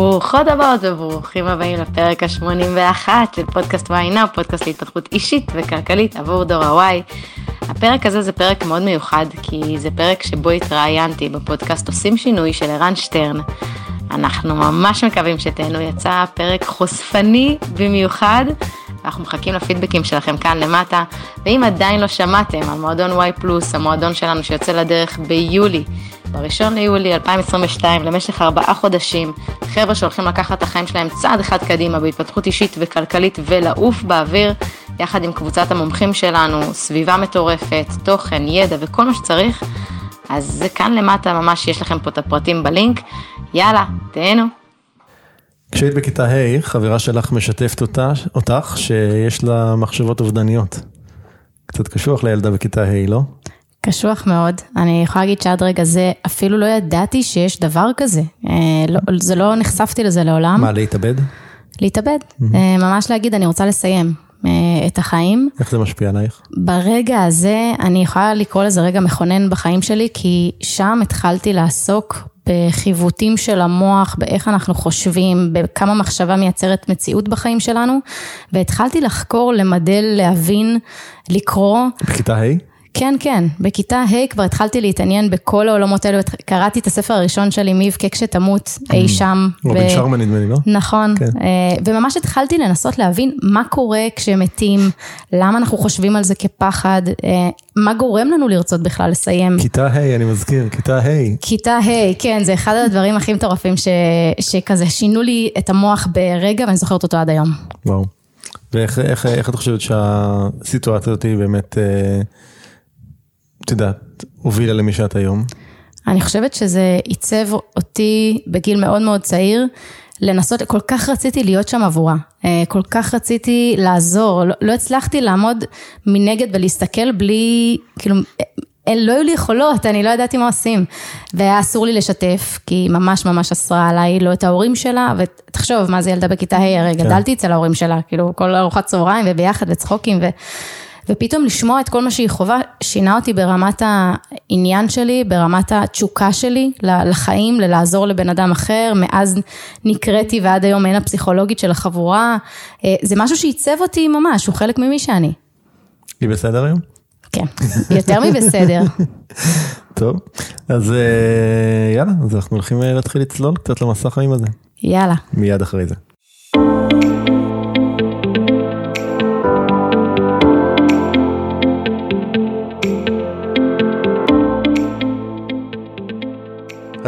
ברוכות הבאות וברוכים הבאים לפרק ה-81 של פודקאסט וואי נאו, פודקאסט להתפתחות אישית וכלכלית עבור דור הוואי. הפרק הזה זה פרק מאוד מיוחד, כי זה פרק שבו התראיינתי בפודקאסט עושים שינוי של ערן שטרן. אנחנו ממש מקווים שתהנו, יצא פרק חושפני במיוחד. אנחנו מחכים לפידבקים שלכם כאן למטה, ואם עדיין לא שמעתם על מועדון וואי פלוס, המועדון שלנו שיוצא לדרך ביולי, ב-1 ליולי 2022, למשך ארבעה חודשים, חבר'ה שהולכים לקחת את החיים שלהם צעד אחד קדימה בהתפתחות אישית וכלכלית ולעוף באוויר, יחד עם קבוצת המומחים שלנו, סביבה מטורפת, תוכן, ידע וכל מה שצריך, אז זה כאן למטה ממש, יש לכם פה את הפרטים בלינק, יאללה, תהנו. כשהיית בכיתה ה', חברה שלך משתפת אותה, אותך שיש לה מחשבות אובדניות. קצת קשוח לילדה בכיתה ה', לא? קשוח מאוד. אני יכולה להגיד שעד רגע זה אפילו לא ידעתי שיש דבר כזה. אה, לא, זה לא נחשפתי לזה לעולם. מה, להתאבד? להתאבד. Mm-hmm. ממש להגיד, אני רוצה לסיים. אה, את החיים. איך זה משפיע עלייך? ברגע הזה, אני יכולה לקרוא לזה רגע מכונן בחיים שלי, כי שם התחלתי לעסוק בחיווטים של המוח, באיך אנחנו חושבים, בכמה מחשבה מייצרת מציאות בחיים שלנו, והתחלתי לחקור, למדל, להבין, לקרוא. בכיתה ה'? כן, כן, בכיתה ה' כבר התחלתי להתעניין בכל העולמות האלו, קראתי את הספר הראשון שלי, מי יבכה כשתמות, אי mm. שם. רובין שרמן נדמה לי, לא? נכון, כן. אה, וממש התחלתי לנסות להבין מה קורה כשמתים, למה אנחנו חושבים על זה כפחד, אה, מה גורם לנו לרצות בכלל לסיים. כיתה ה', אני מזכיר, כיתה ה'. כיתה ה', כן, זה אחד הדברים הכי מטורפים ש... שכזה שינו לי את המוח ברגע, ואני זוכרת אותו עד היום. וואו. ואיך איך, איך את חושבת שהסיטואציה הזאת היא באמת... אה... את יודעת, הובילה למי שאת היום? אני חושבת שזה עיצב אותי בגיל מאוד מאוד צעיר, לנסות, כל כך רציתי להיות שם עבורה, אה, כל כך רציתי לעזור, לא, לא הצלחתי לעמוד מנגד ולהסתכל בלי, כאילו, אה, לא היו לי יכולות, אני לא ידעתי מה עושים. והיה אסור לי לשתף, כי היא ממש ממש אסרה עליי, לא את ההורים שלה, ותחשוב, מה זה ילדה בכיתה ה', הרי כן. גדלתי אצל ההורים שלה, כאילו, כל ארוחת צהריים וביחד וצחוקים, ו... ופתאום לשמוע את כל מה שהיא חווה, שינה אותי ברמת העניין שלי, ברמת התשוקה שלי לחיים, ללעזור לבן אדם אחר, מאז נקראתי ועד היום אין הפסיכולוגית של החבורה, אה, זה משהו שעיצב אותי ממש, הוא חלק ממי שאני. היא בסדר היום? כן, יותר מבסדר. טוב, אז אה, יאללה, אז אנחנו הולכים אה, להתחיל לצלול קצת למסע החיים הזה. יאללה. מיד אחרי זה.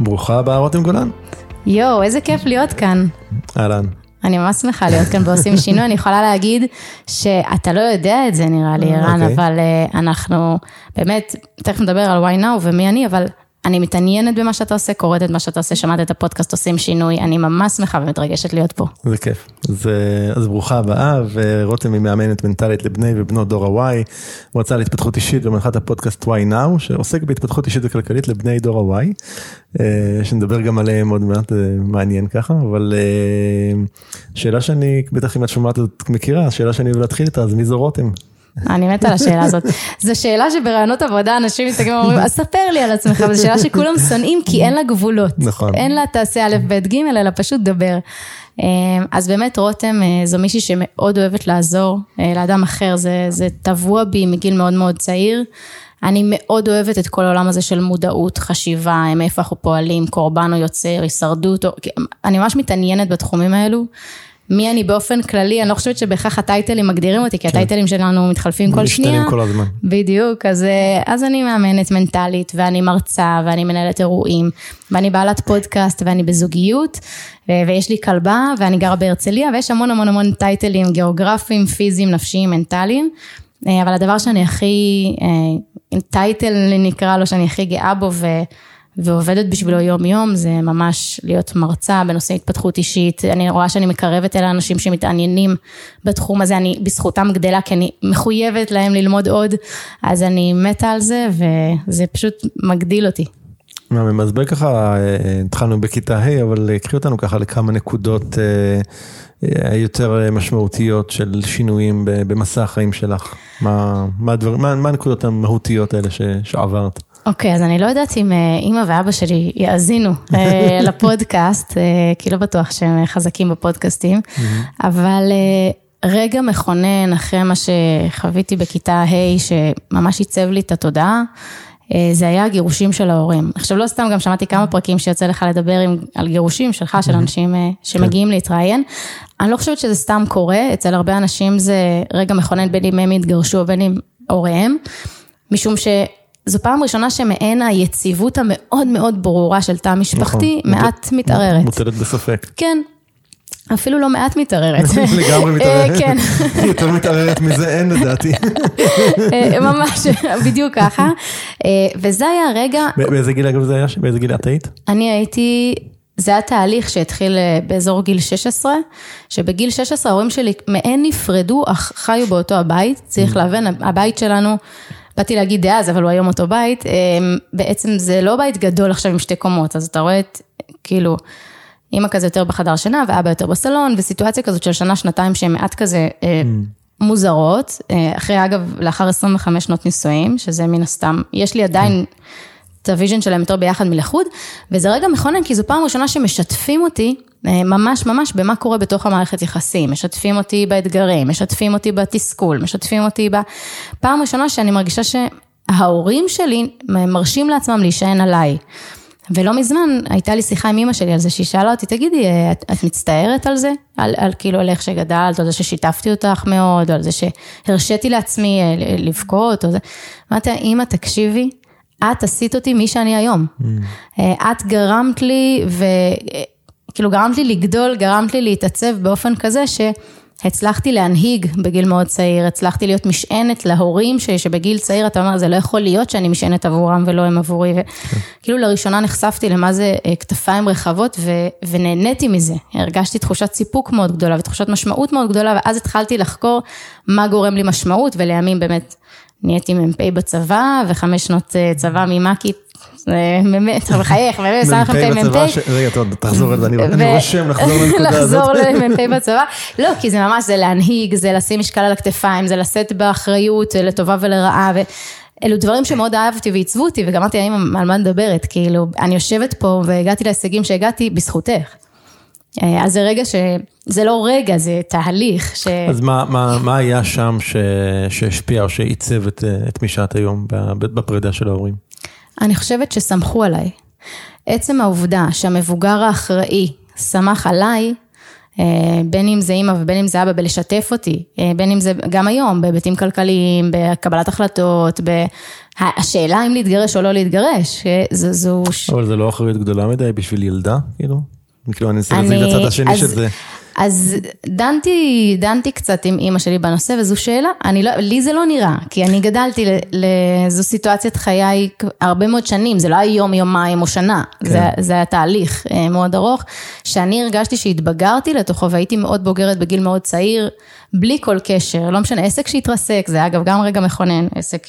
ברוכה הבאה רותם גולן. יואו, איזה כיף להיות כאן. אהלן. אני ממש שמחה להיות כאן ועושים שינוי, אני יכולה להגיד שאתה לא יודע את זה נראה לי, ערן, okay. אוקיי. אבל uh, אנחנו באמת, תכף נדבר על why now ומי אני, אבל אני מתעניינת במה שאתה עושה, קוראת את מה שאתה עושה, שמעת את הפודקאסט, עושים שינוי, אני ממש שמחה ומתרגשת להיות פה. זה כיף. אז, אז ברוכה הבאה, ורותם היא מאמנת מנטלית לבני ובנות דור ה-Y, מועצה להתפתחות אישית ומנחת הפודקאסט why now, שעוסק בהתפתחות אישית וכלכלית לבני דור ה-Y, אה, שנדבר גם עליהם עוד מעט, מעניין ככה, אבל אה, שאלה שאני, בטח אם את שומעת את מכירה, שאלה שאני אוהב להתחיל איתה, אז מי זו רותם? אני מתה על השאלה הזאת. זו שאלה שברעיונות עבודה אנשים מסתכלים ואומרים, אז ספר לי על עצמך, וזו שאלה שכולם שונאים כי אין לה גבולות. נכון. אין לה תעשה א', ב', ג', אלא פשוט דבר. אמ, אז באמת רותם אה, זו מישהי שמאוד אוהבת לעזור אה, לאדם אחר, זה, זה טבוע בי מגיל מאוד מאוד צעיר. אני מאוד אוהבת את כל העולם הזה של מודעות, חשיבה, מאיפה אנחנו פועלים, קורבן או יוצר, הישרדות, או... אני ממש מתעניינת בתחומים האלו. מי אני באופן כללי, אני לא חושבת שבהכרח הטייטלים מגדירים אותי, כי כן. הטייטלים שלנו מתחלפים כל שנייה. משתנים כל הזמן. בדיוק, אז, אה, אז אני מאמנת מנטלית, ואני מרצה, ואני מנהלת אירועים, ואני בעלת פודקאסט, ואני בזוגיות, ויש לי כלבה, ואני גרה בהרצליה, ויש המון המון המון טייטלים גיאוגרפיים, פיזיים, נפשיים, מנטליים. אה, אבל הדבר שאני הכי, אה, טייטל נקרא לו, שאני הכי גאה בו, ו... ועובדת בשבילו יום יום, זה ממש להיות מרצה בנושא התפתחות אישית. אני רואה שאני מקרבת אל האנשים שמתעניינים בתחום הזה, אני בזכותם גדלה, כי אני מחויבת להם ללמוד עוד, אז אני מתה על זה, וזה פשוט מגדיל אותי. מהמם, אז ככה, אה, התחלנו בכיתה ה', אבל קחי אותנו ככה לכמה נקודות אה, אה, יותר משמעותיות של שינויים במסע החיים שלך. מה, מה, הדבר, מה, מה הנקודות המהותיות האלה ש, שעברת? אוקיי, okay, אז אני לא יודעת אם אימא ואבא שלי יאזינו לפודקאסט, כי לא בטוח שהם חזקים בפודקאסטים, mm-hmm. אבל רגע מכונן אחרי מה שחוויתי בכיתה ה', שממש עיצב לי את התודעה. אה, זה היה הגירושים של ההורים. עכשיו לא סתם גם שמעתי כמה פרקים שיוצא לך לדבר עם, על גירושים שלך, של אנשים אה, שמגיעים כן. להתראיין. אני לא חושבת שזה סתם קורה, אצל הרבה אנשים זה רגע מכונן בין אם הם יתגרשו או בין אם הוריהם, משום שזו פעם ראשונה שמעין היציבות המאוד מאוד ברורה של תא משפחתי נכון, מעט מתערערת. מוטלת בספק. כן, אפילו לא מעט מתערערת. לגמרי מתערערת. כן. יותר מתערערת מזה אין לדעתי. אה, ממש, בדיוק ככה. אה, וזה היה הרגע... באיזה גיל אגב זה היה? באיזה גיל את היית? אני הייתי... זה היה תהליך שהתחיל אה, באזור גיל 16, שבגיל 16 ההורים שלי מעין נפרדו, אך חיו באותו הבית. צריך mm. להבין, הבית שלנו... באתי להגיד דאז, אבל הוא היום אותו בית, בעצם זה לא בית גדול עכשיו עם שתי קומות, אז אתה רואה את, כאילו, אימא כזה יותר בחדר שינה ואבא יותר בסלון, וסיטואציה כזאת של שנה, שנתיים שהן מעט כזה אה, mm. מוזרות, אה, אחרי אגב, לאחר 25 שנות נישואים, שזה מן הסתם, יש לי עדיין את ה vision שלהם יותר ביחד מלחוד, וזה רגע מכונן, כי זו פעם ראשונה שמשתפים אותי, ממש ממש במה קורה בתוך המערכת יחסים, משתפים אותי באתגרים, משתפים אותי בתסכול, משתפים אותי ב... פעם ראשונה שאני מרגישה שההורים שלי מרשים לעצמם להישען עליי. ולא מזמן הייתה לי שיחה עם אימא שלי על זה, שהיא שאלה אותי, תגידי, את, את מצטערת על זה? על, על כאילו על איך שגדלת, על זה ששיתפתי אותך מאוד, על זה שהרשיתי לעצמי אה, לבכות, או זה. אמרתי, אימא, תקשיבי, את עשית אותי מי שאני היום. Mm. אה, את גרמת לי, וכאילו גרמת לי לגדול, גרמת לי להתעצב באופן כזה ש... הצלחתי להנהיג בגיל מאוד צעיר, הצלחתי להיות משענת להורים ש, שבגיל צעיר אתה אומר, זה לא יכול להיות שאני משענת עבורם ולא הם עבורי, וכאילו לראשונה נחשפתי למה זה אה, כתפיים רחבות ו, ונהניתי מזה, הרגשתי תחושת סיפוק מאוד גדולה ותחושת משמעות מאוד גדולה, ואז התחלתי לחקור מה גורם לי משמעות, ולימים באמת נהייתי מ"פ בצבא, וחמש שנות אה, צבא ממ"כית באמת, מחייך, באמת, שם לך מ"פ. רגע, תחזור על זה, אני רושם לחזור לנקודה הזאת. לחזור למ"פ בצבא. לא, כי זה ממש, זה להנהיג, זה לשים משקל על הכתפיים, זה לשאת באחריות לטובה ולרעה. אלו דברים שמאוד אהבתי ועיצבו אותי, וגם אמרתי, האם על מה מדברת? כאילו, אני יושבת פה והגעתי להישגים שהגעתי בזכותך. אה, אז זה רגע ש... זה לא רגע, זה תהליך ש... אז מה, מה, מה היה שם ש... שהשפיע או שעיצב את, את מי שאת היום בפרידה של ההורים? אני חושבת שסמכו עליי. עצם העובדה שהמבוגר האחראי סמך עליי, אה, בין אם זה אימא ובין אם זה אבא, בלשתף אותי, אה, בין אם זה גם היום, בהיבטים כלכליים, בקבלת החלטות, השאלה אם להתגרש או לא להתגרש, אה, זו... זו... אבל זה לא אחריות גדולה מדי בשביל ילדה, כאילו? כאילו, אני אנסה להציג את הצד השני של זה. אז דנתי, דנתי קצת עם אימא שלי בנושא, וזו שאלה, אני לא, לי זה לא נראה, כי אני גדלתי לזו סיטואציית חיי הרבה מאוד שנים, זה לא היה יום, יומיים או שנה, כן. זה, זה היה תהליך אה, מאוד ארוך, שאני הרגשתי שהתבגרתי לתוכו והייתי מאוד בוגרת בגיל מאוד צעיר, בלי כל קשר, לא משנה, עסק שהתרסק, זה אגב גם רגע מכונן, עסק...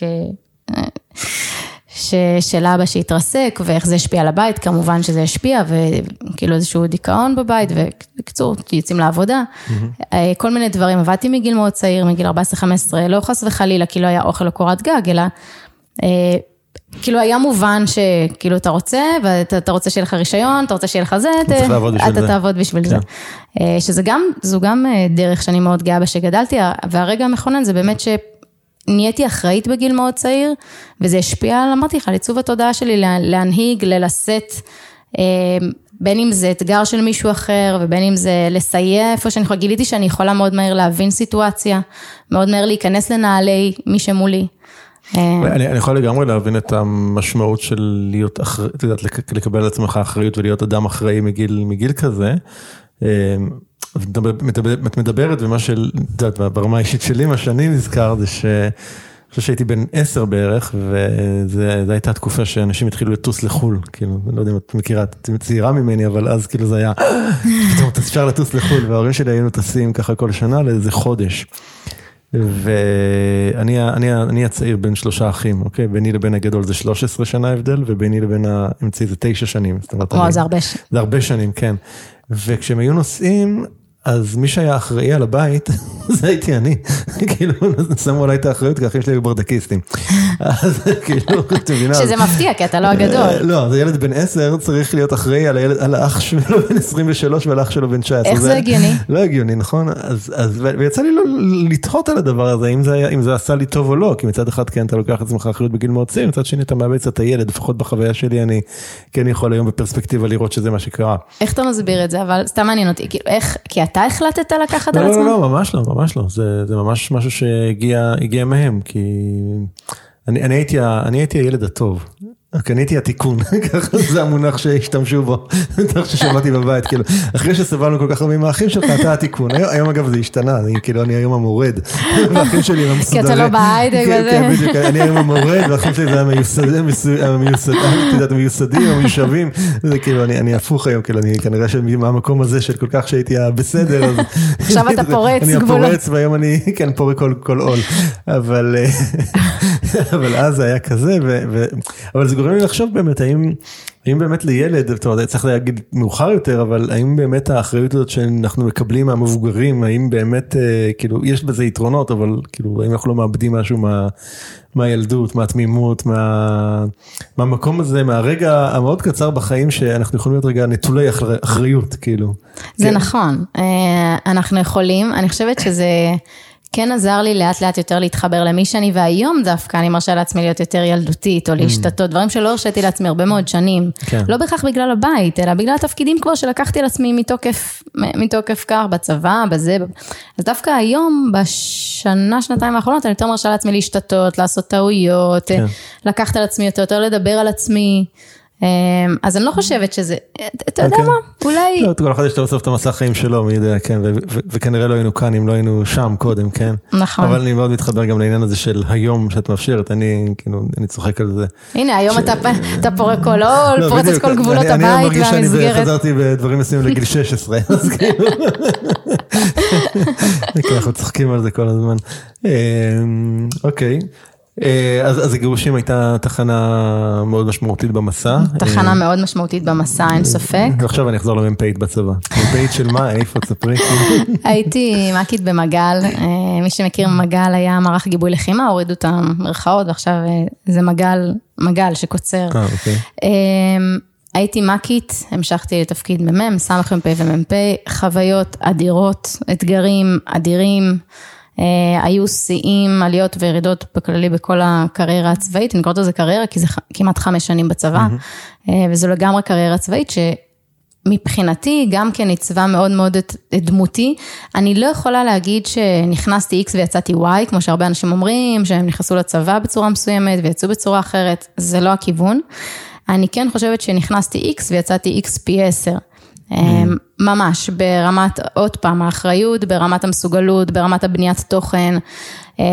אה, אה, ש, של אבא שהתרסק ואיך זה השפיע על הבית, כמובן שזה השפיע וכאילו איזשהו דיכאון בבית ובקיצור, יוצאים לעבודה, mm-hmm. כל מיני דברים, עבדתי מגיל מאוד צעיר, מגיל 14-15, לא חס וחלילה כי לא היה אוכל או קורת גג, אלא אה, כאילו היה מובן שכאילו אתה רוצה, ואתה רוצה שיהיה לך רישיון, אתה רוצה שיהיה לך זה, אתה תעבוד בשביל זה. כן. שזה גם, זו גם דרך שאני מאוד גאה בה שגדלתי, והרגע המכונן זה באמת ש... נהייתי אחראית בגיל מאוד צעיר, וזה השפיע, על, אמרתי לך, על עיצוב התודעה שלי, להנהיג, ללסת, אה, בין אם זה אתגר של מישהו אחר, ובין אם זה לסייע איפה שאני יכולה, גיליתי שאני יכולה מאוד מהר להבין סיטואציה, מאוד מהר להיכנס לנעלי מי שמולי. אה, אני, אני יכול לגמרי להבין את המשמעות של להיות אחראי, את יודעת, לקבל על עצמך אחריות ולהיות אדם אחראי מגיל, מגיל כזה. את מדברת ומה של, את יודעת, ברמה האישית שלי, מה שאני נזכר זה ש... אני חושב שהייתי בן עשר בערך, וזו הייתה תקופה שאנשים התחילו לטוס לחו"ל, כאילו, אני לא יודע אם את מכירה, את צעירה ממני, אבל אז כאילו זה היה, פתאום אפשר לטוס לחו"ל, וההורים שלי היינו טסים ככה כל שנה לאיזה חודש. ואני הצעיר בין שלושה אחים, אוקיי? ביני לבין הגדול זה 13 שנה הבדל, וביני לבין האמצעי זה 9 שנים. וואו, זה הרבה שנים. זה הרבה שנים, כן. וכשהם היו נוסעים, אז מי שהיה אחראי על הבית, זה הייתי אני. כאילו, שמו עליי את האחריות, כי אחים שלי היו ברדקיסטים. אז כאילו, את מבינה. שזה מפתיע, כי אתה לא הגדול. לא, זה ילד בן 10 צריך להיות אחראי על האח שלו בן 23 ועל האח שלו בן 19. איך זה הגיוני? לא הגיוני, נכון? אז, ויצא לי לא לתהות על הדבר הזה, אם זה עשה לי טוב או לא, כי מצד אחד כן, אתה לוקח לעצמך אחריות בגיל מאוד צעיר, מצד שני אתה מאבד קצת את הילד, לפחות בחוויה שלי, אני כן יכול היום בפרספקטיבה לראות שזה מה שקרה. איך אתה מסביר את זה? אבל סתם מעניין אותי, כאילו, איך, כי אתה החלטת לקחת לא, על עצמך? לא, לא, ממש לא, ממש לא. זה, זה ממש משהו שהגיע מהם, כי אני, אני, הייתי, אני הייתי הילד הטוב. קניתי התיקון, ככה זה המונח שהשתמשו בו, בטח ששמעתי בבית, כאילו, אחרי שסבלנו כל כך הרבה מהאחים שלך, אתה התיקון. היום אגב זה השתנה, אני כאילו, אני היום המורד, והאחים שלי הם המסודרים. כי אתה לא בהייטק וזה. כן, כן, בדיוק, אני היום המורד, והאחים שלי זה המיוסדים, המיושבים, זה כאילו, אני הפוך היום, כאילו, אני כנראה שמהמקום הזה של כל כך שהייתי בסדר, אז... עכשיו אתה פורץ גבולות. אני הפורץ, והיום אני, כן, פורק כל עול. אבל אז זה היה כזה, אבל זה גורם לי לחשוב באמת, האם, האם באמת לילד, אתה יודע, צריך להגיד מאוחר יותר, אבל האם באמת האחריות הזאת שאנחנו מקבלים מהמבוגרים, האם באמת, אה, כאילו, יש בזה יתרונות, אבל כאילו, האם אנחנו לא מאבדים משהו מה, מהילדות, מהתמימות, מה, מהמקום הזה, מהרגע המאוד קצר בחיים שאנחנו יכולים להיות רגע נטולי אחריות, כאילו. זה כן. נכון, אה, אנחנו יכולים, אני חושבת שזה... כן עזר לי לאט לאט יותר להתחבר למי שאני, והיום דווקא אני מרשה לעצמי להיות יותר ילדותית, או mm. להשתתות, דברים שלא הרשיתי לעצמי הרבה מאוד שנים. כן. לא בהכרח בגלל הבית, אלא בגלל התפקידים כבר שלקחתי על עצמי מתוקף, מתוקף כך, בצבא, בזה. אז דווקא היום, בשנה, שנתיים האחרונות, אני יותר מרשה לעצמי להשתתות, לעשות טעויות, כן. לקחת על עצמי יותר, יותר לדבר על עצמי. אמ, אז אני לא חושבת שזה, אתה יודע אוקיי. מה, אולי... לא, כל אחד יש לו בסוף את המסע חיים שלו, מי יודע, כן, וכנראה לא היינו כאן אם לא היינו שם קודם, כן. נכון. אבל אני מאוד מתחבר גם לעניין הזה של היום שאת מאפשרת, אני כאילו, אני צוחק על זה. הנה, היום אתה פורק כל עול, לא, פורץ את כל גבולות הבית והמסגרת. אני מרגיש שאני חזרתי בדברים מסוימים לגיל 16, אז כאילו... אנחנו צוחקים על זה כל הזמן. אמ, אוקיי. אה, אז, אז הגירושים הייתה תחנה מאוד משמעותית במסע. תחנה אה, מאוד משמעותית במסע, אין ספק. ועכשיו אני אחזור למ"פית בצבא. מ"פית של מה? איפה? תספרי. הייתי מ"כית במג"ל, אה, מי שמכיר מג"ל היה מערך גיבוי לחימה, הורידו את המרכאות ועכשיו זה מג"ל, מג"ל שקוצר. אה, אוקיי. הייתי מ"כית, המשכתי לתפקיד מ"מ, סמ"פ ומ"פ, חוויות אדירות, אתגרים אדירים. אה, היו שיאים, עליות וירידות בכללי בכל הקריירה הצבאית, אני קוראת לזה קריירה כי זה כמעט חמש שנים בצבא, mm-hmm. וזו לגמרי קריירה צבאית שמבחינתי גם כן עיצבה מאוד מאוד את, את דמותי. אני לא יכולה להגיד שנכנסתי X ויצאתי Y, כמו שהרבה אנשים אומרים, שהם נכנסו לצבא בצורה מסוימת ויצאו בצורה אחרת, זה לא הכיוון. אני כן חושבת שנכנסתי X ויצאתי X פי 10. אמ, ממש, ברמת, עוד פעם, האחריות, ברמת המסוגלות, ברמת הבניית תוכן. אה,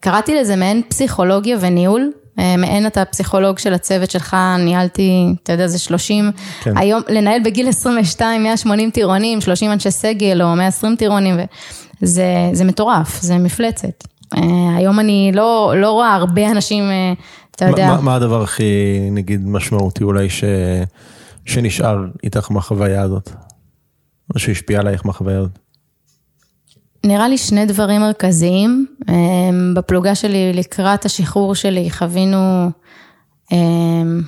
קראתי לזה מעין פסיכולוגיה וניהול. אה, מעין אתה פסיכולוג של הצוות שלך, ניהלתי, אתה יודע, זה 30, כן. היום לנהל בגיל 22, 180 טירונים, 30 אנשי סגל או 120 טירונים, זה, זה מטורף, זה מפלצת. אה, היום אני לא, לא רואה הרבה אנשים, אתה יודע. מה, מה הדבר הכי, נגיד, משמעותי אולי ש... שנשאר איתך מהחוויה הזאת? או שהשפיע עלייך מהחוויה הזאת? נראה לי שני דברים מרכזיים. אמ, בפלוגה שלי לקראת השחרור שלי חווינו, אמ,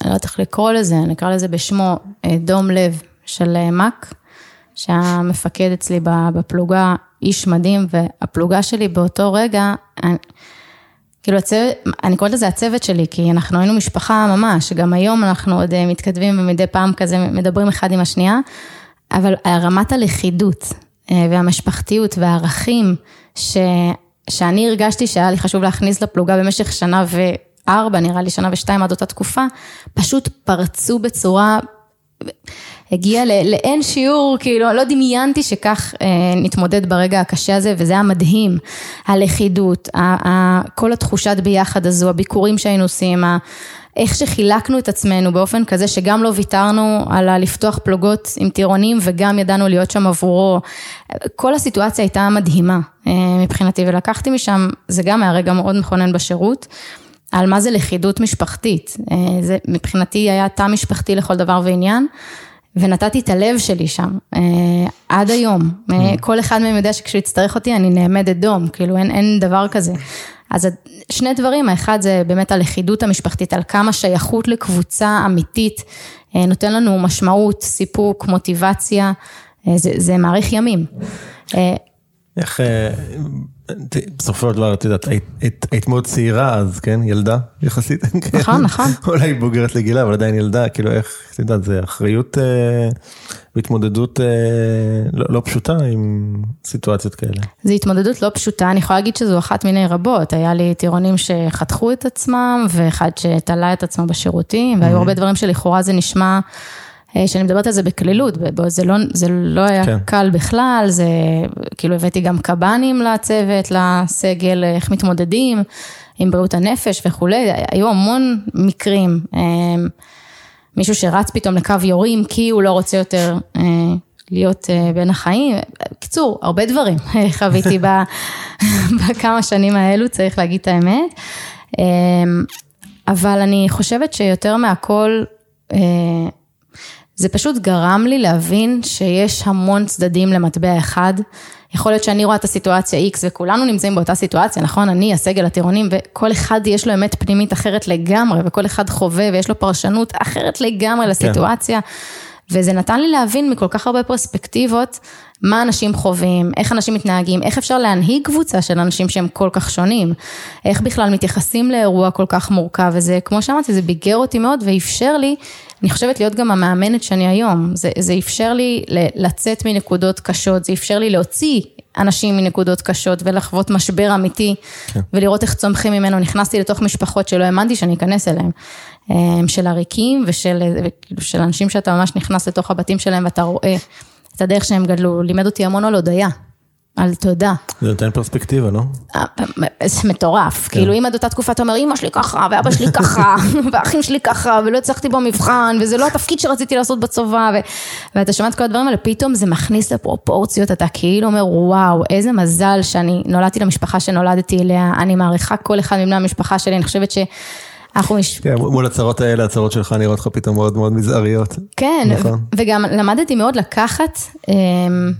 אני לא יודעת איך לקרוא לזה, אני אקרא לזה בשמו, אה, דום לב של אה, מאק, שהיה מפקד אצלי בפלוגה, איש מדהים, והפלוגה שלי באותו רגע, אני, כאילו הצוות, אני קוראת לזה הצוות שלי, כי אנחנו היינו משפחה ממש, גם היום אנחנו עוד אה, מתכתבים ומדי פעם כזה מדברים אחד עם השנייה, אבל רמת הלכידות אה, והמשפחתיות והערכים ש, שאני הרגשתי שהיה לי חשוב להכניס לפלוגה במשך שנה וארבע, נראה לי שנה ושתיים עד אותה תקופה, פשוט פרצו בצורה... הגיע לאין שיעור, כאילו, לא דמיינתי שכך אה, נתמודד ברגע הקשה הזה, וזה היה מדהים. הלכידות, ה, ה, כל התחושת ביחד הזו, הביקורים שהיינו עושים, ה, איך שחילקנו את עצמנו באופן כזה שגם לא ויתרנו על הלפתוח פלוגות עם טירונים וגם ידענו להיות שם עבורו. כל הסיטואציה הייתה מדהימה אה, מבחינתי ולקחתי משם, זה גם היה רגע מאוד מכונן בשירות. על מה זה לכידות משפחתית, אה, זה מבחינתי היה תא משפחתי לכל דבר ועניין. ונתתי את הלב שלי שם, אה, עד היום. Mm. כל אחד מהם יודע שכשהוא יצטרך אותי אני נעמדת דום, כאילו אין, אין דבר כזה. אז שני דברים, האחד זה באמת הלכידות המשפחתית, על כמה שייכות לקבוצה אמיתית אה, נותן לנו משמעות, סיפוק, מוטיבציה, זה, זה מעריך ימים. איך, בסופו של דבר, את יודעת, היית מאוד צעירה אז, כן? ילדה יחסית. נכון, נכון. אולי בוגרת לגילה, אבל עדיין ילדה, כאילו איך, את יודעת, זה אחריות אה, והתמודדות אה, לא, לא פשוטה עם סיטואציות כאלה. זו התמודדות לא פשוטה, אני יכולה להגיד שזו אחת מיני רבות. היה לי טירונים שחתכו את עצמם, ואחד שתלה את עצמו בשירותים, והיו הרבה דברים שלכאורה זה נשמע... אה, שאני מדברת על זה בקלילות, זה לא, זה לא היה כן. קל בכלל, זה כאילו הבאתי גם קב"נים לצוות, לסגל, איך מתמודדים עם בריאות הנפש וכולי, היו המון מקרים. אה, מישהו שרץ פתאום לקו יורים כי הוא לא רוצה יותר אה, להיות בין החיים. בקיצור, הרבה דברים חוויתי בכמה שנים האלו, צריך להגיד את האמת. אבל אני חושבת שיותר מהכל, זה פשוט גרם לי להבין שיש המון צדדים למטבע אחד. יכול להיות שאני רואה את הסיטואציה X וכולנו נמצאים באותה סיטואציה, נכון? אני, הסגל הטירונים, וכל אחד יש לו אמת פנימית אחרת לגמרי, וכל אחד חווה ויש לו פרשנות אחרת לגמרי כן. לסיטואציה. וזה נתן לי להבין מכל כך הרבה פרספקטיבות, מה אנשים חווים, איך אנשים מתנהגים, איך אפשר להנהיג קבוצה של אנשים שהם כל כך שונים, איך בכלל מתייחסים לאירוע כל כך מורכב, וזה, כמו שאמרתי, זה ביגר אותי מאוד ואפשר לי אני חושבת להיות גם המאמנת שאני היום, זה, זה אפשר לי לצאת מנקודות קשות, זה אפשר לי להוציא אנשים מנקודות קשות ולחוות משבר אמיתי כן. ולראות איך צומחים ממנו, נכנסתי לתוך משפחות שלא האמנתי שאני אכנס אליהם, של עריקים ושל, ושל אנשים שאתה ממש נכנס לתוך הבתים שלהם ואתה רואה את הדרך שהם גדלו, לימד אותי המון על הודיה. על תודה. זה נותן פרספקטיבה, לא? אה, זה מטורף, כן. כאילו אם עד אותה תקופה אתה אומר, אמא שלי ככה, ואבא שלי ככה, ואחים שלי ככה, ולא הצלחתי במבחן, וזה לא התפקיד שרציתי לעשות בצבא, ו... ואתה שומע את כל הדברים האלה, פתאום זה מכניס לפרופורציות, אתה כאילו אומר, וואו, איזה מזל שאני נולדתי למשפחה שנולדתי אליה, אני מעריכה כל אחד מבני המשפחה שלי, אני חושבת ש... אנחנו מש... כן, מול הצרות האלה, הצרות שלך נראות לך פתאום מאוד מאוד מזעריות. כן, נכון. וגם למדתי מאוד לקחת אמ,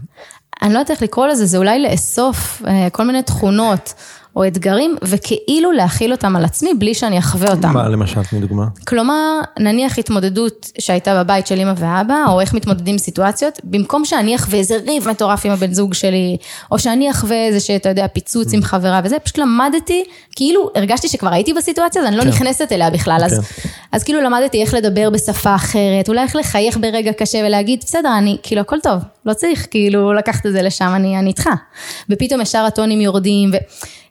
אני לא יודעת איך לקרוא לזה, זה אולי לאסוף אה, כל מיני תכונות או אתגרים, וכאילו להכיל אותם על עצמי בלי שאני אחווה אותם. מה למשל, תני דוגמה? כלומר, נניח התמודדות שהייתה בבית של אמא ואבא, או איך מתמודדים עם סיטואציות, במקום שאני אחווה איזה ריב מטורף עם הבן זוג שלי, או שאני אחווה איזה שאתה יודע, פיצוץ עם חברה וזה, פשוט למדתי, כאילו הרגשתי שכבר הייתי בסיטואציה, אז אני לא כן. נכנסת אליה בכלל, אז, כן. אז כאילו למדתי איך לדבר בשפה אחרת, אולי איך לחייך ברגע קשה ולהגיד, בסדר, אני, כאילו הכל טוב, לא צריך כאילו לקחת את זה לשם, אני, אני איתך. ופתאום ישר הטונים יורדים, ו...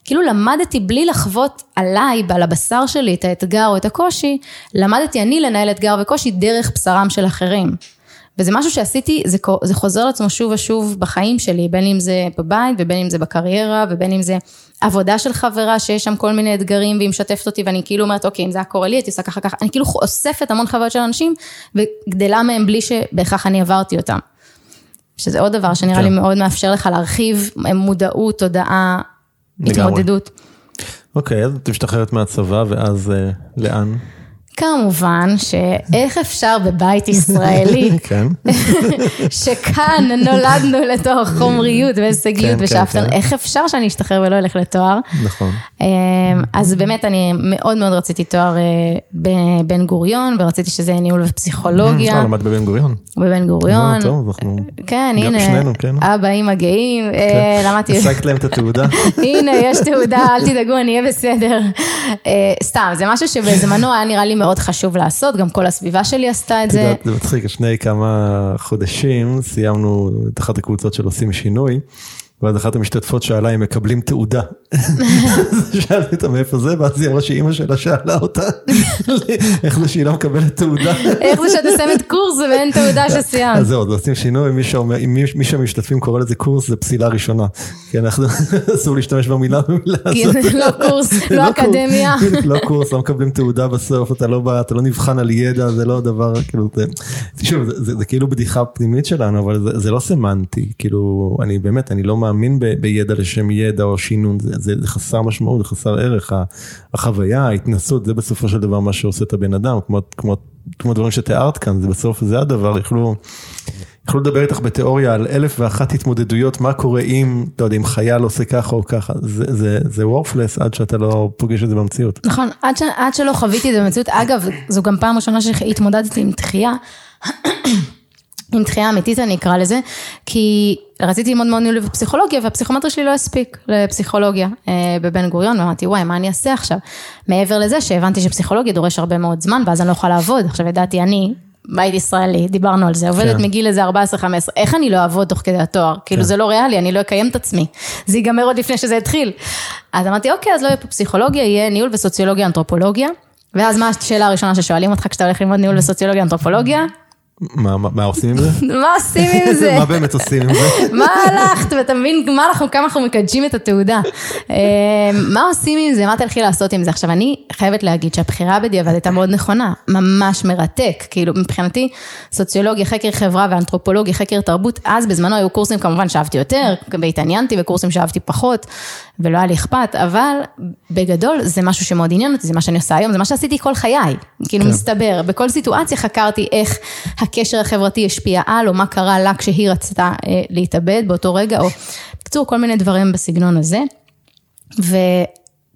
כאילו למדתי בלי לחוות עליי, על הבשר שלי, את האתגר או את הקושי, למדתי אני לנהל אתגר וקושי דרך בשרם של אחרים. וזה משהו שעשיתי, זה, זה חוזר לעצמו שוב ושוב בחיים שלי, בין אם זה בבית ובין אם זה בקריירה ובין אם זה עבודה של חברה שיש שם כל מיני אתגרים והיא משתפת אותי ואני כאילו אומרת אוקיי אם זה היה קורה לי הייתי עושה ככה ככה, אני כאילו אוספת המון חוויות של אנשים וגדלה מהם בלי שבהכרח אני עברתי אותם. שזה עוד דבר שנראה כן. לי מאוד מאפשר לך להרחיב מודעות, תודעה, התמודדות. אוקיי, אז את משתחררת מהצבא ואז אה, לאן? כמובן שאיך אפשר בבית ישראלי, כן. שכאן נולדנו לתוך חומריות והישגיות כן, כן, ושאפתן, כן. איך אפשר שאני אשתחרר ולא אלך לתואר? נכון. אמ, אז באמת אני מאוד מאוד רציתי תואר אה, בבן גוריון, ורציתי שזה יהיה ניהול אה, ופסיכולוגיה למד בבן גוריון. בבן גוריון. אה, טוב, אנחנו... כן, הנה, שנינו, כן. אבא, אימא גאים, אה, למדתי, השגת להם את התעודה? הנה, יש תעודה, אל תדאגו, אני אהיה בסדר. אה, סתם, זה משהו שבזמנו היה נראה לי מאוד חשוב לעשות, גם כל הסביבה שלי עשתה את זה. זה מצחיק, לפני כמה חודשים סיימנו את אחת הקבוצות של עושים שינוי, ואז אחת המשתתפות שאלה אם מקבלים תעודה. שאלתי אותה מאיפה זה, ואז היא אמרה שאימא שלה שאלה אותה, איך זה שהיא לא מקבלת תעודה. איך זה שאת מסיימת קורס ואין תעודה שסיימת? אז זהו, אז עושים שינוי, מי שהמשתתפים קורא לזה קורס, זה פסילה ראשונה. כי אנחנו, אסור להשתמש במילה במילה הזאת. לא קורס, לא קורס, אקדמיה. לא קורס, לא מקבלים תעודה בסוף, אתה לא לא נבחן על ידע, זה לא דבר, כאילו, זה, כאילו בדיחה פנימית שלנו, אבל זה, זה לא סמנטי, כאילו, אני באמת, אני לא מאמין ב, בידע לשם ידע או שינון, זה, זה, זה חסר משמעות, זה חסר ערך, החוויה, ההתנסות, זה בסופו של דבר מה שעושה את הבן אדם, כמו, כמו, כמו דברים שתיארת כאן, זה בסוף, זה הדבר, יכלו... יכלו לדבר איתך בתיאוריה על אלף ואחת התמודדויות, מה קורה אם, לא יודע, אם חייל עושה ככה או ככה, זה, זה, זה וורפלס עד שאתה לא פוגש את זה במציאות. נכון, עד, ש, עד שלא חוויתי את זה במציאות, אגב, זו גם פעם ראשונה שהתמודדתי עם דחייה, עם דחייה אמיתית אני אקרא לזה, כי רציתי ללמוד מאוד ניהול ופסיכולוגיה, והפסיכומטרי שלי לא הספיק לפסיכולוגיה אה, בבן גוריון, ואמרתי, וואי, מה אני אעשה עכשיו? מעבר לזה שהבנתי שפסיכולוגיה דורש הרבה מאוד זמן, ואז אני לא יכולה לעבוד. עכשיו ידעתי, אני, בית ישראלי, דיברנו על זה, עובדת כן. מגיל איזה 14-15, איך אני לא אעבוד תוך כדי התואר? כאילו זה לא ריאלי, אני לא אקיים את עצמי. זה ייגמר עוד לפני שזה יתחיל. אז אמרתי, אוקיי, אז לא יהיה פה פסיכולוגיה, יהיה ניהול וסוציולוגיה אנתרופולוגיה. ואז מה השאלה הראשונה ששואלים אותך כשאתה הולך ללמוד ניהול וסוציולוגיה אנתרופולוגיה? מה, מה, מה עושים עם זה? מה עושים עם זה? מה באמת עושים עם זה? מה הלכת? ואתה מבין מה אנחנו, כמה אנחנו מקדשים את התעודה. אה, מה עושים עם זה? מה תלכי לעשות עם זה? עכשיו, אני חייבת להגיד שהבחירה בדיעבד הייתה מאוד נכונה, ממש מרתק. כאילו, מבחינתי, סוציולוגיה, חקר חברה ואנתרופולוגיה, חקר תרבות, אז בזמנו היו קורסים כמובן שאהבתי יותר, והתעניינתי, וקורסים שאהבתי פחות, ולא היה לי אכפת, אבל בגדול זה משהו שמאוד עניין אותי, זה מה שאני עושה היום, זה מה שעשיתי כל חיי. כאילו, כן. מסתבר, בכל סיטואציה חקרתי איך הקשר החברתי השפיע על, או מה קרה לה כשהיא רצתה אה, להתאבד באותו רגע, או בקיצור, כל מיני דברים בסגנון הזה.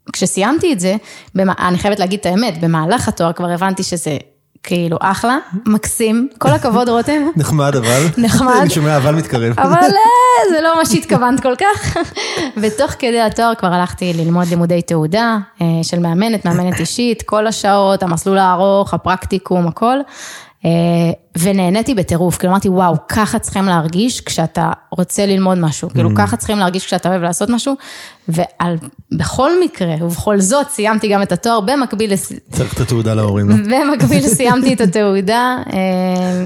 וכשסיימתי את זה, אני חייבת להגיד את האמת, במהלך התואר כבר הבנתי שזה כאילו אחלה, מקסים, כל הכבוד רותם. נחמד אבל. נחמד. אני שומע אבל מתקרב. אבל אה, זה לא מה שהתכוונת כל כך. ותוך כדי התואר כבר הלכתי ללמוד לימודי תעודה אה, של מאמנת, מאמנת אישית, כל השעות, המסלול הארוך, הפרקטיקום, הכל. אה, ונהניתי בטירוף, כאילו אמרתי, וואו, ככה צריכים להרגיש כשאתה רוצה ללמוד משהו, כאילו ככה צריכים להרגיש כשאתה אוהב לעשות משהו, ובכל מקרה, ובכל זאת, סיימתי גם את התואר במקביל. צריך את התעודה להורים. לא? במקביל סיימתי את התעודה, אה,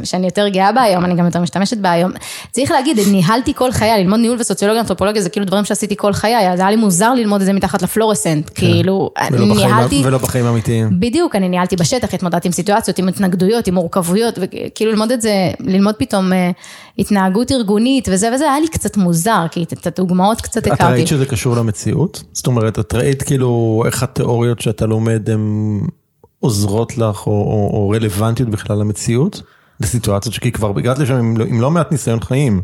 שאני יותר גאה בה היום, אני גם יותר משתמשת בה היום. צריך להגיד, ניהלתי כל חיי, ללמוד ניהול וסוציולוגיה, אנתרופולוגיה, זה כאילו דברים שעשיתי כל חיי, אז היה לי מוזר ללמוד את זה מתחת לפלורסנט, כאילו, כן. בחיים- ניהלתי... ולא בחיים האמיתיים. בדיוק, אני ניהלתי בשטח, התמודדתי עם סיטואציות, עם התנגדויות, עם מורכבויות, וכאילו ללמוד את זה, ללמוד פתאום אה, התנהגות ארגונית וזה וזה, היה לי קצת מוזר, כי את- את הדוגמאות קצת את הכרתי. ראית שזה קשור למציאות? זאת אומרת, את ראית כאילו איך התיאוריות שאתה לומד הן עוזרות לך או, או, או רלוונטיות בכלל למציאות? לסיטואציות שכי כבר הגעת לשם עם, לא- עם לא מעט ניסיון חיים.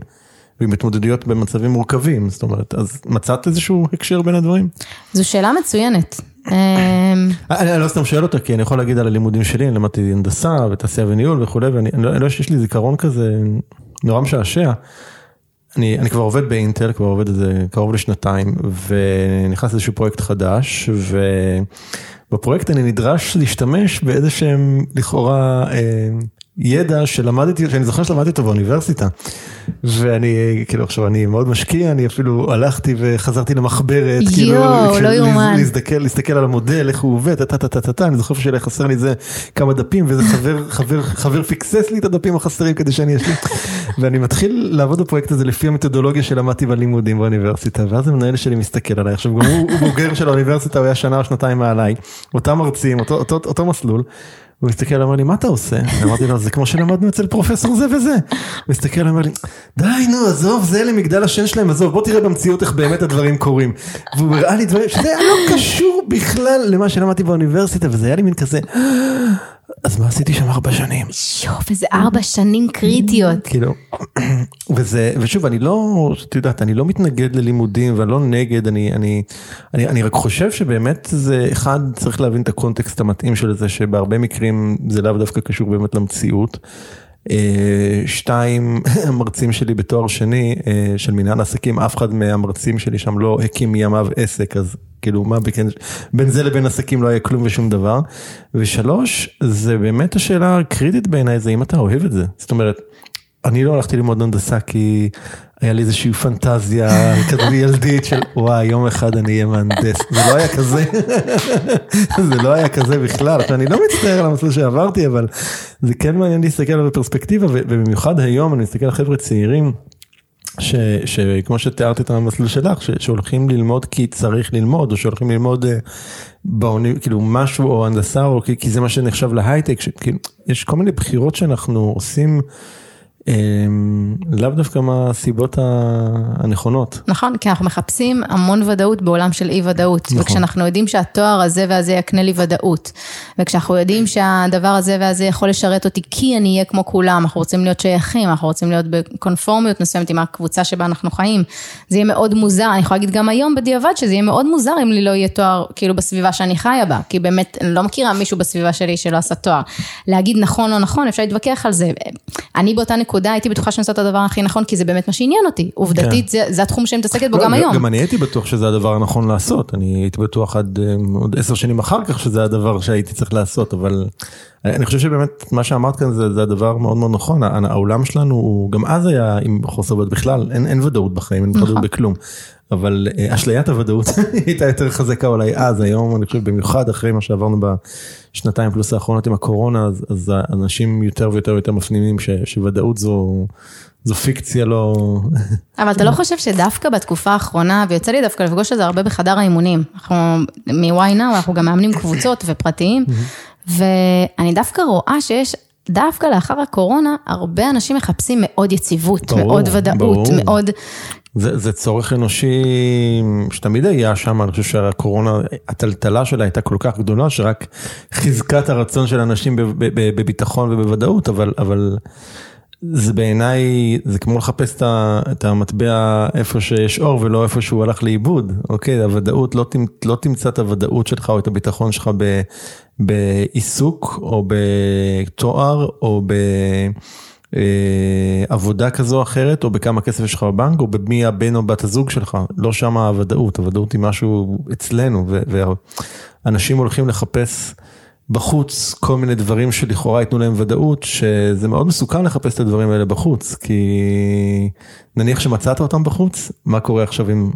ועם התמודדויות במצבים מורכבים, זאת אומרת, אז מצאת איזשהו הקשר בין הדברים? זו שאלה מצוינת. אה, אני, אני לא סתם שואל אותה, כי אני יכול להגיד על הלימודים שלי, אני למדתי הנדסה ותעשייה וניהול וכולי, ואני אני לא, לא יודע שיש לי זיכרון כזה נורא משעשע. אני, אני כבר עובד באינטל, כבר עובד איזה קרוב לשנתיים, ונכנס לאיזשהו פרויקט חדש, ובפרויקט אני נדרש להשתמש באיזה שהם לכאורה אה, ידע שלמדתי, שאני זוכר שלמדתי אותו באוניברסיטה. ואני, כאילו עכשיו אני מאוד משקיע, אני אפילו הלכתי וחזרתי למחברת, כאילו, יואו, לא להס- יאומן. להסתכל, להסתכל על המודל, איך הוא עובד, טה טה טה טה טה, אני זוכר שלי חסר לי איזה כמה דפים, ואיזה חבר, חבר, חבר פיקסס לי את הדפים החסרים כדי שאני אשלים. ואני מתחיל לעבוד בפרויקט הזה לפי המתודולוגיה שלמדתי בלימודים באוניברסיטה, ואז המנהל שלי מסתכל עליי, עכשיו גם הוא, הוא בוגר של האוניברסיטה, הוא היה שנה או שנתיים מעליי, אותם מרצים, אותו, אותו, אותו מסלול. הוא מסתכל, אמר לי, מה אתה עושה? אמרתי לו, זה כמו שלמדנו אצל פרופסור זה וזה. הוא מסתכל, אמר לי, די, נו, עזוב, זה למגדל השן שלהם, עזוב, בוא תראה במציאות איך באמת הדברים קורים. והוא הראה לי דברים שזה היה לא קשור בכלל למה שלמדתי באוניברסיטה, וזה היה לי מין כזה, אז מה עשיתי שם ארבע שנים? יואו, וזה ארבע שנים קריטיות. כאילו, וזה, ושוב, אני לא, את יודעת, אני לא מתנגד ללימודים ואני לא נגד, אני, אני, אני, אני רק חושב שבאמת זה, אחד, צריך להבין את הקונטקסט המתאים של זה, שבהרבה מקרים זה לאו דווקא קשור באמת למציאות. אה, שתיים, המרצים שלי בתואר שני אה, של מנהל עסקים, אף אחד מהמרצים שלי שם לא הקים מימיו עסק, אז כאילו מה בכן, בין זה לבין עסקים לא היה כלום ושום דבר. ושלוש, זה באמת השאלה הקריטית בעיניי, זה אם אתה אוהב את זה. זאת אומרת, אני לא הלכתי ללמוד הנדסה כי היה לי איזושהי פנטזיה כזאת ילדית של וואי יום אחד אני אהיה מהנדס, זה לא היה כזה, זה לא היה כזה בכלל, אני לא מצטער על המסלול שעברתי אבל זה כן מעניין להסתכל עליו בפרספקטיבה ובמיוחד היום אני מסתכל על חבר'ה צעירים. שכמו שתיארת את המסלול שלך, ש, שהולכים ללמוד כי צריך ללמוד, או שהולכים ללמוד אה, בעוני, כאילו משהו או הנדסה, או כי, כי זה מה שנחשב להייטק, שכאילו, יש כל מיני בחירות שאנחנו עושים. אמ, לאו דווקא מהסיבות הנכונות. נכון, כי אנחנו מחפשים המון ודאות בעולם של אי ודאות. נכון. וכשאנחנו יודעים שהתואר הזה והזה יקנה לי ודאות, וכשאנחנו יודעים שהדבר הזה והזה יכול לשרת אותי כי אני אהיה כמו כולם, אנחנו רוצים להיות שייכים, אנחנו רוצים להיות בקונפורמיות מסוימת עם הקבוצה שבה אנחנו חיים, זה יהיה מאוד מוזר, אני יכולה להגיד גם היום בדיעבד שזה יהיה מאוד מוזר אם לי לא יהיה תואר כאילו בסביבה שאני חיה בה, כי באמת אני לא מכירה מישהו בסביבה שלי שלא עשה תואר. להגיד נכון או נכון, אפשר להתווכח על זה. אני באותה נקודה נקודה הייתי בטוחה שאני עושה את הדבר הכי נכון, כי זה באמת מה שעניין אותי. עובדתית, כן. זה, זה התחום שאני מתעסקת בו לא, גם היום. גם אני הייתי בטוח שזה הדבר הנכון לעשות, אני הייתי בטוח עד אה, עוד עשר שנים אחר כך שזה הדבר שהייתי צריך לעשות, אבל אני חושב שבאמת מה שאמרת כאן זה, זה הדבר מאוד מאוד נכון, העולם שלנו הוא גם אז היה עם חוסר ודאות בכלל, אין, אין ודאות בחיים, אין ודאות נכון. בכלום. אבל אה, אשליית הוודאות הייתה יותר חזקה אולי אז, היום אני חושב במיוחד אחרי מה שעברנו בשנתיים פלוס האחרונות עם הקורונה, אז, אז אנשים יותר ויותר ויותר מפנימים ש, שוודאות זו, זו פיקציה לא... אבל אתה לא חושב שדווקא בתקופה האחרונה, ויוצא לי דווקא לפגוש את זה הרבה בחדר האימונים, אנחנו מ-why now, אנחנו גם מאמנים קבוצות ופרטיים, ואני דווקא רואה שיש דווקא לאחר הקורונה, הרבה אנשים מחפשים מאוד יציבות, ברור, מאוד ודאות, ברור. מאוד... זה, זה צורך אנושי שתמיד היה שם, אני חושב שהקורונה, הטלטלה שלה הייתה כל כך גדולה, שרק חיזקה את הרצון של אנשים בביטחון ובוודאות, אבל, אבל זה בעיניי, זה כמו לחפש את המטבע איפה שיש אור ולא איפה שהוא הלך לאיבוד, אוקיי? הוודאות, לא, לא תמצא את הוודאות שלך או את הביטחון שלך בעיסוק או בתואר או ב... אה, עבודה כזו או אחרת, או בכמה כסף יש לך בבנק, או במי הבן או בת הזוג שלך, לא שם הוודאות, הוודאות היא משהו אצלנו, ואנשים הולכים לחפש בחוץ כל מיני דברים שלכאורה ייתנו להם ודאות, שזה מאוד מסוכן לחפש את הדברים האלה בחוץ, כי נניח שמצאת אותם בחוץ, מה קורה עכשיו אם,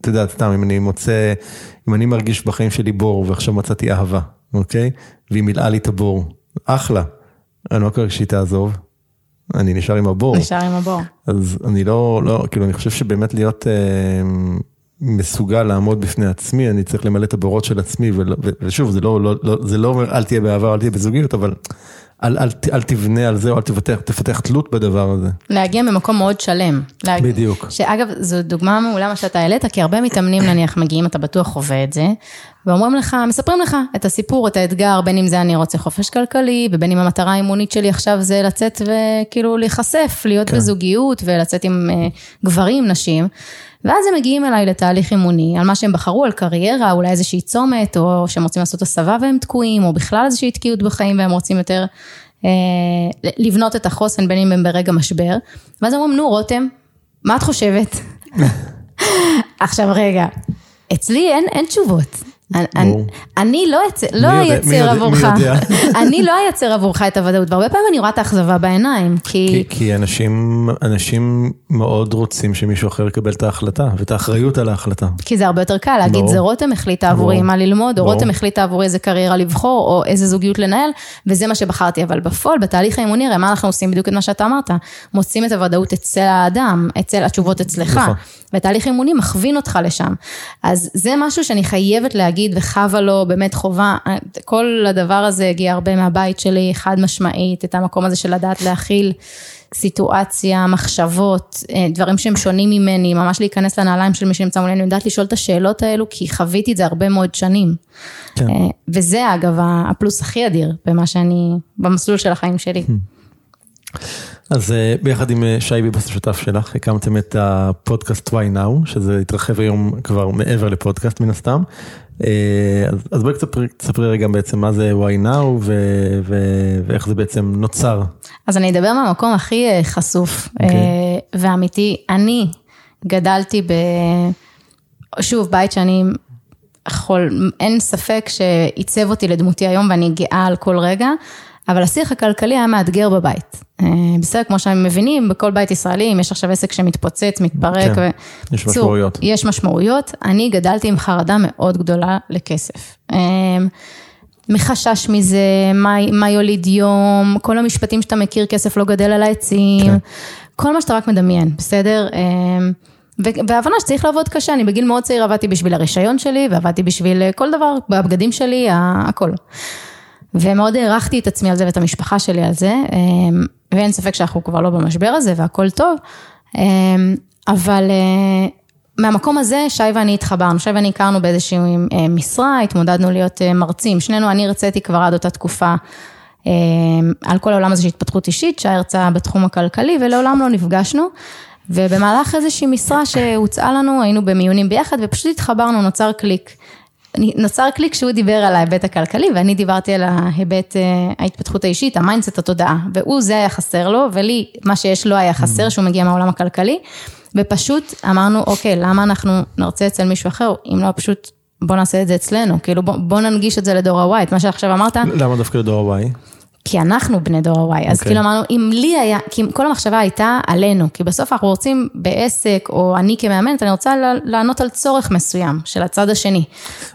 אתה יודע, סתם, אם אני מוצא, אם אני מרגיש בחיים שלי בור ועכשיו מצאתי אהבה, אוקיי? והיא מילאה לי את הבור, אחלה, אני לא קורא כשהיא תעזוב. אני נשאר עם הבור. נשאר עם הבור. אז אני לא, לא, כאילו אני חושב שבאמת להיות אה, מסוגל לעמוד בפני עצמי, אני צריך למלא את הבורות של עצמי, ושוב, זה לא, לא, לא, זה לא אומר אל תהיה באהבה, אל תהיה בזוגיות, אבל אל, אל, אל תבנה על זה או אל תפתח, תפתח תלות בדבר הזה. להגיע ממקום מאוד שלם. להגיע, בדיוק. שאגב, זו דוגמה מעולה מה שאתה העלית, כי הרבה מתאמנים נניח מגיעים, אתה בטוח חווה את זה, ואומרים לך, מספרים לך את הסיפור, את האתגר, בין אם זה אני רוצה חופש כלכלי, ובין אם המטרה האימונית שלי עכשיו זה לצאת וכאילו להיחשף, להיות כן. בזוגיות ולצאת עם uh, גברים, נשים. ואז הם מגיעים אליי לתהליך אימוני, על מה שהם בחרו, על קריירה, אולי איזושהי צומת, או שהם רוצים לעשות הסבה והם תקועים, או בכלל איזושהי תקיעות בחיים והם רוצים יותר לבנות את החוסן, בין אם הם ברגע משבר. ואז אומרים, נו רותם, מה את חושבת? עכשיו רגע, אצלי אין, אין תשובות. אני לא אייצר לא עבורך, אני לא אייצר עבורך את הוודאות, והרבה פעמים אני רואה את האכזבה בעיניים, כי... כי אנשים מאוד רוצים שמישהו אחר יקבל את ההחלטה, ואת האחריות על ההחלטה. כי זה הרבה יותר קל להגיד, זה רותם החליטה עבורי מה ללמוד, או רותם החליטה עבורי איזה קריירה לבחור, או איזה זוגיות לנהל, וזה מה שבחרתי, אבל בפועל, בתהליך האימוני, הרי מה אנחנו עושים? בדיוק את מה שאתה אמרת, מוצאים את הוודאות אצל האדם, אצל התשובות אצלך, נכון. ותהליך אימוני מכווין אותך לשם. אז זה משהו שאני חייבת להגיד. להגיד וחווה לו באמת חובה, כל הדבר הזה הגיע הרבה מהבית שלי, חד משמעית, את המקום הזה של לדעת להכיל סיטואציה, מחשבות, אה, דברים שהם שונים ממני, ממש להיכנס לנעליים של מי שנמצא מולי, אני יודעת לשאול את השאלות האלו, כי חוויתי את זה הרבה מאוד שנים. כן. אה, וזה אגב הפלוס הכי אדיר במה שאני, במסלול של החיים שלי. אז אה, ביחד עם שי ביבס השותף שלך, הקמתם את הפודקאסט Why Now, שזה התרחב היום כבר מעבר לפודקאסט מן הסתם. אז, אז בואי תספרי רגע בעצם מה זה Why Now ו, ו, ואיך זה בעצם נוצר. אז אני אדבר מהמקום הכי אה, חשוף okay. אוקיי. אה, ואמיתי. אני גדלתי ב... שוב, בית שאני יכול, אין ספק שעיצב אותי לדמותי היום ואני גאה על כל רגע, אבל השיח הכלכלי היה מאתגר בבית. אה, בסדר, כמו שהם מבינים, בכל בית ישראלי, אם יש עכשיו עסק שמתפוצץ, מתפרק. כן, ו... יש משמעויות. יש משמעויות. אני גדלתי עם חרדה מאוד גדולה לכסף. מחשש מזה, מה, מה יוליד יום, כל המשפטים שאתה מכיר, כסף לא גדל על העצים, כן. כל מה שאתה רק מדמיין, בסדר? אמ, והבנה שצריך לעבוד קשה, אני בגיל מאוד צעיר עבדתי בשביל הרישיון שלי, ועבדתי בשביל כל דבר, בבגדים שלי, הכל. ומאוד הערכתי את עצמי על זה ואת המשפחה שלי על זה, אמ, ואין ספק שאנחנו כבר לא במשבר הזה והכל טוב, אמ, אבל אה, מהמקום הזה שי ואני התחברנו, שי ואני הכרנו באיזושהי אה, משרה, התמודדנו להיות אה, מרצים, שנינו, אני הרציתי כבר עד אותה תקופה אה, על כל העולם הזה של התפתחות אישית, שי הרצה בתחום הכלכלי ולעולם לא נפגשנו. ובמהלך איזושהי משרה שהוצעה לנו, היינו במיונים ביחד ופשוט התחברנו, נוצר קליק. נוצר קליק שהוא דיבר על ההיבט הכלכלי ואני דיברתי על ההיבט ההתפתחות האישית, ה mindset, התודעה. והוא זה היה חסר לו ולי מה שיש לו היה חסר שהוא מגיע מהעולם הכלכלי. ופשוט אמרנו, אוקיי, למה אנחנו נרצה אצל מישהו אחר, אם לא פשוט בוא נעשה את זה אצלנו, כאילו בוא, בוא ננגיש את זה לדור ה-Y, את מה שעכשיו אמרת. למה דווקא לדור ה-Y? כי אנחנו בני דור ה-Y, אז okay. כאילו אמרנו, אם לי היה, כי כל המחשבה הייתה עלינו, כי בסוף אנחנו רוצים בעסק, או אני כמאמנת, אני רוצה לענות על צורך מסוים של הצד השני.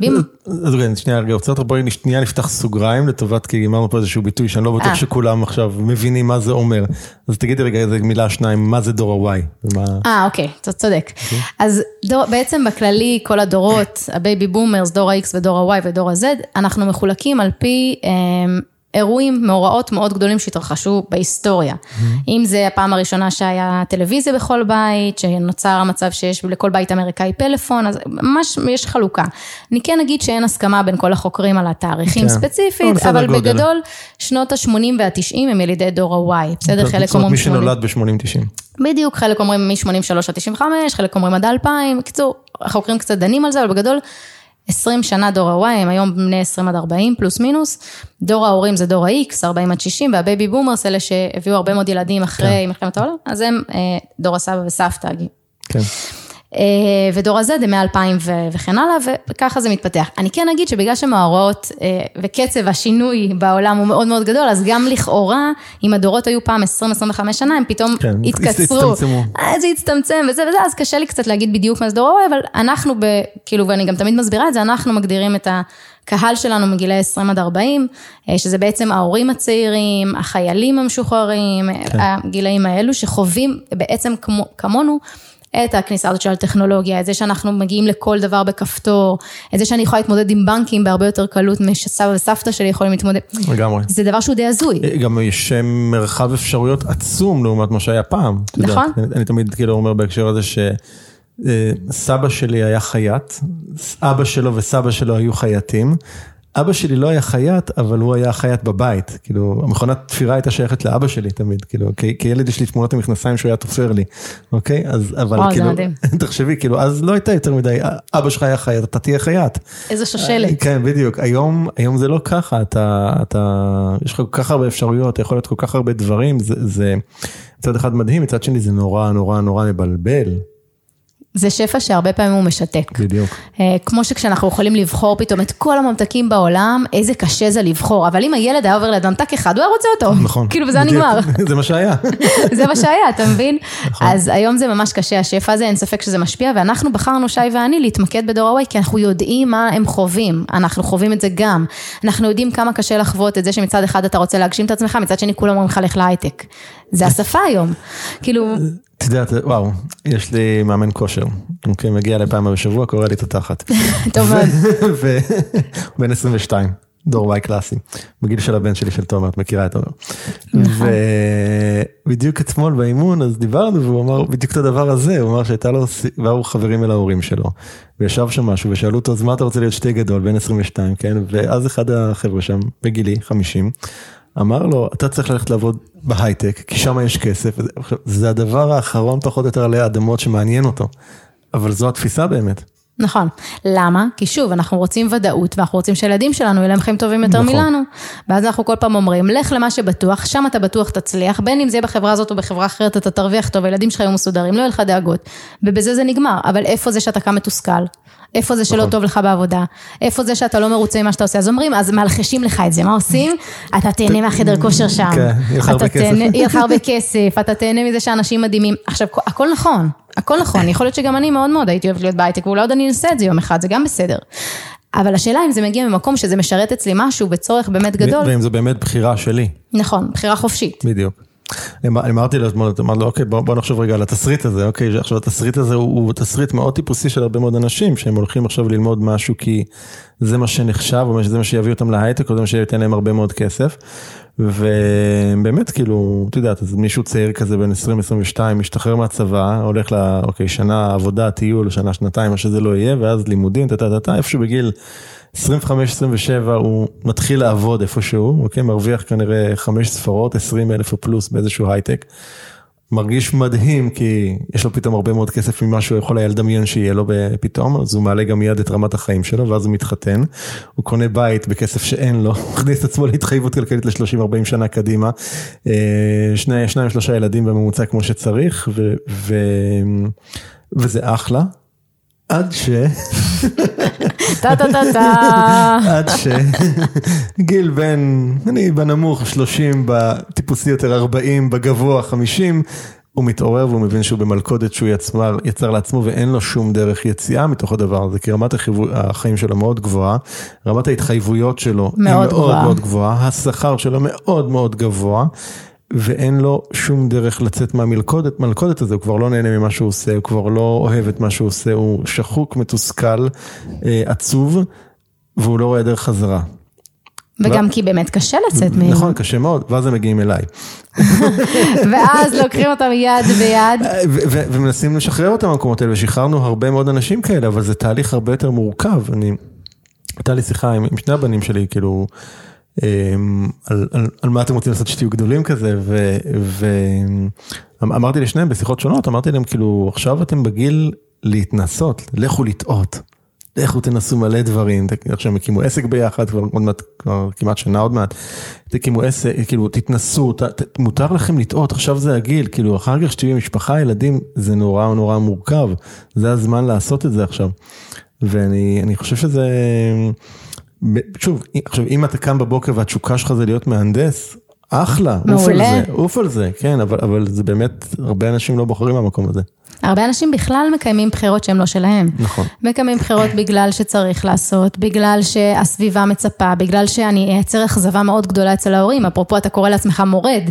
ואם... אז רגע, שנייה, רגע, רוצה בואי שנייה נפתח סוגריים לטובת, כי אמרנו פה איזשהו ביטוי שאני לא בטוח אה. שכולם עכשיו מבינים מה זה אומר. אז תגידי רגע איזה מילה שניים, מה זה דור ה-Y? אה, אוקיי, אתה צודק. אוקיי. אז דור, בעצם בכללי, כל הדורות, ה baby boomers, דור ה-X ודור ה-Y ודור ה-Z, אנחנו מחולקים על פי... אירועים, מאורעות מאוד גדולים שהתרחשו בהיסטוריה. Mm-hmm. אם זה הפעם הראשונה שהיה טלוויזיה בכל בית, שנוצר המצב שיש לכל בית אמריקאי פלאפון, אז ממש יש חלוקה. אני כן אגיד שאין הסכמה בין כל החוקרים על התאריכים כן. ספציפית, אבל גודל. בגדול, שנות ה-80 וה-90 הם ילידי דור ה-Y, בסדר? חלק אומרים... מי שנולד ב-80-90. בדיוק, חלק אומרים מ-83 עד 95, חלק אומרים עד 2000, בקיצור, החוקרים קצת דנים על זה, אבל בגדול... 20 שנה דור ה-Y, הם היום בני 20 עד 40 פלוס מינוס, דור ההורים זה דור ה-X, 40 עד 60, וה baby boomers, אלה שהביאו הרבה מאוד ילדים אחרי כן. מלחמת העולם, אז הם אה, דור הסבא וסבתא. כן. אה, ודור ה-Z זה מ-2000 וכן הלאה, וככה זה מתפתח. אני כן אגיד שבגלל שמאורעות אה, וקצב השינוי בעולם הוא מאוד מאוד גדול, אז גם לכאורה, אם הדורות היו פעם 20-25 שנה, הם פתאום כן, התקצרו. הצטמצמו. אה, זה הצטמצם וזה וזה, אז קשה לי קצת להגיד בדיוק מה זה דור ה-Y, אבל אנחנו, ב, כאילו, ואני גם תמיד מסבירה את זה, אנחנו מגדירים את הקהל שלנו מגילי 20 עד 40, שזה בעצם ההורים הצעירים, החיילים המשוחררים, כן. הגילאים האלו שחווים בעצם כמו, כמונו. את הכניסה הזאת של הטכנולוגיה, את זה שאנחנו מגיעים לכל דבר בכפתור, את זה שאני יכולה להתמודד עם בנקים בהרבה יותר קלות משסבא וסבתא שלי יכולים להתמודד. לגמרי. זה דבר שהוא די הזוי. אה, גם יש אה, מרחב אפשרויות עצום לעומת מה שהיה פעם. נכון. אני, אני תמיד כאילו אומר בהקשר הזה שסבא אה, שלי היה חייט, אבא שלו וסבא שלו היו חייטים. אבא שלי לא היה חייט, אבל הוא היה חייט בבית. כאילו, המכונת תפירה הייתה שייכת לאבא שלי תמיד, כאילו, כילד יש לי תמונות המכנסיים שהוא היה תופר לי, אוקיי? אז, אבל וואו, כאילו, תחשבי, כאילו, אז לא הייתה יותר מדי, אבא שלך היה חייט, אתה תהיה חייט. איזה שושלת. כן, בדיוק. היום, היום זה לא ככה, אתה, אתה, יש לך כל כך הרבה אפשרויות, אתה יכול להיות כל כך הרבה דברים, זה, זה מצד אחד מדהים, מצד שני זה נורא, נורא, נורא מבלבל. זה שפע שהרבה פעמים הוא משתק. בדיוק. אה, כמו שכשאנחנו יכולים לבחור פתאום את כל הממתקים בעולם, איזה קשה זה לבחור, אבל אם הילד היה עובר ליד ממתק אחד, הוא היה רוצה אותו. נכון. כאילו, וזה היה נגמר. זה מה שהיה. זה מה שהיה, אתה מבין? נכון. אז היום זה ממש קשה, השפע הזה, אין ספק שזה משפיע, ואנחנו בחרנו, שי ואני, להתמקד בדור ה-Y, כי אנחנו יודעים מה הם חווים, אנחנו חווים את זה גם. אנחנו יודעים כמה קשה לחוות את זה שמצד אחד אתה רוצה להגשים את עצמך, מצד שני כולם אומרים לך לך להייטק. זה השפה היום. כאילו... את יודעת, וואו, יש לי מאמן כושר, אוקיי, מגיע לפעם בשבוע, קורא לי את התחת. טוב מאוד. בן 22. דור וואי קלאסי, בגיל של הבן שלי של תומר, את מכירה את תומר. נכון. ובדיוק אתמול באימון אז דיברנו והוא אמר בדיוק את הדבר הזה, הוא אמר שהייתה לו, באו חברים אל ההורים שלו, וישב שם משהו ושאלו אותו אז מה אתה רוצה להיות שתי גדול, בן 22, כן, ואז אחד החבר'ה שם, בגילי, 50, אמר לו אתה צריך ללכת לעבוד בהייטק, כי שם יש כסף, זה הדבר האחרון פחות או יותר עלי האדמות שמעניין אותו, אבל זו התפיסה באמת. נכון. למה? כי שוב, אנחנו רוצים ודאות, ואנחנו רוצים שהילדים שלנו יהיו להם חיים טובים יותר נכון. מלנו. ואז אנחנו כל פעם אומרים, לך למה שבטוח, שם אתה בטוח תצליח, בין אם זה יהיה בחברה הזאת או בחברה אחרת, אתה תרוויח טוב, הילדים שלך יהיו מסודרים, לא יהיו לך דאגות. ובזה זה נגמר. אבל איפה זה שאתה קם מתוסכל? איפה זה שלא נכון. טוב לך בעבודה? איפה זה שאתה לא מרוצה ממה שאתה עושה? אז אומרים, אז מלחשים לך את זה, מה עושים? אתה תהנה מהחדר כושר שם. כן, יהיה לך הרבה כסף. יהיה לך הרבה כסף, אתה תהנה מזה שאנשים מדהימים. עכשיו, הכל נכון, הכל נכון, יכול להיות שגם אני מאוד מאוד הייתי אוהבת להיות בהייטק, ואולי עוד אני אנסה את זה יום אחד, זה גם בסדר. אבל השאלה אם זה מגיע ממקום שזה משרת אצלי משהו בצורך באמת גדול. ואם זו באמת בחירה שלי. נכון, בחירה חופשית. בדיוק. אמרתי לו אתמול, אמרתי לו, אוקיי, בוא, בוא נחשוב רגע על התסריט הזה, אוקיי, עכשיו התסריט הזה הוא, הוא תסריט מאוד טיפוסי של הרבה מאוד אנשים, שהם הולכים עכשיו ללמוד משהו כי זה מה שנחשב, או זה מה שיביא אותם להייטק, או זה מה שייתן להם הרבה מאוד כסף. ובאמת כאילו, את יודעת, אז מישהו צעיר כזה בין 20-22 משתחרר מהצבא, הולך ל... אוקיי, שנה עבודה, טיול, שנה, שנתיים, מה שזה לא יהיה, ואז לימודים, טה-טה-טה, איפשהו בגיל 25-27 הוא מתחיל לעבוד איפשהו, אוקיי, מרוויח כנראה חמש ספרות, 20 אלף או פלוס באיזשהו הייטק. מרגיש מדהים כי יש לו פתאום הרבה מאוד כסף ממה שהוא יכול היה לדמיין שיהיה לו פתאום, אז הוא מעלה גם מיד את רמת החיים שלו ואז הוא מתחתן, הוא קונה בית בכסף שאין לו, הוא מכניס את עצמו להתחייבות כלכלית ל-30-40 שנה קדימה, אה, שני, שניים שלושה ילדים בממוצע כמו שצריך ו, ו, וזה אחלה, עד ש... טה טה טה טה. עד ש... גיל בן, אני בנמוך 30, בטיפוסי יותר 40, בגבוה 50, הוא מתעורר והוא מבין שהוא במלכודת שהוא יצר, יצר לעצמו ואין לו שום דרך יציאה מתוך הדבר הזה, כי רמת החיים שלו מאוד גבוהה, רמת ההתחייבויות שלו מאוד היא מאוד גבוהה. מאוד גבוהה, השכר שלו מאוד מאוד גבוה. ואין לו שום דרך לצאת מהמלכודת, מלכודת הזה, הוא כבר לא נהנה ממה שהוא עושה, הוא כבר לא אוהב את מה שהוא עושה, הוא שחוק, מתוסכל, אה, עצוב, והוא לא רואה דרך חזרה. וגם ו... כי באמת קשה לצאת מהם. נכון, קשה מאוד, ואז הם מגיעים אליי. ואז לוקחים אותם יד ביד. אה, ומנסים לשחרר אותם במקומות האלה, ושחררנו הרבה מאוד אנשים כאלה, אבל זה תהליך הרבה יותר מורכב. אני, הייתה לי שיחה עם, עם שני הבנים שלי, כאילו... אמ, על, על, על מה אתם רוצים לעשות שתהיו גדולים כזה, ואמרתי לשניהם בשיחות שונות, אמרתי להם כאילו, עכשיו אתם בגיל להתנסות, לכו לטעות. לכו תנסו מלא דברים, עכשיו הקימו עסק ביחד, כבר עוד מעט, כבר כמעט שנה עוד מעט, תקימו עסק, כאילו תתנסו, ת, ת, מותר לכם לטעות, עכשיו זה הגיל, כאילו אחר כך שתהיו משפחה, ילדים, זה נורא נורא מורכב, זה הזמן לעשות את זה עכשיו. ואני חושב שזה, שוב, עכשיו אם אתה קם בבוקר והתשוקה שלך זה להיות מהנדס, אחלה, עוף על זה, עוף על זה, כן, אבל, אבל זה באמת, הרבה אנשים לא בוחרים במקום הזה. הרבה אנשים בכלל מקיימים בחירות שהן לא שלהם. נכון. מקיימים בחירות בגלל שצריך לעשות, בגלל שהסביבה מצפה, בגלל שאני אייצר אכזבה מאוד גדולה אצל ההורים, אפרופו אתה קורא לעצמך מורד,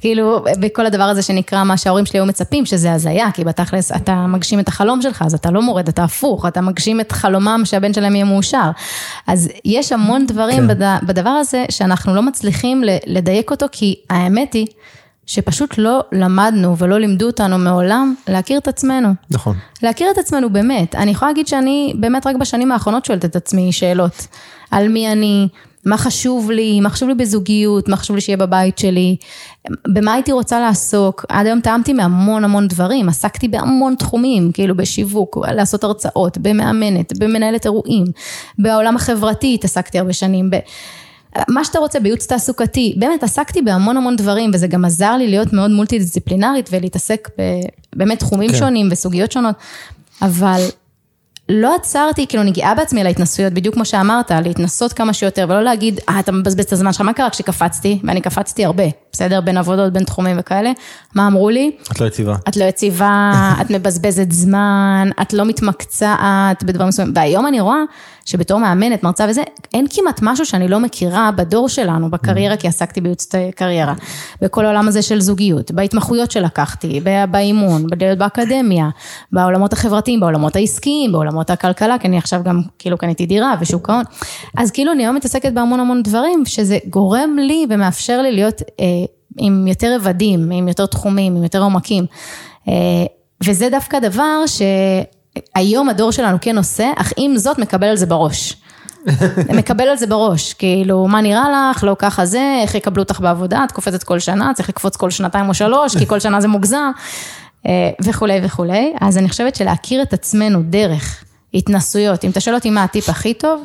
כאילו בכל הדבר הזה שנקרא מה שההורים שלי היו מצפים, שזה הזיה, כי בתכלס אתה מגשים את החלום שלך, אז אתה לא מורד, אתה הפוך, אתה מגשים את חלומם שהבן שלהם יהיה מאושר. אז יש המון דברים כן. בד, בדבר הזה שאנחנו לא מצליחים לדייק אותו, כי האמת היא, שפשוט לא למדנו ולא לימדו אותנו מעולם להכיר את עצמנו. נכון. להכיר את עצמנו באמת. אני יכולה להגיד שאני באמת רק בשנים האחרונות שואלת את עצמי שאלות. על מי אני, מה חשוב לי, מה חשוב לי בזוגיות, מה חשוב לי שיהיה בבית שלי, במה הייתי רוצה לעסוק. עד היום טעמתי מהמון המון דברים, עסקתי בהמון תחומים, כאילו בשיווק, לעשות הרצאות, במאמנת, במנהלת אירועים, בעולם החברתי התעסקתי הרבה שנים. ב... מה שאתה רוצה בייעוץ תעסוקתי, באמת עסקתי בהמון המון דברים וזה גם עזר לי להיות מאוד מולטי דיסציפלינרית ולהתעסק באמת תחומים כן. שונים וסוגיות שונות, אבל לא עצרתי, כאילו אני גאה בעצמי על ההתנסויות, בדיוק כמו שאמרת, להתנסות כמה שיותר ולא להגיד, אה אתה מבזבז את הזמן שלך, מה קרה כשקפצתי? ואני קפצתי הרבה, בסדר? בין עבודות, בין תחומים וכאלה. מה אמרו לי? את לא יציבה. את לא יציבה, את מבזבזת זמן, את לא מתמקצעת בדברים מסוימים. והיום אני רואה שבתור מאמנת, מרצה וזה, אין כמעט משהו שאני לא מכירה בדור שלנו, בקריירה, כי עסקתי בייעוץ קריירה. בכל העולם הזה של זוגיות, בהתמחויות שלקחתי, באימון, בלהיות באקדמיה, בעולמות החברתיים, בעולמות העסקיים, בעולמות הכלכלה, כי אני עכשיו גם כאילו קניתי דירה ושוק ההון. אז כאילו אני היום מתעסקת בהמון המון דברים, שזה גורם לי ומאפשר לי להיות אה, עם יותר רבדים, עם יותר תחומים, עם יותר עומקים. אה, וזה דווקא דבר שהיום הדור שלנו כן עושה, אך עם זאת מקבל על זה בראש. מקבל על זה בראש, כאילו, מה נראה לך, לא ככה זה, איך יקבלו אותך בעבודה, את קופצת כל שנה, צריך לקפוץ כל שנתיים או שלוש, כי כל שנה זה מוגזם, אה, וכולי וכולי. אז אני חושבת שלהכיר את עצמנו דרך התנסויות, אם אתה שואל אותי מה הטיפ הכי טוב,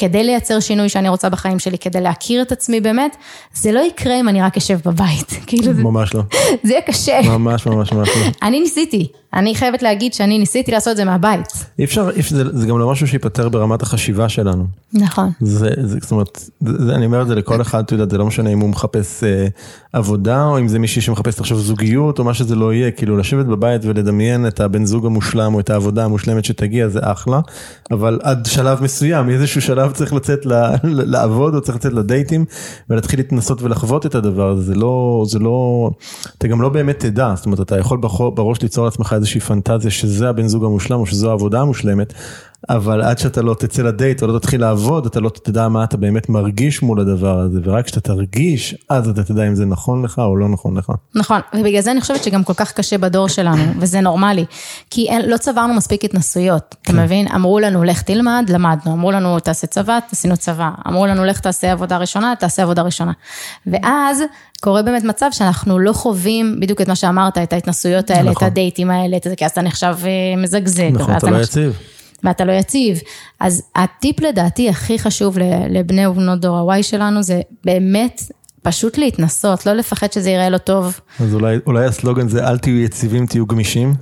כדי לייצר שינוי שאני רוצה בחיים שלי, כדי להכיר את עצמי באמת, זה לא יקרה אם אני רק אשב בבית. כאילו זה... ממש לא. זה יהיה קשה. ממש ממש ממש לא. אני ניסיתי, אני חייבת להגיד שאני ניסיתי לעשות את זה מהבית. אי אפשר, אי אפשר זה, זה גם לא משהו שיפתר ברמת החשיבה שלנו. נכון. זה, זה, זאת אומרת, זה, אני אומר את זה לכל אחד, אתה יודע, זה לא משנה אם הוא מחפש אה, עבודה, או אם זה מישהי שמחפש עכשיו זוגיות, או מה שזה לא יהיה, כאילו לשבת בבית ולדמיין את הבן זוג המושלם, או את העבודה המושלמת שתגיע, זה אחלה, אבל עד שלב מסוים, מאיזשהו שלב צריך לצאת ל, לעבוד, או צריך לצאת לדייטים, ולהתחיל להתנסות ולחוות את הדבר הזה, זה לא, זה לא, אתה גם לא באמת תדע, זאת אומרת, אתה יכול בראש ליצור לעצמך איזושהי פנטזיה שזה הבן זוג המושלם, או שזו העבודה המושלמת, אבל עד שאתה לא תצא לדייט או לא תתחיל לעבוד, אתה לא תדע מה אתה באמת מרגיש מול הדבר הזה, ורק כשאתה תרגיש, אז אתה תדע אם זה נכון לך או לא נכון לך. נכון, ובגלל זה אני חושבת שגם כל כך קשה בדור שלנו, וזה נורמלי, כי אין, לא צברנו מספיק התנסויות, אתה כן. מבין? אמרו לנו, לך תלמד, למדנו, אמרו לנו, תעשה צבא, עשינו צבא, אמרו לנו, לך תעשה עבודה ראשונה, תעשה עבודה ראשונה. ואז קורה באמת מצב שאנחנו לא חווים בדיוק את מה שאמרת, את ההתנסויות האלה, נכון. את הדייטים האלה, את זה, כי אז אתה נחשב אה, מזגזג. נכון, אתה לא יציב. ואתה לא יציב. אז הטיפ לדעתי הכי חשוב לבני ובנות דור ה-Y שלנו זה באמת פשוט להתנסות, לא לפחד שזה ייראה לא טוב. אז אולי, אולי הסלוגן זה אל תהיו יציבים, תהיו גמישים?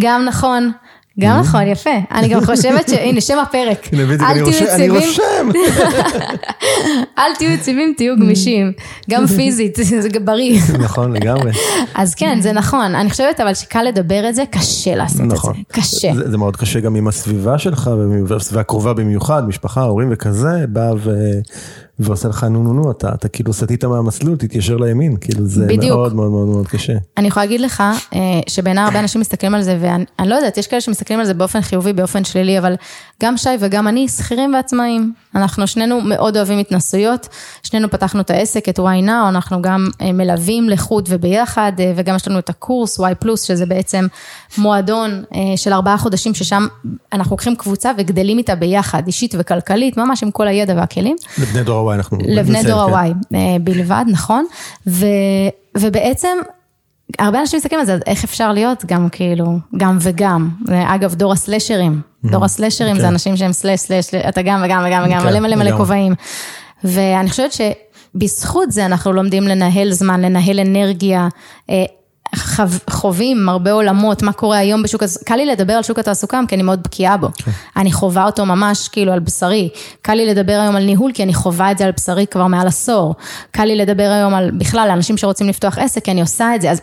גם נכון. גם נכון, יפה. אני גם חושבת ש... הנה, שם הפרק. הנה, בדיוק, אני רושם. אל תהיו יציבים, תהיו גמישים. גם פיזית, זה בריא. נכון, לגמרי. אז כן, זה נכון. אני חושבת אבל שקל לדבר את זה, קשה לעשות את זה. נכון. קשה. זה מאוד קשה גם עם הסביבה שלך, והסביבה קרובה במיוחד, משפחה, הורים וכזה, בא ו... ועושה לך נו נו נו, אתה, אתה כאילו סטית מהמסלול, תתיישר לימין, כאילו זה בדיוק. מאוד מאוד מאוד מאוד קשה. אני יכולה להגיד לך אה, שבעיניי הרבה אנשים מסתכלים על זה, ואני לא יודעת, יש כאלה שמסתכלים על זה באופן חיובי, באופן שלילי, אבל גם שי וגם אני שכירים ועצמאים. אנחנו שנינו מאוד אוהבים התנסויות, שנינו פתחנו את העסק, את why now, אנחנו גם אה, מלווים לחוד וביחד, אה, וגם יש לנו את הקורס y פלוס, שזה בעצם מועדון של ארבעה חודשים, ששם אנחנו לוקחים קבוצה וגדלים איתה ביחד, אישית וכלכלית, ממש עם כל הידע והכלים. לבני דור ה-Y אנחנו... לבני דור ה-Y כן. אה, בלבד, נכון. ו, ובעצם, הרבה אנשים מסתכלים על זה, איך אפשר להיות גם כאילו, גם וגם. אגב, דור הסלשרים. דור הסלשרים זה כן. אנשים שהם סלש, סלש, אתה גם וגם וגם וגם, כן, מלא מלא מלא כובעים. ואני חושבת שבזכות זה אנחנו לומדים לנהל זמן, לנהל אנרגיה. אה, חווים הרבה עולמות, מה קורה היום בשוק, התעסוקה, קל לי לדבר על שוק התעסוקה כי אני מאוד בקיאה בו. כן. אני חווה אותו ממש כאילו על בשרי. קל לי לדבר היום על ניהול כי אני חווה את זה על בשרי כבר מעל עשור. קל לי לדבר היום על בכלל לאנשים שרוצים לפתוח עסק כי אני עושה את זה. אז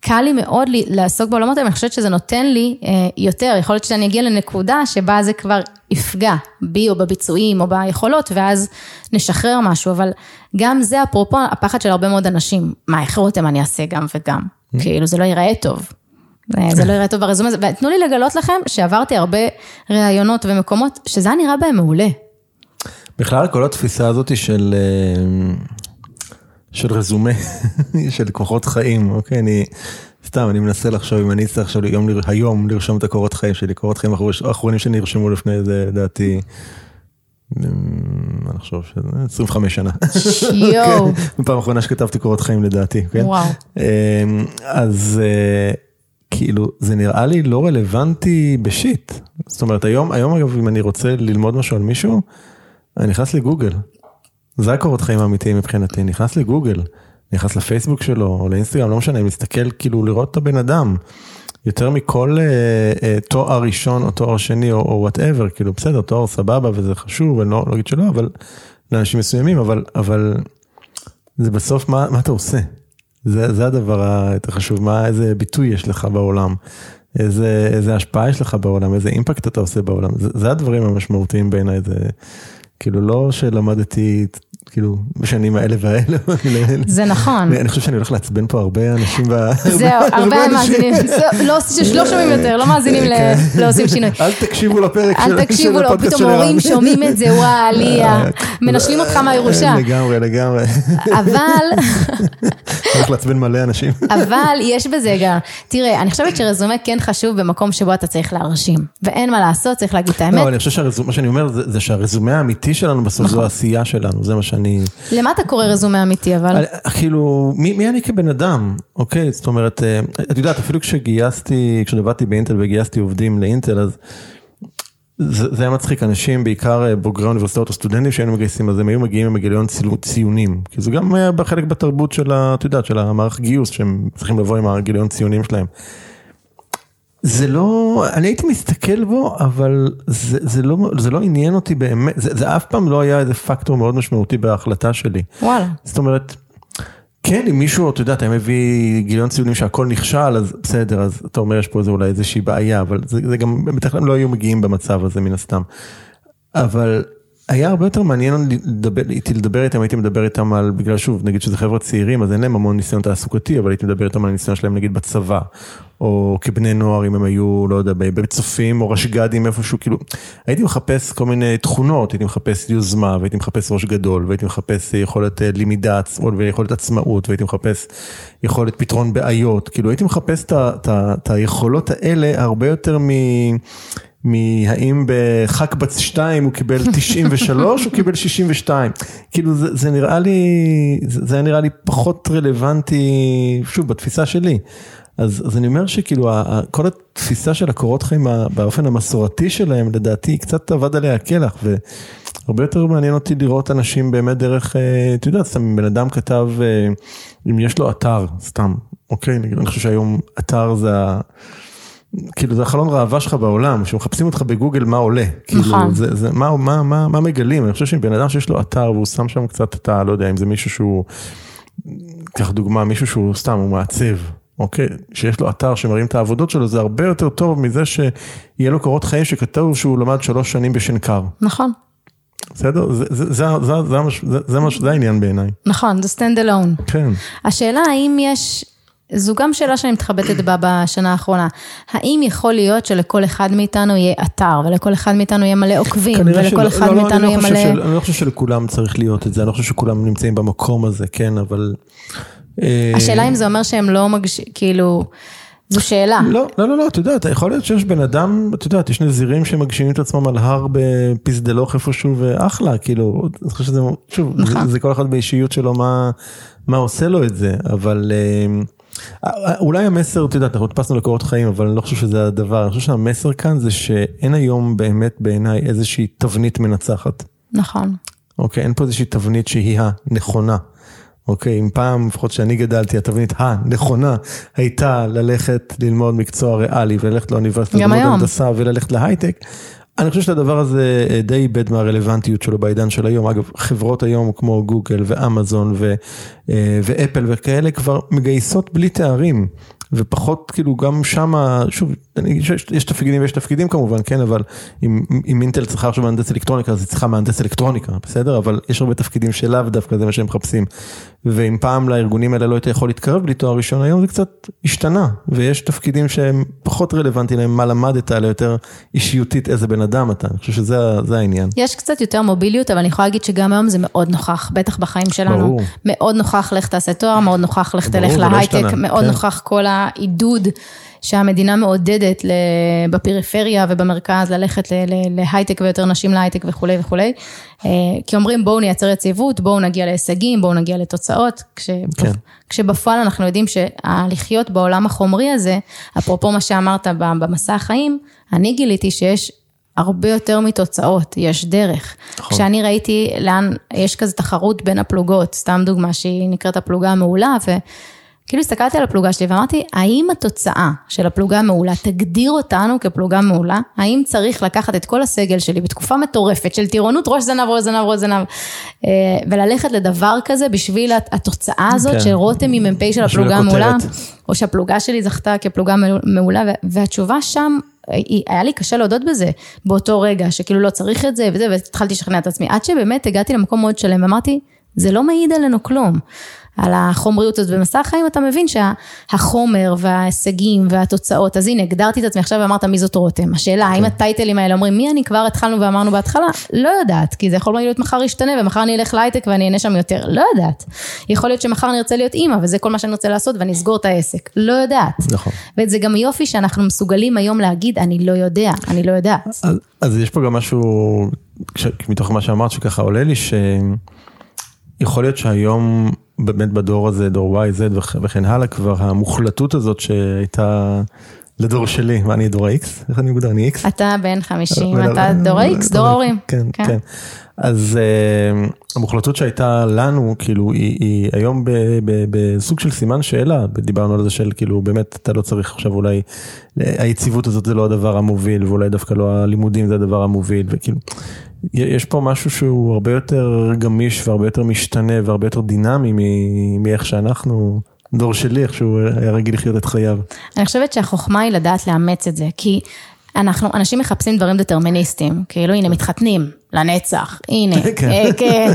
קל לי מאוד לי, לעסוק בעולמות האלה, אני חושבת שזה נותן לי אה, יותר, יכול להיות שאני אגיע לנקודה שבה זה כבר יפגע בי או בביצועים או ביכולות, ואז נשחרר משהו, אבל גם זה אפרופו הפחד של הרבה מאוד אנשים, מה, איך רותם אני אעשה גם וגם. כאילו זה לא ייראה טוב. אה, זה לא ייראה טוב ברזומה, ותנו לי לגלות לכם שעברתי הרבה ראיונות ומקומות שזה היה נראה בהם מעולה. בכלל כל התפיסה הזאת של אה, של רזומה, של כוחות חיים, אוקיי? אני, סתם, אני מנסה לחשוב אם אני אצטרך עכשיו היום, היום לרשום את הקורות חיים שלי, קורות חיים האחרונים שנרשמו לפני זה, לדעתי, אני חושב שזה 25 שנה. יואו. כן, פעם אחרונה שכתבתי קורות חיים לדעתי, כן? וואו. אמ, אז אה, כאילו, זה נראה לי לא רלוונטי בשיט. זאת אומרת, היום, היום אגב, אם אני רוצה ללמוד משהו על מישהו, אני נכנס לגוגל. זה הקורות חיים האמיתיים מבחינתי, נכנס לגוגל, נכנס לפייסבוק שלו, או לאינסטגרם, לא משנה, אני מסתכל כאילו לראות את הבן אדם. יותר מכל אה, אה, תואר ראשון או תואר שני או whatever, כאילו בסדר, תואר סבבה וזה חשוב, אני לא, לא אגיד שלא, אבל לאנשים מסוימים, אבל, אבל זה בסוף מה, מה אתה עושה. זה, זה הדבר היותר חשוב, מה, איזה ביטוי יש לך בעולם, איזה, איזה השפעה יש לך בעולם, איזה impact אתה עושה בעולם, זה, זה הדברים המשמעותיים בעיניי, זה כאילו לא שלמדתי כאילו בשנים האלה והאלה. זה נכון. אני חושב שאני הולך לעצבן פה הרבה אנשים. זהו, הרבה מאזינים, לא, לא שומעים יותר, לא מאזינים כן. לעושים שינוי. אל תקשיבו לפרק של אל תקשיבו פתאום הורים שומעים את זה, וואי, עליה, מנשלים אותך מהירושה. לגמרי, לגמרי. אבל... הולך לעצבן מלא אנשים. אבל יש בזה גם, תראה, אני חושבת שרזומה כן חשוב במקום שבו אתה צריך להרשים, ואין מה לעשות, צריך להגיד את האמת. לא, אני חושב שמה שאני אומר זה שהרזומה האמיתי שלנו בסוף זו נכון. העשייה שלנו, זה מה שאני... למה אתה קורא רזומה אמיתי אבל? כאילו, מי, מי אני כבן אדם, אוקיי? זאת אומרת, אה, את יודעת, אפילו כשגייסתי, כשעבדתי באינטל וגייסתי עובדים לאינטל, אז זה, זה היה מצחיק, אנשים, בעיקר אה, בוגרי האוניברסיטאות או סטודנטים שהיינו מגייסים, אז הם היו מגיעים עם גיליון ציונים, כי זה גם בחלק בתרבות של, את יודעת, של המערך גיוס, שהם צריכים לבוא עם הגיליון ציונים שלהם. זה לא, אני הייתי מסתכל בו, אבל זה, זה, לא, זה לא עניין אותי באמת, זה, זה אף פעם לא היה איזה פקטור מאוד משמעותי בהחלטה שלי. וואלה. זאת אומרת, כן, אם מישהו, אתה יודע, אתה מביא גיליון ציונים שהכל נכשל, אז בסדר, אז אתה אומר, יש פה איזה, אולי איזושהי בעיה, אבל זה, זה גם, בטח הם לא היו מגיעים במצב הזה מן הסתם. אבל היה הרבה יותר מעניין איתי לדבר איתם, הייתי מדבר איתם על, בגלל שוב, נגיד שזה חבר'ה צעירים, אז אין להם המון ניסיון תעסוקתי, אבל הייתי מדבר איתם על הניסיון שלהם נגיד בצבא, או כבני נוער, אם הם היו, לא יודע, בצופים, או רשג"דים איפשהו, כאילו, הייתי מחפש כל מיני תכונות, הייתי מחפש יוזמה, והייתי מחפש ראש גדול, והייתי מחפש יכולת אה, למידה, ויכולת עצמאות, והייתי מחפש יכולת פתרון בעיות, כאילו הייתי מחפש את היכולות האלה הרבה יותר מ... מהאם בח"כ בת 2 הוא קיבל 93 או קיבל 62. כאילו זה, זה נראה לי, זה, היה נראה לי פחות רלוונטי, שוב, בתפיסה שלי. אז, אז אני אומר שכאילו כל התפיסה של הקורות חיים באופן המסורתי שלהם, לדעתי, קצת עבד עליה הקלח, והרבה יותר מעניין אותי לראות אנשים באמת דרך, אה, אתה יודע, סתם בן אדם כתב, אה, אם יש לו אתר, סתם, אוקיי, אני חושב שהיום אתר זה ה... כאילו זה החלון ראווה שלך בעולם, שמחפשים אותך בגוגל מה עולה. כאילו, נכון. זה, זה, מה, מה, מה, מה מגלים? אני חושב שבן אדם שיש לו אתר והוא שם שם קצת את ה... לא יודע, אם זה מישהו שהוא, קח דוגמה, מישהו שהוא סתם, הוא מעצב, אוקיי? שיש לו אתר שמראים את העבודות שלו, זה הרבה יותר טוב מזה שיהיה לו קורות חיים שכתוב שהוא למד שלוש שנים בשנקר. נכון. בסדר? זה, זה, זה, זה, זה, זה, זה, זה, זה העניין בעיניי. נכון, זה stand alone. כן. השאלה האם יש זו גם שאלה שאני מתחבטת בה בשנה האחרונה. האם יכול להיות שלכל אחד מאיתנו יהיה אתר, ולכל אחד מאיתנו יהיה מלא עוקבים, ולכל אחד לא, לא, מאיתנו יהיה מלא... של, אני לא חושב שלכולם צריך להיות את זה, אני לא חושב שכולם נמצאים במקום הזה, כן, אבל... אה, השאלה אם זה אומר שהם לא מגש... כאילו... זו שאלה. לא, לא, לא, לא, אתה יודע, יכול להיות שיש בן אדם, אתה יודע, יש נזירים שמגשימים את עצמם על הר בפיסדלוך איפשהו, ואחלה, כאילו, אני חושב שזה, שוב, נכון. זה, זה כל אחד באישיות שלו, מה, מה עושה לו את זה, אבל... אה, אולי המסר, אתה יודע, אנחנו הדפסנו לקורות חיים, אבל אני לא חושב שזה הדבר, אני חושב שהמסר כאן זה שאין היום באמת בעיניי איזושהי תבנית מנצחת. נכון. אוקיי, אין פה איזושהי תבנית שהיא הנכונה. אוקיי, אם פעם, לפחות שאני גדלתי, התבנית הנכונה הייתה ללכת ללמוד מקצוע ריאלי וללכת לאוניברסיטה, ללמוד הנדסה וללכת להייטק, אני חושב שהדבר הזה אה, די איבד מהרלוונטיות שלו בעידן של היום. אגב, חברות היום כמו גוגל ואמזון ו, אה, ואפל וכאלה כבר מגייסות בלי תארים. ופחות כאילו גם שמה, שוב, יש, יש תפקידים ויש תפקידים כמובן, כן, אבל אם, אם אינטל צריכה עכשיו מהנדס אלקטרוניקה, אז היא צריכה מהנדס אלקטרוניקה, בסדר? אבל יש הרבה תפקידים שלאו דווקא זה מה שהם מחפשים. ואם פעם לארגונים האלה לא היית יכול להתקרב בלי תואר ראשון, היום זה קצת השתנה, ויש תפקידים שהם פחות רלוונטיים להם מה למדת, אלא יותר אישיותית איזה בן אדם אתה, אני חושב שזה העניין. יש קצת יותר מוביליות, אבל אני יכולה להגיד שגם היום זה מאוד נוכח, בטח בחיים שלנו. ברור. מאוד נוכח לך תעשה תואר, מאוד נוכח לך תלך להייטק, מאוד כן. נוכח כל העידוד. שהמדינה מעודדת בפריפריה ובמרכז ללכת להייטק ויותר נשים להייטק וכולי וכולי. אה, כי אומרים בואו נייצר יציבות, בואו נגיע להישגים, בואו נגיע לתוצאות, כש... כן. כשבפועל אנחנו יודעים שהלחיות בעולם החומרי הזה, אפרופו מה שאמרת במסע החיים, אני גיליתי שיש הרבה יותר מתוצאות, יש דרך. נכון. כשאני ראיתי לאן, יש כזה תחרות בין הפלוגות, סתם דוגמה שהיא נקראת הפלוגה המעולה, ו... כאילו הסתכלתי על הפלוגה שלי ואמרתי, האם התוצאה של הפלוגה המעולה תגדיר אותנו כפלוגה מעולה? האם צריך לקחת את כל הסגל שלי בתקופה מטורפת של טירונות ראש זנב, ראש זנב, ראש זנב, אה, וללכת לדבר כזה בשביל התוצאה הזאת כן. של רותם היא מ"פ של הפלוגה המעולה, או שהפלוגה שלי זכתה כפלוגה מעולה, והתשובה שם היה לי קשה להודות בזה באותו רגע, שכאילו לא צריך את זה וזה, והתחלתי לשכנע את עצמי, עד שבאמת הגעתי למקום מאוד שלם ואמרתי, זה לא מעיד עלינו כלום. על החומריות הזאת במסע החיים, אתה מבין שהחומר וההישגים והתוצאות, אז הנה, הגדרתי את עצמי עכשיו ואמרת מי זאת רותם. השאלה, האם כן. הטייטלים האלה אומרים מי אני כבר התחלנו ואמרנו בהתחלה? לא יודעת, כי זה יכול להיות מחר ישתנה ומחר אני אלך להייטק ואני אענה שם יותר, לא יודעת. יכול להיות שמחר אני ארצה להיות אימא וזה כל מה שאני רוצה לעשות ואני אסגור את העסק, לא יודעת. נכון. וזה גם יופי שאנחנו מסוגלים היום להגיד, אני לא יודע, אני לא יודעת. אז, אז יש פה גם משהו, מתוך מה שאמרת שככה עולה לי, שיכול להיות שהיום באמת בדור הזה, דור Y, Z וכן הלאה, כבר המוחלטות הזאת שהייתה לדור שלי, מה אני דור ה-X? איך אני מוגדר? אני X? אתה בן 50, אתה דור ה-X, דור ההורים. כן, כן. כן. אז uh, המוחלטות שהייתה לנו, כאילו, היא, היא היום בסוג של סימן שאלה, דיברנו על זה של כאילו, באמת, אתה לא צריך עכשיו אולי, היציבות הזאת זה לא הדבר המוביל, ואולי דווקא לא הלימודים זה הדבר המוביל, וכאילו, יש פה משהו שהוא הרבה יותר גמיש והרבה יותר משתנה והרבה יותר דינמי מאיך שאנחנו, דור שלי, איך שהוא היה רגיל לחיות את חייו. אני חושבת שהחוכמה היא לדעת לאמץ את זה, כי אנחנו, אנשים מחפשים דברים דטרמיניסטיים, כאילו הנה מתחתנים לנצח, הנה, כן, אה, כן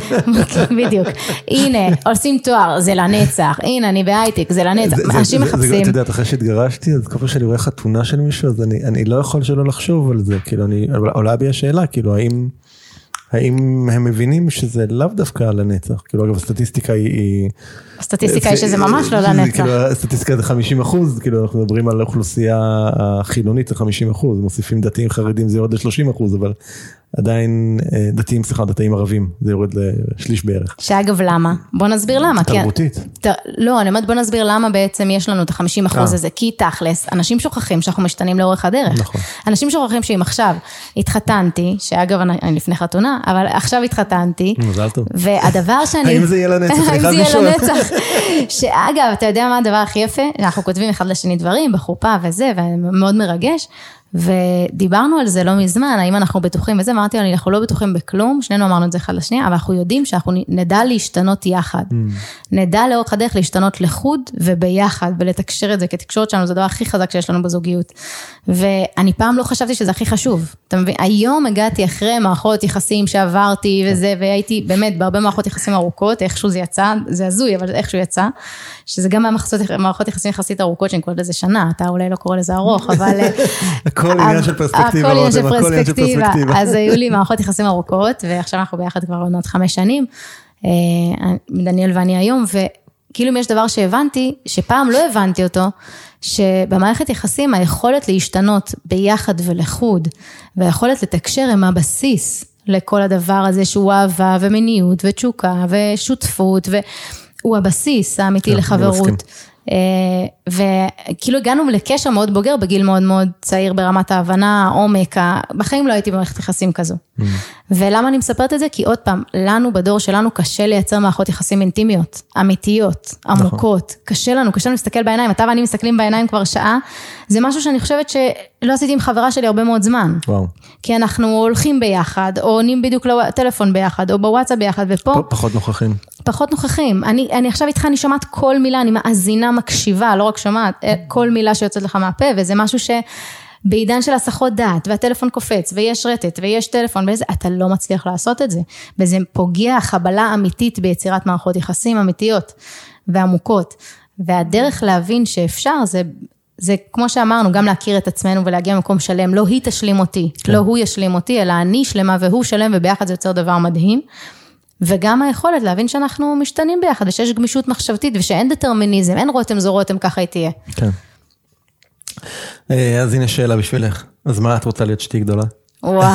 בדיוק, הנה עושים תואר, זה לנצח, הנה אני בהייטק, זה לנצח, אנשים מחפשים. אתה יודע, אחרי שהתגרשתי, אז כל פעם שאני רואה חתונה של מישהו, אז אני לא יכול שלא לחשוב על זה, כאילו, עולה בי השאלה, כאילו, האם... האם הם מבינים שזה לאו דווקא לנצח? כאילו אגב הסטטיסטיקה היא... הסטטיסטיקה היא שזה ממש לא לנצח. כאילו הסטטיסטיקה זה 50 אחוז, כאילו אנחנו מדברים על האוכלוסייה החילונית זה 50 אחוז, מוסיפים דתיים חרדים זה יורד ל-30 אחוז, אבל עדיין אה, דתיים, סליחה, דתיים ערבים, זה יורד לשליש בערך. שאגב, למה? בוא נסביר למה. תרבותית. כי, ת, לא, אני אומרת בוא נסביר למה בעצם יש לנו את ה-50 אחוז אה. הזה, כי תכלס, אנשים שוכחים שאנחנו משתנים לאורך הדרך. נכון. אנשים שוכחים שאם עכשיו התחתנתי, שאגב, אני, אני לפני חתונה, אבל עכשיו התחתנתי. מזל טוב. והדבר שאני... האם זה יהיה לנצח? האם זה יהיה לנצח? שאגב, אתה יודע מה הדבר הכי יפה? אנחנו כותבים אחד לשני דברים בחופה וזה, ומאוד מרגש. ודיברנו על זה לא מזמן, האם אנחנו בטוחים וזה, אמרתי לו, אנחנו לא בטוחים בכלום, שנינו אמרנו את זה אחד לשנייה, אבל אנחנו יודעים שאנחנו נדע להשתנות יחד. Mm. נדע לאורך הדרך להשתנות לחוד וביחד, ולתקשר את זה, כי תקשורת שלנו זה הדבר הכי חזק שיש לנו בזוגיות. ואני פעם לא חשבתי שזה הכי חשוב. אתה מבין? היום הגעתי אחרי מערכות יחסים שעברתי וזה, והייתי באמת בהרבה מערכות יחסים ארוכות, איכשהו זה יצא, זה הזוי, אבל איכשהו יצא. שזה גם מערכות יחסים יחסית ארוכות, שאני קוראת לזה שנה, אתה אולי לא קורא לזה ארוך, אבל... הכל עניין של פרספקטיבה, הכל עניין של פרספקטיבה. אז היו לי מערכות יחסים ארוכות, ועכשיו אנחנו ביחד כבר עוד חמש שנים, אה, דניאל ואני היום, וכאילו אם יש דבר שהבנתי, שפעם לא הבנתי אותו, שבמערכת יחסים היכולת להשתנות ביחד ולחוד, והיכולת לתקשר הם הבסיס לכל הדבר הזה שהוא אהבה ומיניות ותשוקה ושותפות, והוא הבסיס האמיתי כן, לחברות. וכאילו הגענו לקשר מאוד בוגר בגיל מאוד מאוד צעיר ברמת ההבנה, העומק, בחיים לא הייתי במערכת יחסים כזו. Mm. ולמה אני מספרת את זה? כי עוד פעם, לנו בדור שלנו קשה לייצר מערכות יחסים אינטימיות, אמיתיות, נכון. עמוקות, נכון. קשה לנו, קשה לנו להסתכל בעיניים, אתה ואני מסתכלים בעיניים כבר שעה, זה משהו שאני חושבת שלא עשיתי עם חברה שלי הרבה מאוד זמן. וואו. כי אנחנו הולכים ביחד, או עונים בדיוק לטלפון ביחד, או בוואטסאפ ביחד, ופה... פחות נוכחים. פחות נוכחים. אני, אני עכשיו איתך, אני שומעת כל מילה, אני מאזינה, מקשיבה, לא רק שומעת, אה, כל מילה שיוצאת לך מהפה, וזה משהו ש... בעידן של הסחות דעת, והטלפון קופץ, ויש רטט, ויש טלפון, ואיזה, אתה לא מצליח לעשות את זה. וזה פוגע חבלה אמיתית ביצירת מערכות יחסים אמיתיות ועמוקות. והדרך להבין שאפשר זה, זה כמו שאמרנו, גם להכיר את עצמנו ולהגיע למקום שלם, לא היא תשלים אותי, כן. לא הוא ישלים אותי, אלא אני שלמה והוא שלם, וביחד זה יוצר דבר מדהים. וגם היכולת להבין שאנחנו משתנים ביחד, ושיש גמישות מחשבתית, ושאין דטרמיניזם, אין רותם זו רותם, ככה היא תהיה. כן. אה, אז הנה שאלה בשבילך, אז מה את רוצה להיות שתי גדולה? וואו,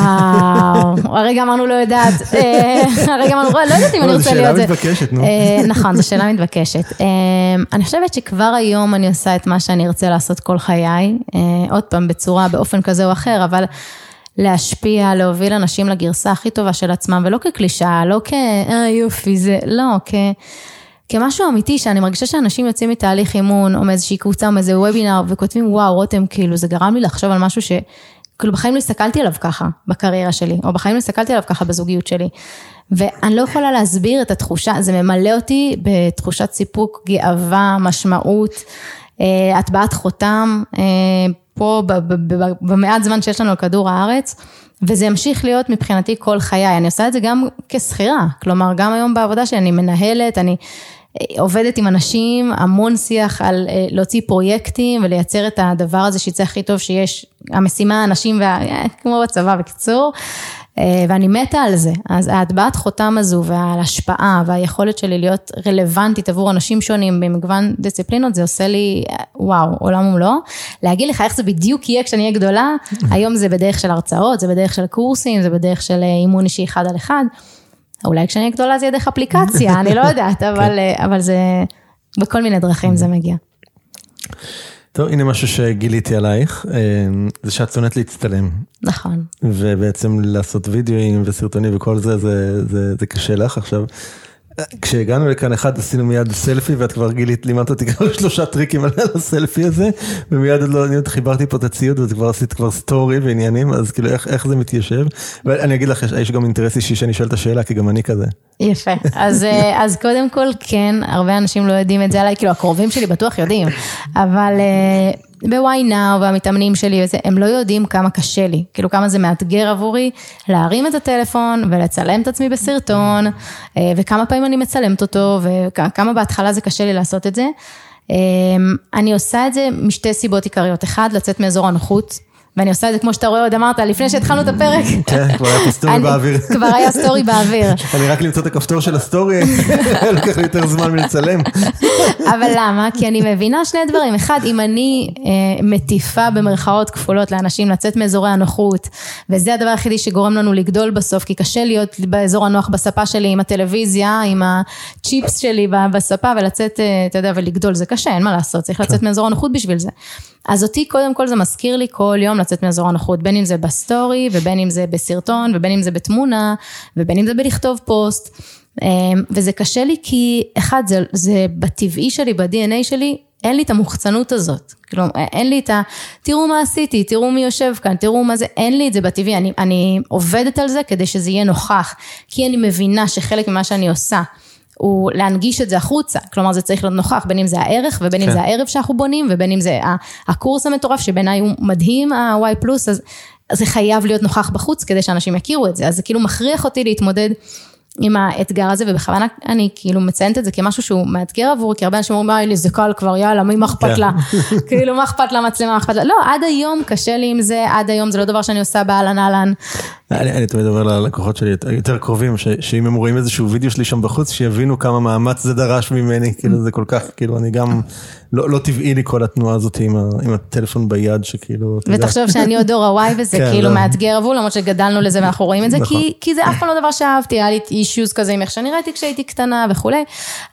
הרגע אמרנו לא יודעת, אה, הרגע אמרנו לא יודעת אם אני רוצה להיות זה. זו שאלה מתבקשת, נו. אה, נכון, זו שאלה מתבקשת. אני חושבת שכבר היום אני עושה את מה שאני ארצה לעשות כל חיי, עוד פעם בצורה, באופן כזה או אחר, אבל להשפיע, להוביל אנשים לגרסה הכי טובה של עצמם, ולא כקלישאה, לא כ... אה יופי, זה, לא, כ... כמשהו אמיתי, שאני מרגישה שאנשים יוצאים מתהליך אימון, או מאיזושהי קבוצה, או מאיזה וובינר, וכותבים, וואו, רותם, כאילו, זה גרם לי לחשוב על משהו ש... כאילו, בחיים לא הסתכלתי עליו ככה, בקריירה שלי, או בחיים לא הסתכלתי עליו ככה בזוגיות שלי. ואני לא יכולה להסביר את התחושה, זה ממלא אותי בתחושת סיפוק, גאווה, משמעות, אה, הטבעת חותם, אה, פה במעט זמן שיש לנו על כדור הארץ. וזה ימשיך להיות מבחינתי כל חיי, אני עושה את זה גם כשכירה, כלומר גם היום בעבודה שלי אני מנהלת, אני אה, עובדת עם אנשים, המון שיח על אה, להוציא פרויקטים ולייצר את הדבר הזה שיצא הכי טוב שיש, המשימה, האנשים, וה... אה, כמו בצבא בקיצור, ואני מתה על זה. אז ההטבעת חותם הזו וההשפעה והיכולת שלי להיות רלוונטית עבור אנשים שונים במגוון דיסציפלינות, זה עושה לי וואו, עולם ומלואו. להגיד לך איך זה בדיוק יהיה כשאני אהיה גדולה, היום זה בדרך של הרצאות, זה בדרך של קורסים, זה בדרך של אימון אישי אחד על אחד. אולי כשאני אהיה גדולה זה יהיה דרך אפליקציה, אני לא יודעת, כן. אבל, כן. אבל זה, בכל מיני דרכים זה מגיע. טוב, הנה משהו שגיליתי עלייך, אה, זה שאת שונאת להצטלם. נכון. ובעצם לעשות וידאוים וסרטונים וכל זה, זה, זה, זה קשה לך עכשיו. כשהגענו לכאן אחד עשינו מיד סלפי ואת כבר גילית, לימדת אותי כבר שלושה טריקים על הסלפי הזה ומיד עוד לא עניין, חיברתי פה את הציוד ואת כבר עשית כבר סטורי ועניינים אז כאילו איך, איך זה מתיישב. ואני אגיד לך יש גם אינטרס אישי שאני שואל את השאלה כי גם אני כזה. יפה אז אה, אז קודם כל כן הרבה אנשים לא יודעים את זה עליי כאילו הקרובים שלי בטוח יודעים אבל. בוואי נאו והמתאמנים שלי וזה, הם לא יודעים כמה קשה לי, כאילו כמה זה מאתגר עבורי להרים את הטלפון ולצלם את עצמי בסרטון, אה, וכמה פעמים אני מצלמת אותו, וכמה בהתחלה זה קשה לי לעשות את זה. אה, אני עושה את זה משתי סיבות עיקריות, אחד, לצאת מאזור הנוחות. ואני עושה את זה כמו שאתה רואה, עוד אמרת, לפני שהתחלנו את הפרק. כן, כבר היה סטורי באוויר. כבר היה סטורי באוויר. אני רק למצוא את הכפתור של הסטורי, לקח לי יותר זמן מלצלם. אבל למה? כי אני מבינה שני דברים. אחד, אם אני אה, מטיפה במרכאות כפולות לאנשים לצאת מאזורי הנוחות, וזה הדבר היחידי שגורם לנו לגדול בסוף, כי קשה להיות באזור הנוח בספה שלי עם הטלוויזיה, עם הצ'יפס שלי בספה, ולצאת, אה, אתה יודע, ולגדול, זה קשה, אין מה לעשות, צריך לצאת כן. מאזור הנוחות בשביל זה. אז אותי קודם כל זה מזכיר לי כל יום לצאת מאזור הנוחות, בין אם זה בסטורי ובין אם זה בסרטון ובין אם זה בתמונה ובין אם זה בלכתוב פוסט. אמ, וזה קשה לי כי אחד זה, זה בטבעי שלי, ב-DNA שלי, אין לי את המוחצנות הזאת. כלומר, אין לי את ה... תראו מה עשיתי, תראו מי יושב כאן, תראו מה זה, אין לי את זה בטבעי, אני, אני עובדת על זה כדי שזה יהיה נוכח, כי אני מבינה שחלק ממה שאני עושה הוא להנגיש את זה החוצה, כלומר זה צריך להיות נוכח, בין אם זה הערך ובין כן. אם זה הערב שאנחנו בונים ובין אם זה הקורס המטורף שבעיניי הוא מדהים ה-Y פלוס, אז זה חייב להיות נוכח בחוץ כדי שאנשים יכירו את זה, אז זה כאילו מכריח אותי להתמודד עם האתגר הזה, ובכוונה אני כאילו מציינת את זה כמשהו שהוא מאתגר עבורי, כי הרבה אנשים אומרים, אה, לי זה קל כבר, יאללה, מי מה אכפת כן. לה? כאילו, מה אכפת לה מצלמה, מה אכפת לה? לא, עד היום קשה לי עם זה, עד היום זה לא דבר שאני עושה באהלן אהלן. אני, אני תמיד אומר ללקוחות שלי יותר קרובים, ש, שאם הם רואים איזשהו וידאו שלי שם בחוץ, שיבינו כמה מאמץ זה דרש ממני, כאילו זה כל כך, כאילו אני גם, לא, לא טבעי לי כל התנועה הזאת עם, ה, עם הטלפון ביד, שכאילו, ותחשוב שאני עוד דור הוואי וזה כן, כאילו לא. מאתגר עבור, למרות שגדלנו לזה ואנחנו רואים את זה, נכון. כי, כי זה אף פעם לא דבר שאהבתי, היה לי אישיוז כזה עם איך שאני ראיתי כשהייתי קטנה וכולי,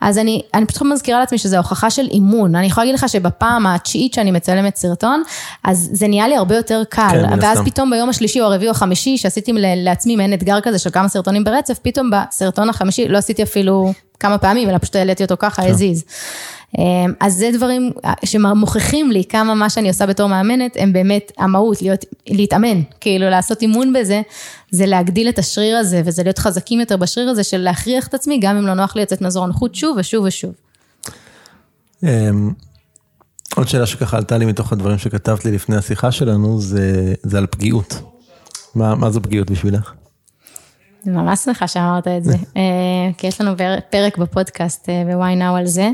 אז אני, אני פשוט מזכירה לעצמי שזו הוכחה של אימון, אני יכולה להגיד לך שבפעם התשיעית שאני מצלמת סרטון, אז זה נהיה לי הרבה יותר קל, כן, ואז פתאום ביום השלישי או הרביעי או החמישי, שעשיתי לעצמי מעין אתגר כזה של כמה סרטונים ברצף, פתאום בסרטון החמישי לא עשיתי אפילו כמה פעמים, אלא פשוט העליתי אותו ככה, כן. הזיז. אמ, אז זה דברים שמוכיחים לי כמה מה שאני עושה בתור מאמנת, הם באמת המהות, להיות, להתאמן, כאילו לעשות אימון בזה, זה להגדיל את השריר הזה, וזה להיות חזקים יותר בשריר הזה של להכריח את עצמי, גם אם לא נוח לי לצאת מאזור הנוחות שוב ושוב ושוב. אמ, עוד שאלה שככה עלתה לי מתוך הדברים שכתבת לי לפני השיחה שלנו, זה, זה על פגיעות. מה, מה זו פגיעות בשבילך? אני ממש שמחה שאמרת את זה, אה, כי יש לנו פרק בפודקאסט אה, ב-why now על זה.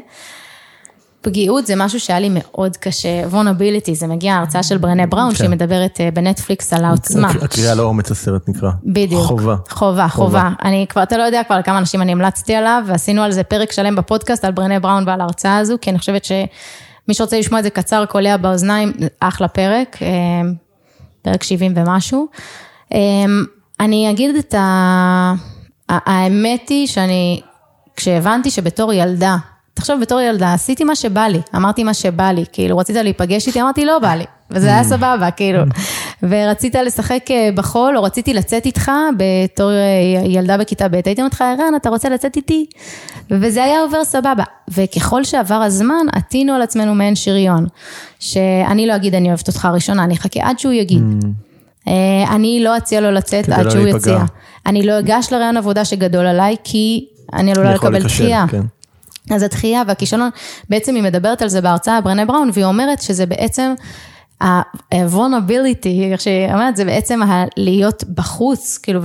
פגיעות זה משהו שהיה לי מאוד קשה, וונביליטי, זה מגיע ההרצאה של ברנה בראון, כן. שהיא מדברת אה, בנטפליקס על העוצמה. הקריאה לאומץ הסרט נקרא. בדיוק. חובה. חובה, חובה. אני כבר, אתה לא יודע כבר כמה אנשים אני המלצתי עליו, ועשינו על זה פרק שלם בפודקאסט על ברנה בראון ועל ההרצאה הזו, כי אני חושבת שמי שרוצה לשמוע את זה קצר, קולע באוזניים, אחלה פרק, פרק 70 ומשהו. אמ, אני אגיד את ה... האמת היא שאני, כשהבנתי שבתור ילדה, תחשוב בתור ילדה, עשיתי מה שבא לי, אמרתי מה שבא לי, כאילו רצית להיפגש איתי, אמרתי לא בא לי, וזה היה סבבה, כאילו. ורצית לשחק אה, בחול, או רציתי לצאת איתך בתור אה, ילדה בכיתה ב', הייתי אומרת לך, ערן, אתה רוצה לצאת איתי? וזה היה עובר סבבה. וככל שעבר הזמן, עטינו על עצמנו מעין שריון. שאני לא אגיד אני אוהבת אותך ראשונה, אני אחכה עד שהוא יגיד. אה, אני לא אציע לו לצאת עד לא שהוא. יציע. אני לא אגש לרעיון עבודה שגדול עליי, כי אני עלולה לקבל דחייה. כן. אז הדחייה והכישלון, בעצם היא מדברת על זה בהרצאה ברנה בראון, והיא אומרת שזה בעצם ה-vulnerability, איך שהיא אומרת, זה בעצם להיות בחוץ, כאילו,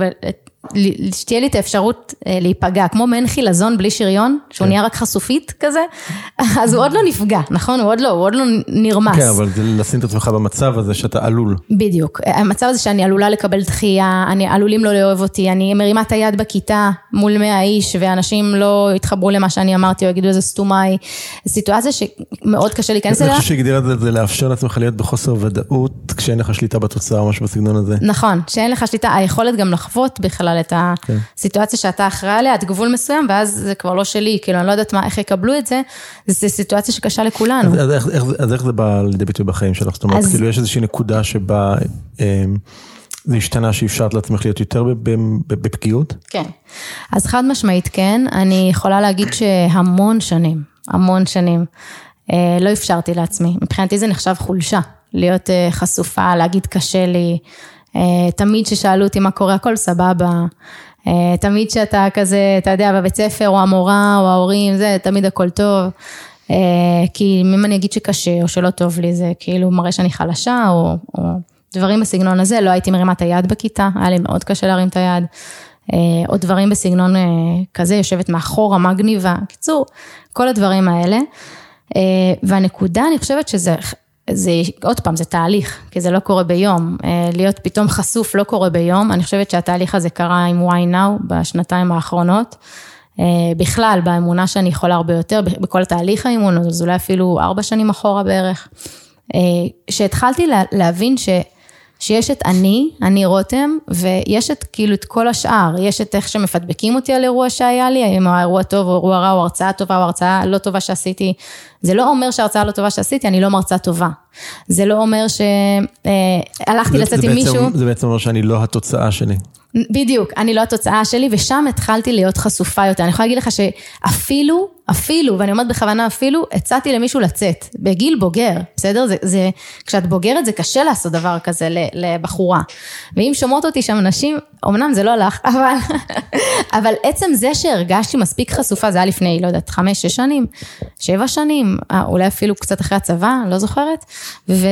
שתהיה לי את האפשרות אה, להיפגע, כמו מעין חילזון בלי שריון, שהוא כן. נהיה רק חשופית כזה, אז הוא עוד לא נפגע, נכון? הוא עוד לא, הוא עוד לא נרמס. כן, אבל זה לשים את עצמך במצב הזה שאתה עלול. בדיוק, המצב הזה שאני עלולה לקבל דחייה, אני עלולים לא לאהוב אותי, אני מרימה את היד בכיתה מול 100 איש ואנשים לא יתחברו למה שאני אמרתי או יגידו איזה סתומה היא, סיטואציה שמאוד קשה להיכנס אני אליה. חושב שהגדיר את זה, זה לאפשר לעצמך להיות בחוסר ודאות כשאין לך שליטה בתוצאה או משהו בסגנון הזה. נכון, שאין לך שליטה, היכולת גם לחוות בכלל את כן. הסיטואציה שאתה אחראי עליה עד גבול מסוים, ואז זה כבר לא שלי, כאילו אני לא יודעת מה, איך יקבלו את זה, זו סיטואציה שקשה לכולנו. אז, אז, איך, איך, אז איך זה בא לידי ביטוי בחיים שלך? זאת אומרת, אז- כאילו יש איזושהי נקודה שבה אה, זה השתנה שאפשרת לעצמך להיות יותר בפגיעות? כן. אז חד משמעית כן, אני יכולה להגיד שהמון שנים, המון שנים, אה, לא אפשרתי לעצמי. מבחינתי זה נחשב חולשה, להיות אה, חשופה, להגיד קשה לי. אה, תמיד כששאלו אותי מה קורה, הכל סבבה. אה, תמיד שאתה כזה, אתה יודע, בבית ספר, או המורה, או ההורים, זה, תמיד הכל טוב. אה, כי אם אני אגיד שקשה, או שלא טוב לי, זה כאילו מראה שאני חלשה, או, או דברים בסגנון הזה, לא הייתי מרימה את היד בכיתה, היה לי מאוד קשה להרים את היד. או דברים בסגנון כזה, יושבת מאחורה, מגניבה. קיצור, כל הדברים האלה. והנקודה, אני חושבת שזה, זה, עוד פעם, זה תהליך, כי זה לא קורה ביום. אה, להיות פתאום חשוף לא קורה ביום. אני חושבת שהתהליך הזה קרה עם why now בשנתיים האחרונות. אה, בכלל, באמונה שאני יכולה הרבה יותר, בכל תהליך האימון, אז אולי אפילו ארבע שנים אחורה בערך. אה, שהתחלתי לה, להבין ש... שיש את אני, אני רותם, ויש את כאילו את כל השאר, יש את איך שמפדבקים אותי על אירוע שהיה לי, האם האירוע טוב או אירוע רע או הרצאה טובה או הרצאה לא טובה שעשיתי, זה לא אומר שההרצאה לא טובה שעשיתי, אני לא מרצה טובה. זה לא אומר שהלכתי זה- לצאת זה עם בעצם- מישהו, זה בעצם אומר שאני לא התוצאה שלי. בדיוק, אני לא התוצאה שלי, ושם התחלתי להיות חשופה יותר. אני יכולה להגיד לך שאפילו, אפילו, ואני אומרת בכוונה אפילו, הצעתי למישהו לצאת, בגיל בוגר, בסדר? זה, זה, כשאת בוגרת זה קשה לעשות דבר כזה לבחורה. ואם שומעות אותי שם נשים, אמנם זה לא הלך, אבל, אבל עצם זה שהרגשתי מספיק חשופה, זה היה לפני, לא יודעת, חמש, שש שנים, שבע שנים, אה, אולי אפילו קצת אחרי הצבא, לא זוכרת, ו,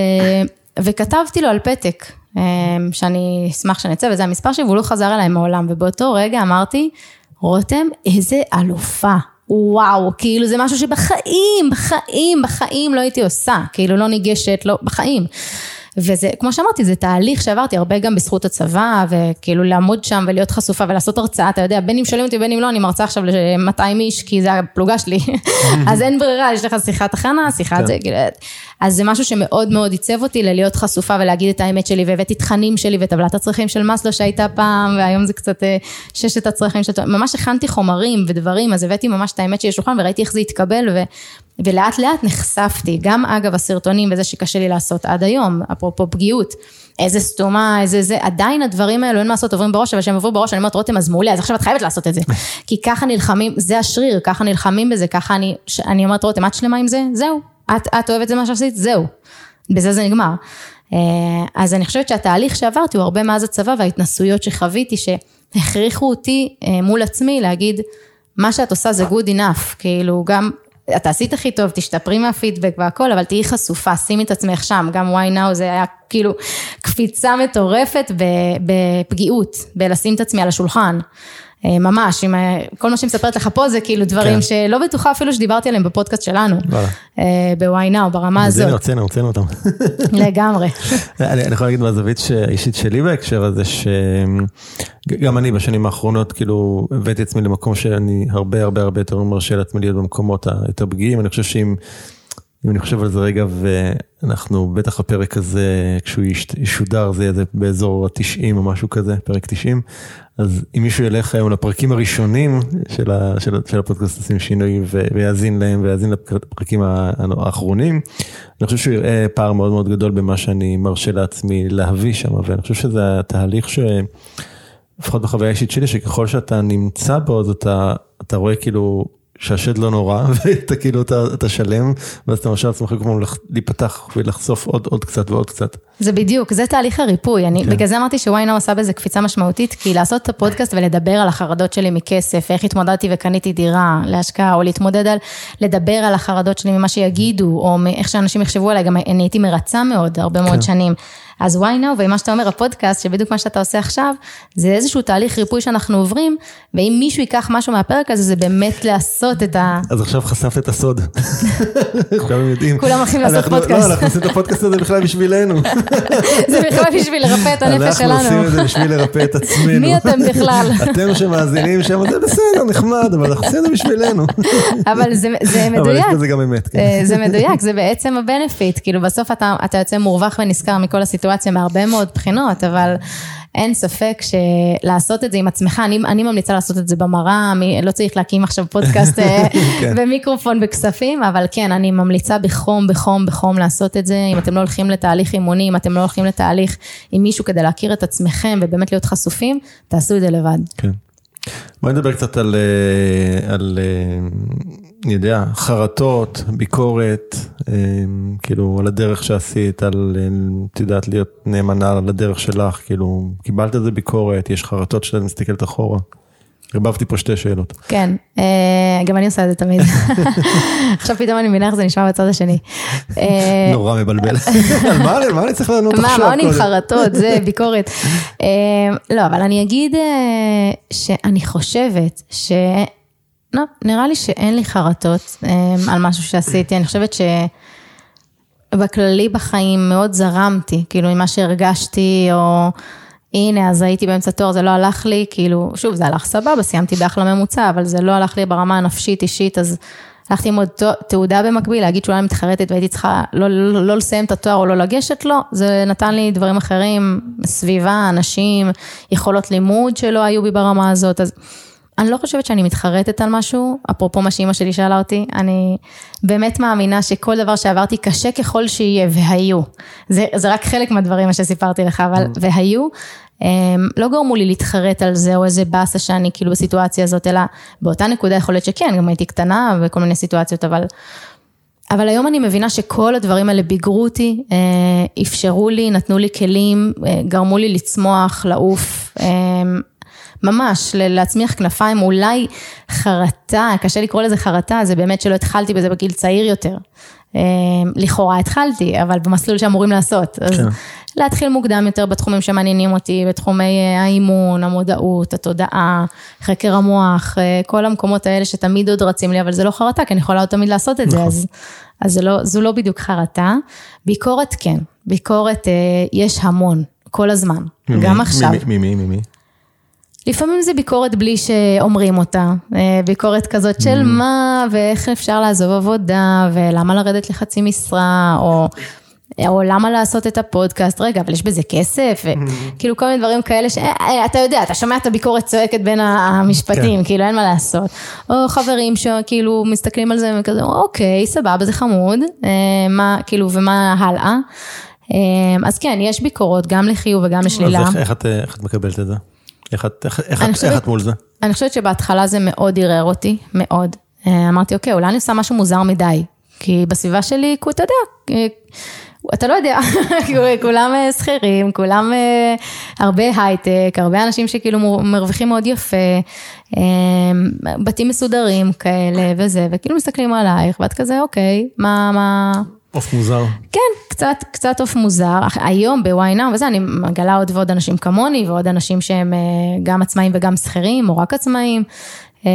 וכתבתי לו על פתק. אמ, שאני אשמח שנצא, וזה המספר שלי, והוא לא חזר אליי מעולם. ובאותו רגע אמרתי, רותם, איזה אלופה. וואו, כאילו זה משהו שבחיים, בחיים, בחיים לא הייתי עושה, כאילו לא ניגשת, לא, בחיים. וזה, כמו שאמרתי, זה תהליך שעברתי הרבה גם בזכות הצבא, וכאילו לעמוד שם ולהיות חשופה ולעשות הרצאה, אתה יודע, בין אם שואלים אותי, בין אם לא, אני מרצה עכשיו ל-200 איש, כי זה הפלוגה שלי, אז אין ברירה, יש לך שיחת הכנה, שיחת זה, כאילו, אז זה משהו שמאוד מאוד עיצב אותי ללהיות חשופה ולהגיד את האמת שלי, והבאתי תכנים שלי וטבלת הצרכים של מאסלו שהייתה פעם, והיום זה קצת אה, ששת הצרכים של... ממש הכנתי חומרים ודברים, אז הבאתי ממש את האמת שלי לשולחן וראיתי איך זה התקבל, ו... ולאט לאט נחשפתי, גם אגב הסרטונים וזה שקשה לי לעשות עד היום, אפרופו פגיעות, איזה סתומה, איזה זה, עדיין הדברים האלו אין מה לעשות עוברים בראש, אבל כשהם עברו בראש אני אומרת רותם אז מעולה, אז עכשיו את חייבת לעשות את זה, כי ככה נלחמים, זה השריר, ככה נלחמים בזה, ככה אני, אני אומרת רותם את שלמה עם זה? זהו, את, את אוהבת את זה מה שעשית? זהו, בזה זה נגמר. אה, אז אני חושבת שהתהליך שעברתי הוא הרבה מאז הצבא וההתנסויות שחוויתי, שהכריחו אותי אה, מול עצמי להגיד, מה שאת עושה זה good enough, כאילו גם, את עשית הכי טוב, תשתפרי מהפידבק והכל, אבל תהיי חשופה, שימי את עצמך שם, גם why now זה היה כאילו קפיצה מטורפת בפגיעות, בלשים את עצמי על השולחן. אה, ממש, עם ה- כל מה שהיא מספרת לך פה זה כאילו דברים כן. שלא בטוחה אפילו שדיברתי עליהם בפודקאסט שלנו, וואלה. אה, ב-why now, ברמה הזאת, הוצאנו, הוצאנו אותם. לגמרי. אני אני יכול להגיד מהזווית האישית שלי בהקשר הזה, שגם אני בשנים האחרונות כאילו הבאתי עצמי למקום שאני הרבה הרבה הרבה יותר מרשה לעצמי להיות במקומות היותר פגיעים, אני חושב שאם אם אני חושב על זה רגע, ואנחנו בטח הפרק הזה, כשהוא ישודר, זה יהיה באזור ה-90 או משהו כזה, פרק 90. אז אם מישהו ילך היום לפרקים הראשונים של, ה, של, של הפודקאסט עושים שינוי ויאזין להם ויאזין לפרקים האחרונים, אני חושב שהוא יראה פער מאוד מאוד גדול במה שאני מרשה לעצמי להביא שם, ואני חושב שזה התהליך ש... לפחות בחוויה האישית שלי, שככל שאתה נמצא בו, אז אתה, אתה רואה כאילו שהשד לא נורא, ואתה כאילו, אתה, אתה שלם, ואז אתה מרשה לעצמך כמו להיפתח ולחשוף עוד, עוד קצת ועוד קצת. זה בדיוק, זה תהליך הריפוי. אני, כן. בגלל זה אמרתי שוויינאו עשה בזה קפיצה משמעותית, כי לעשות את הפודקאסט ולדבר על החרדות שלי מכסף, איך התמודדתי וקניתי דירה להשקעה, או להתמודד על, לדבר על החרדות שלי ממה שיגידו, או מאיך שאנשים יחשבו עליי, גם אני הייתי מרצה מאוד, הרבה מאוד כן. שנים. אז why now, ומה שאתה אומר, הפודקאסט, שבדיוק מה שאתה עושה עכשיו, זה איזשהו תהליך ריפוי שאנחנו עוברים, ואם מישהו ייקח משהו מהפרק הזה, זה באמת לעשות את ה... אז עכשיו חשפת את הסוד. הם יודעים. כולם הולכים לעשות פודקאסט. לא, אנחנו עושים את הפודקאסט הזה בכלל בשבילנו. זה בכלל בשביל לרפא את הנפש שלנו. אנחנו עושים את זה בשביל לרפא את עצמנו. מי אתם בכלל? אתם שמאזינים שם, זה בסדר, נחמד, אבל אנחנו עושים את זה בשבילנו. אבל זה מדויק. אבל זה גם אמת. כן. אה, זה מדויק, זה בעצם הבנפיט. כאילו בסוף אתה יוצא מורווח ונשכר מכל הסיטואציה מהרבה מאוד בחינות, אבל אין ספק שלעשות את זה עם עצמך, אני, אני ממליצה לעשות את זה במראה, לא צריך להקים עכשיו פודקאסט אה, כן. ומיקרופון בכספים, אבל כן, אני ממליצה בחום, בחום, בחום לעשות את זה. אם אתם לא הולכים לתהליך אימוני, אם אתם לא הולכים לתהליך עם מישהו כדי להכיר את עצמכם ובאמת להיות חשופים, תעשו את זה לבד. כן. בואי נדבר קצת על, אה, על, אה, אני יודע, חרטות, ביקורת, אה, כאילו על הדרך שעשית, על, את יודעת, להיות נאמנה לדרך שלך, כאילו, קיבלת איזה ביקורת, יש חרטות שאתה מסתכלת אחורה. ערבבתי פה שתי שאלות. כן, אה, גם אני עושה את זה תמיד. עכשיו פתאום אני מבינה איך זה נשמע בצד השני. אה, נורא מבלבל. על מה אני צריך לענות עכשיו? מה, מה עונים חרטות, זה ביקורת. אה, לא, אבל אני אגיד שאני חושבת ש... לא, נראה לי שאין לי חרטות על משהו שעשיתי, אני חושבת ש... בכללי בחיים מאוד זרמתי, כאילו ממה שהרגשתי, או... הנה, אז הייתי באמצע תואר, זה לא הלך לי, כאילו, שוב, זה הלך סבבה, סיימתי באחלה ממוצע, אבל זה לא הלך לי ברמה הנפשית, אישית, אז הלכתי ללמוד תעודה במקביל, להגיד שאולי מתחרטת והייתי צריכה לא, לא, לא, לא לסיים את התואר או לא לגשת לו, זה נתן לי דברים אחרים, סביבה, אנשים, יכולות לימוד שלא היו בי ברמה הזאת, אז אני לא חושבת שאני מתחרטת על משהו, אפרופו מה שאימא שלי שאלה אותי, אני באמת מאמינה שכל דבר שעברתי, קשה ככל שיהיה, והיו. זה, זה רק חלק מהדברים, מה שסיפרתי לך, אבל mm. והיו, הם, לא גרמו לי להתחרט על זה, או איזה באסה שאני כאילו בסיטואציה הזאת, אלא באותה נקודה יכול להיות שכן, גם הייתי קטנה וכל מיני סיטואציות, אבל... אבל היום אני מבינה שכל הדברים האלה ביגרו אותי, אה, אפשרו לי, נתנו לי כלים, אה, גרמו לי לצמוח, לעוף. אה, ממש, להצמיח כנפיים, אולי חרטה, קשה לקרוא לזה חרטה, זה באמת שלא התחלתי בזה בגיל צעיר יותר. אה, לכאורה התחלתי, אבל במסלול שאמורים לעשות. אז כן. להתחיל מוקדם יותר בתחומים שמעניינים אותי, בתחומי אה, האימון, המודעות, התודעה, חקר המוח, אה, כל המקומות האלה שתמיד עוד רצים לי, אבל זה לא חרטה, כי אני יכולה עוד תמיד לעשות את זה, נכון. אז, אז זה לא, זו לא בדיוק חרטה. ביקורת כן, ביקורת יש המון, כל הזמן, ממי, גם עכשיו. ממי, ממי, ממי? לפעמים זה ביקורת בלי שאומרים אותה, אה, ביקורת כזאת של mm. מה ואיך אפשר לעזוב עבודה ולמה לרדת לחצי משרה או... או למה לעשות את הפודקאסט, רגע, אבל יש בזה כסף, וכאילו כל מיני דברים כאלה שאתה אה, יודע, אתה שומע את הביקורת צועקת בין המשפטים, כן. כאילו אין מה לעשות. או חברים שכאילו מסתכלים על זה וכזה, אוקיי, סבבה, זה חמוד, אה, מה, כאילו, ומה הלאה. אז כן, יש ביקורות, גם לחיוב וגם לשלילה. אז איך, איך, את, איך את מקבלת את זה? איך את, איך, איך, חושבת, איך את מול זה? אני חושבת שבהתחלה זה מאוד ערער אותי, מאוד. אה, אמרתי, אוקיי, אולי אני עושה משהו מוזר מדי. כי בסביבה שלי, אתה יודע, אה, אתה לא יודע, כולם אה, שכירים, כולם הרבה הייטק, הרבה אנשים שכאילו מרוויחים מאוד יפה, בתים מסודרים כאלה וזה, וכאילו מסתכלים עלייך, ואת כזה, אוקיי, מה, מה... עוף מוזר. כן, קצת, קצת עוף מוזר. היום בוויינאו וזה, אני מגלה עוד ועוד אנשים כמוני, ועוד אנשים שהם אה, גם עצמאים וגם שכירים, או רק עצמאים. אה,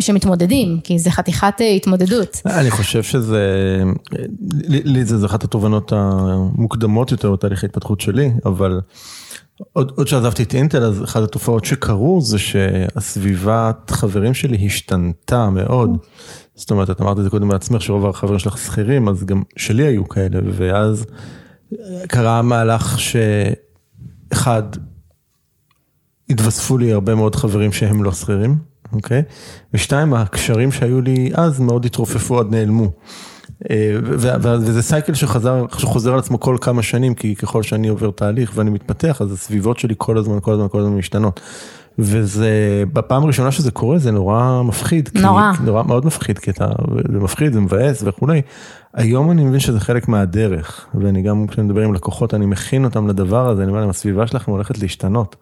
שמתמודדים, כי זה חתיכת אה, התמודדות. אני חושב שזה, לי זה אחת התובנות המוקדמות יותר בתהליך ההתפתחות שלי, אבל עוד, עוד שעזבתי את אינטל, אז אחת התופעות שקרו זה שהסביבת חברים שלי השתנתה מאוד. זאת אומרת, את אמרת את זה קודם בעצמך, שרוב החברים שלך שכירים, אז גם שלי היו כאלה, ואז קרה מהלך שאחד, התווספו לי הרבה מאוד חברים שהם לא שכירים, אוקיי? ושתיים, הקשרים שהיו לי אז מאוד התרופפו עד נעלמו. אה, וזה סייקל שחזר, שחוזר על עצמו כל כמה שנים, כי ככל שאני עובר תהליך ואני מתפתח, אז הסביבות שלי כל הזמן, כל הזמן, כל הזמן משתנות. וזה, בפעם הראשונה שזה קורה זה נורא מפחיד. נורא. כי, נורא מאוד מפחיד, כי אתה, זה מפחיד, זה מבאס וכולי. היום אני מבין שזה חלק מהדרך, ואני גם כשאני מדבר עם לקוחות, אני מכין אותם לדבר הזה, אני אומר להם, הסביבה שלכם הולכת להשתנות.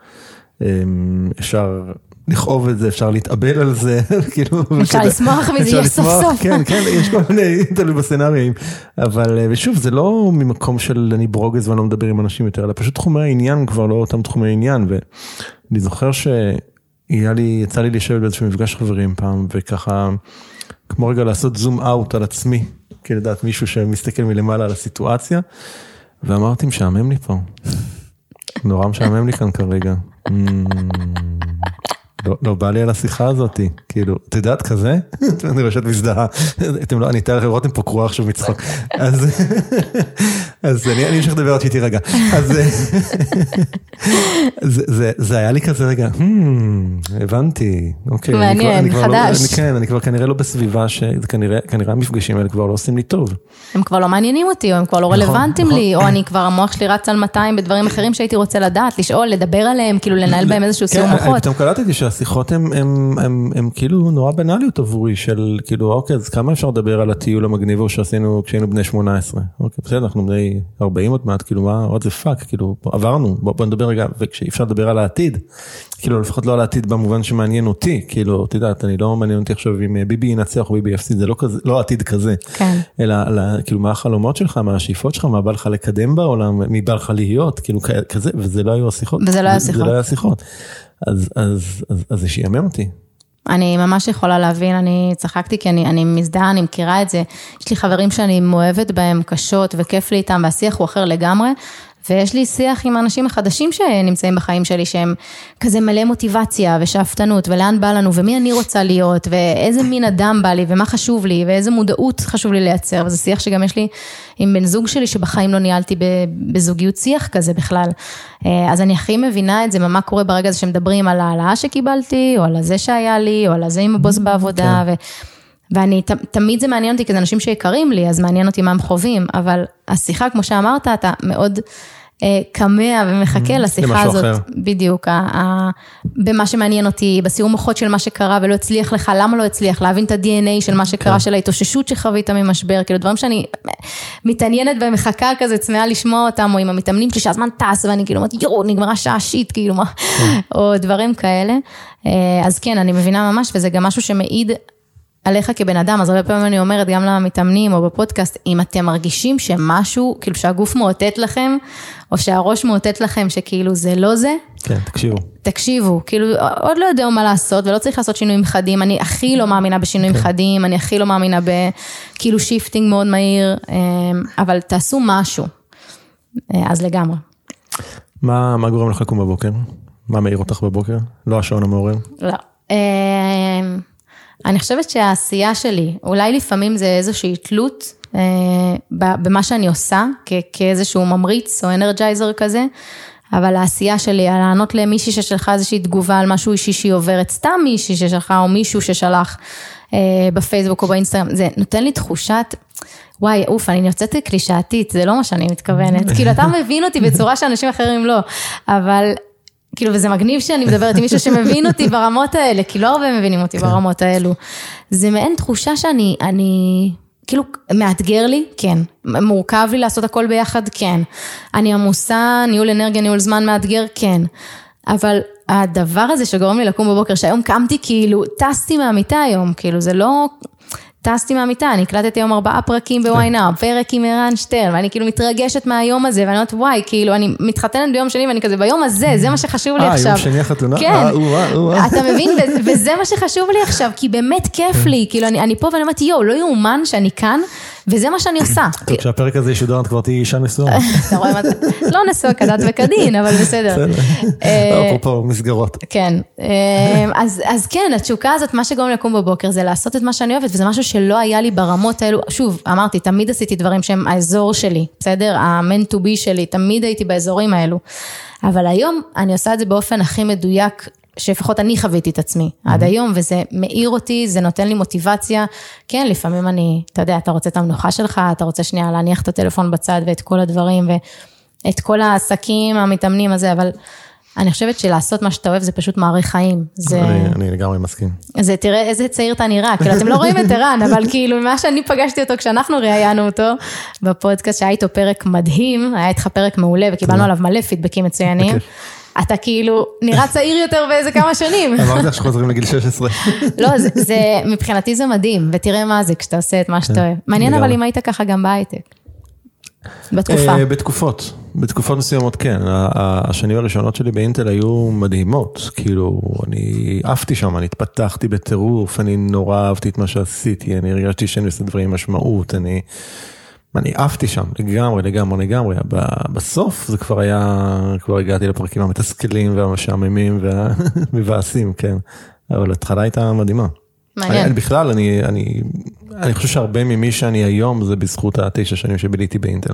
אמ, אפשר לכאוב את זה, אפשר להתאבל על זה, כאילו... אפשר לשמוח מזה, יש סוף סוף. כן, כן, יש כל מיני, תלוי בסצנריים. אבל, ושוב, זה לא ממקום של אני ברוגז ואני לא מדבר עם אנשים יותר, אלא פשוט תחומי העניין כבר לא אותם תחומי עניין. ואני זוכר שהיה לי, יצא לי לשבת באיזשהו מפגש חברים פעם, וככה, כמו רגע לעשות זום אאוט על עצמי, כי לדעת מישהו שמסתכל מלמעלה על הסיטואציה, ואמרתי, משעמם לי פה. נורא משעמם לי כאן כרגע. לא, לא בא לי על השיחה הזאתי, כאילו, את יודעת כזה? אני שאת מזדהה, אתם לא, אני אתאר לכם, רותם פה קרואה עכשיו מצחוק. אז, אז אני אמשיך לדבר עד שהיא תירגע. אז זה, זה, זה היה לי כזה רגע, hmm, הבנתי, אוקיי. מעניין, לא- חדש. כן, אני כבר כנראה לא בסביבה שכנראה כנראה המפגשים האלה כבר לא עושים לי טוב. הם כבר לא מעניינים אותי, או הם כבר לא נכון, רלוונטיים נכון. לי, או אני כבר, המוח שלי רץ על 200 בדברים אחרים שהייתי רוצה לדעת, לשאול, לדבר עליהם, כאילו לנהל בהם איזשהו כן, אני מוחות. פתאום קלטתי שהשיחות הן כאילו נורא בנאליות עבורי, של כאילו, אוקיי, אז כמה אפשר לדבר על הטיול המגניב שעשינו כשהיינו בני 18? אוקיי, בסדר, אנחנו בני 40 עוד מעט, כאילו, מה, what the fuck, כאילו, עברנו, בוא בוא נדבר רגע, וכשאי אפשר לדבר על העתיד, כאילו, לפחות לא על העתיד במובן שמעניין אותי, כאילו, את יודעת, אני לא מעניין אותי עכשיו אם ביבי ינצח או ביבי יפסיד, זה לא כזה, לא עתיד כזה. כן. אלא, אלא כאילו מה החלומות שלך, מה השאיפות שלך, מה בא לך לקדם בעולם, מי בא לך להיות, כאילו כזה, וזה לא היו השיחות. וזה לא היה זה- זה שיחות. לא היה שיחות. אז, אז, אז, אז זה שיאמם אותי. אני ממש יכולה להבין, אני צחקתי כי אני, אני מזדהה, אני מכירה את זה. יש לי חברים שאני מאוהבת בהם קשות וכיף לי איתם, והשיח הוא אחר לגמרי. ויש לי שיח עם האנשים החדשים שנמצאים בחיים שלי, שהם כזה מלא מוטיבציה ושאפתנות, ולאן בא לנו, ומי אני רוצה להיות, ואיזה מין אדם בא לי, ומה חשוב לי, ואיזה מודעות חשוב לי לייצר, וזה שיח שגם יש לי עם בן זוג שלי, שבחיים לא ניהלתי בזוגיות שיח כזה בכלל. אה, אז אני הכי מבינה את זה, מה קורה ברגע הזה שמדברים על ההעלאה שקיבלתי, או על הזה שהיה לי, או על הזה עם הבוס בעבודה, ו... ואני, ת, תמיד זה מעניין אותי, כי זה אנשים שיקרים לי, אז מעניין אותי מה הם חווים, אבל השיחה, כמו שאמרת, אתה מאוד כמה ומחכה לשיחה למשהו הזאת. אחר. בדיוק, ה, ה, במה שמעניין אותי, בסיום מוחות של מה שקרה ולא הצליח לך, למה לא הצליח, להבין את ה-DNA של מה שקרה, כן. של ההתאוששות שחווית ממשבר, כאילו דברים שאני מתעניינת ומחכה כזה, צמאה לשמוע אותם, או עם המתאמנים שלי שהזמן טס, ואני כאילו אומרת, יואו, נגמרה שעה shit, כאילו מה, כן. או דברים כאלה. אה, אז כן, אני מבינה ממש, וזה גם משהו שמעיד עליך כבן אדם, אז הרבה פעמים אני אומרת גם למתאמנים או בפודקאסט, אם אתם מרגישים שמשהו, כאילו שהגוף מאותת לכם, או שהראש מאותת לכם שכאילו זה לא זה, כן, תקשיבו. תקשיבו, כאילו עוד לא יודע מה לעשות ולא צריך לעשות שינויים חדים, אני הכי לא מאמינה בשינויים כן. חדים, אני הכי לא מאמינה בכאילו shifting מאוד מהיר, אה, אבל תעשו משהו, אה, אז לגמרי. מה, מה גורם לך לקום בבוקר? מה מעיר אותך בבוקר? לא השעון המעורר? לא. אני חושבת שהעשייה שלי, אולי לפעמים זה איזושהי תלות אה, במה שאני עושה, כ- כאיזשהו ממריץ או אנרג'ייזר כזה, אבל העשייה שלי, על לענות למישהי ששלחה איזושהי תגובה על משהו אישי שהיא עוברת, סתם מישהי ששלחה או מישהו ששלח אה, בפייסבוק או באינסטגרם, זה נותן לי תחושת... וואי, אוף, אני יוצאת קלישאתית, זה לא מה שאני מתכוונת. כאילו, אתה מבין אותי בצורה שאנשים אחרים לא, אבל כאילו, וזה מגניב שאני מדברת עם מישהו שמבין אותי ברמות האלה, כי לא הרבה מבינים אותי ברמות האלו. זה מעין תחושה שאני, אני, כאילו, מאתגר לי, כן. מורכב לי לעשות הכל ביחד, כן. אני עמוסה, ניהול אנרגיה, ניהול זמן מאתגר, כן. אבל הדבר הזה שגורם לי לקום בבוקר, שהיום קמתי, כאילו, טסתי מהמיטה היום, כאילו, זה לא... טסתי מהמיטה, אני הקלטתי היום ארבעה פרקים בוואי נאו, פרק עם ערן שטרן, ואני כאילו מתרגשת מהיום הזה, ואני אומרת, וואי, כאילו, אני מתחתנת ביום שני, ואני כזה, ביום הזה, זה מה שחשוב לי אה, עכשיו. יום שני החתונה? כן. אה, או-אה. אתה מבין? וזה מה שחשוב לי עכשיו, כי באמת כיף לי, כאילו, אני, אני פה ואני אומרת, יואו, לא יאומן שאני כאן, וזה מה שאני עושה. טוב, כשהפרק הזה ישודר, את כבר תהיי אישה נשואה. אתה רואה מה זה? לא נשואה כדת וכדין, אבל בסדר. אה, אפרופו מסגרות. כן, אה, אז, כן, התשוקה הזאת, מה שגורם לקום בבוקר זה לעשות את מה שאני אוהבת, וזה משהו שלא היה לי ברמות האלו, שוב, אמרתי, תמיד עשיתי דברים שהם האזור שלי, בסדר? ה-man to be שלי, תמיד הייתי באזורים האלו. אבל היום אני עושה את זה באופן הכי מדויק שלפחות אני חוויתי את עצמי עד היום, וזה מאיר אותי, זה נותן לי מוטיבציה. כן, לפעמים אני, אתה יודע, אתה רוצה את המנוחה שלך, אתה רוצה שנייה להניח את הטלפון בצד ואת כל הדברים, ואת כל העסקים המתאמנים הזה, אבל אני חושבת שלעשות מה שאתה אוהב זה פשוט מעריך חיים. זה, אני אני לגמרי מסכים. זה תראה איזה צעיר אתה נראה, כאילו אתם לא רואים את ערן, אבל כאילו ממה שאני פגשתי אותו כשאנחנו ראיינו אותו בפודקאסט, שהיה איתו פרק מדהים, היה איתך פרק מעולה וקיבלנו עליו מלא פידבקים מצוינים. בכיף. אתה כאילו נראה צעיר יותר באיזה כמה שנים. אמרתי לך שחוזרים לגיל 16. לא, זה, זה, מבחינתי זה מדהים, ותראה מה זה כשאתה עושה את מה שאתה אוהב. מעניין אבל. אם היית ככה גם בהייטק. בתקופה. אה, בתקופות, בתקופות מסוימות כן, השנים הראשונות שלי באינטל היו מדהימות, כאילו אני עפתי שם, אני התפתחתי בטירוף, אני נורא אהבתי את מה שעשיתי, אני הרגשתי שאני עושה דברים עם משמעות, אני, אני עפתי שם לגמרי, לגמרי, לגמרי, בסוף זה כבר היה, כבר הגעתי לפרקים המתסכלים והמשעממים והמבאסים, כן, אבל ההתחלה הייתה מדהימה. מעניין. אני, בכלל, אני, אני, אני חושב שהרבה ממי שאני היום זה בזכות התשע שנים שביליתי באינטל.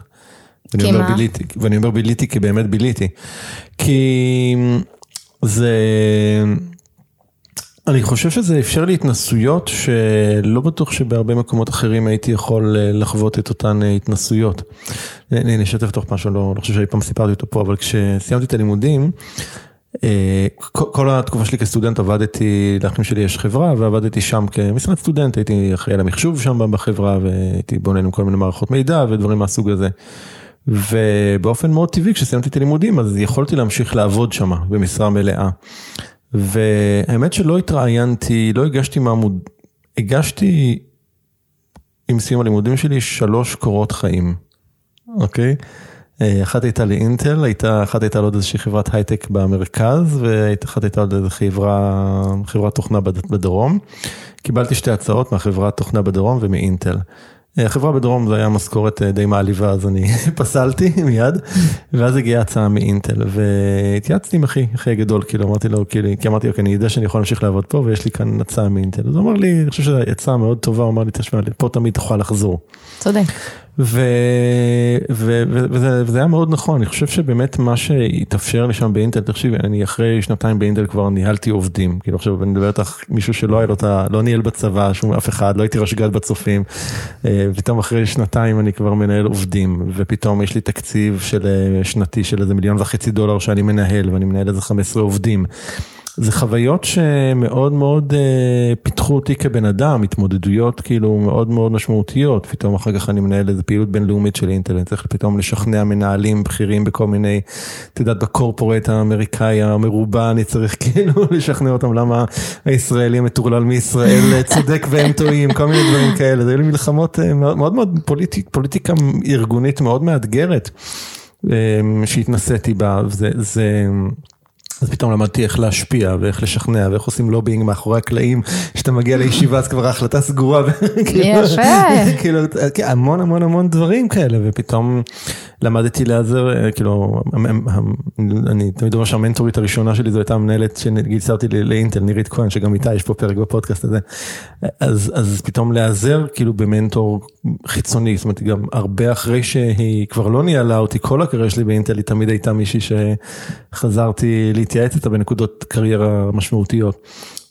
ואני כי אומר מה? ביליתי, ואני אומר ביליתי כי באמת ביליתי. כי זה, אני חושב שזה אפשר לי התנסויות שלא בטוח שבהרבה מקומות אחרים הייתי יכול אה, לחוות את אותן אה, התנסויות. אני אני אשתף תוך משהו, לא, לא חושב שאי פעם סיפרתי אותו פה, אבל כשסיימתי את הלימודים, אה, כל התקופה שלי כסטודנט עבדתי, לאחים שלי יש חברה ועבדתי שם כמשרד סטודנט, הייתי אחראי על המחשוב שם בחברה והייתי בונה עם כל מיני מערכות מידע ודברים מהסוג הזה. ובאופן מאוד טבעי כשסיימתי את הלימודים אז יכולתי להמשיך לעבוד שם במשרה מלאה. והאמת שלא התראיינתי, לא הגשתי מעמוד, הגשתי עם סיום הלימודים שלי שלוש קורות חיים, אוקיי? אה, אחת הייתה לאינטל, הייתה, אחת הייתה לעוד איזושהי חברת הייטק במרכז, ואחת הייתה עוד איזו חברה, חברת תוכנה בד- בדרום. קיבלתי שתי הצעות מהחברת תוכנה בדרום ומאינטל. אה, החברה בדרום זה היה משכורת אה, די מעליבה, אז אני פסלתי מיד, ואז הגיעה הצעה מאינטל, והתייעצתי עם אחי, אחי הגדול, כאילו אמרתי לו, כאילו, כי אמרתי כי אני יודע שאני יכול להמשיך לעבוד פה, ויש לי כאן הצעה מאינטל. אז הוא אמר לי, אני חושב שזו הצעה מאוד טובה, הוא אמר לי, תשמע, פה תמיד תוכל לחזור. צודק. ו... ו... ו... וזה, וזה היה מאוד נכון, אני חושב שבאמת מה שהתאפשר לי שם באינטל, תקשיבי, אני אחרי שנתיים באינטל כבר ניהלתי עובדים, כאילו עכשיו אני מדבר איתך מישהו שלא היה לו את ה... לא ניהל בצבא, שום אף אחד, לא הייתי ראש גד בצופים, אה, ופתאום אחרי שנתיים אני כבר מנהל עובדים, ופתאום יש לי תקציב של אה, שנתי של איזה מיליון וחצי דולר שאני מנהל, ואני מנהל איזה 15 עובדים. זה חוויות שמאוד מאוד אה, פיתחו אותי כבן אדם, התמודדויות כאילו מאוד מאוד משמעותיות, פתאום אחר כך אני מנהל איזה פעילות בינלאומית של אינטרנט, צריך פתאום לשכנע מנהלים בכירים בכל מיני, את יודעת, בקורפורט האמריקאי המרובע, אני צריך כאילו לשכנע אותם למה הישראלי המטורלל מישראל צודק והם טועים, כל מיני דברים כאלה, זה היו לי מלחמות אה, מאוד מאוד, מאוד פוליטיק, פוליטיקה ארגונית מאוד מאתגרת, אה, שהתנסיתי בה, זה, זה אז פתאום למדתי איך להשפיע ואיך לשכנע ואיך עושים לובינג מאחורי הקלעים, כשאתה מגיע לישיבה אז כבר ההחלטה סגורה. יפה. כאילו, כן, המון המון המון דברים כאלה, ופתאום למדתי להיעזר, אה, כאילו, אני תמיד אומר שהמנטורית הראשונה שלי זו הייתה המנהלת שגייסה אותי לאינטל, נירית כהן, שגם איתה יש פה פרק בפודקאסט הזה. אז, אז פתאום להיעזר כאילו במנטור חיצוני, זאת אומרת גם הרבה אחרי שהיא כבר לא ניהלה אותי, כל הקריירה שלי באינטל היא תמיד הייתה מישהי שחזרתי להתייעץ איתה בנקודות קריירה משמעותיות.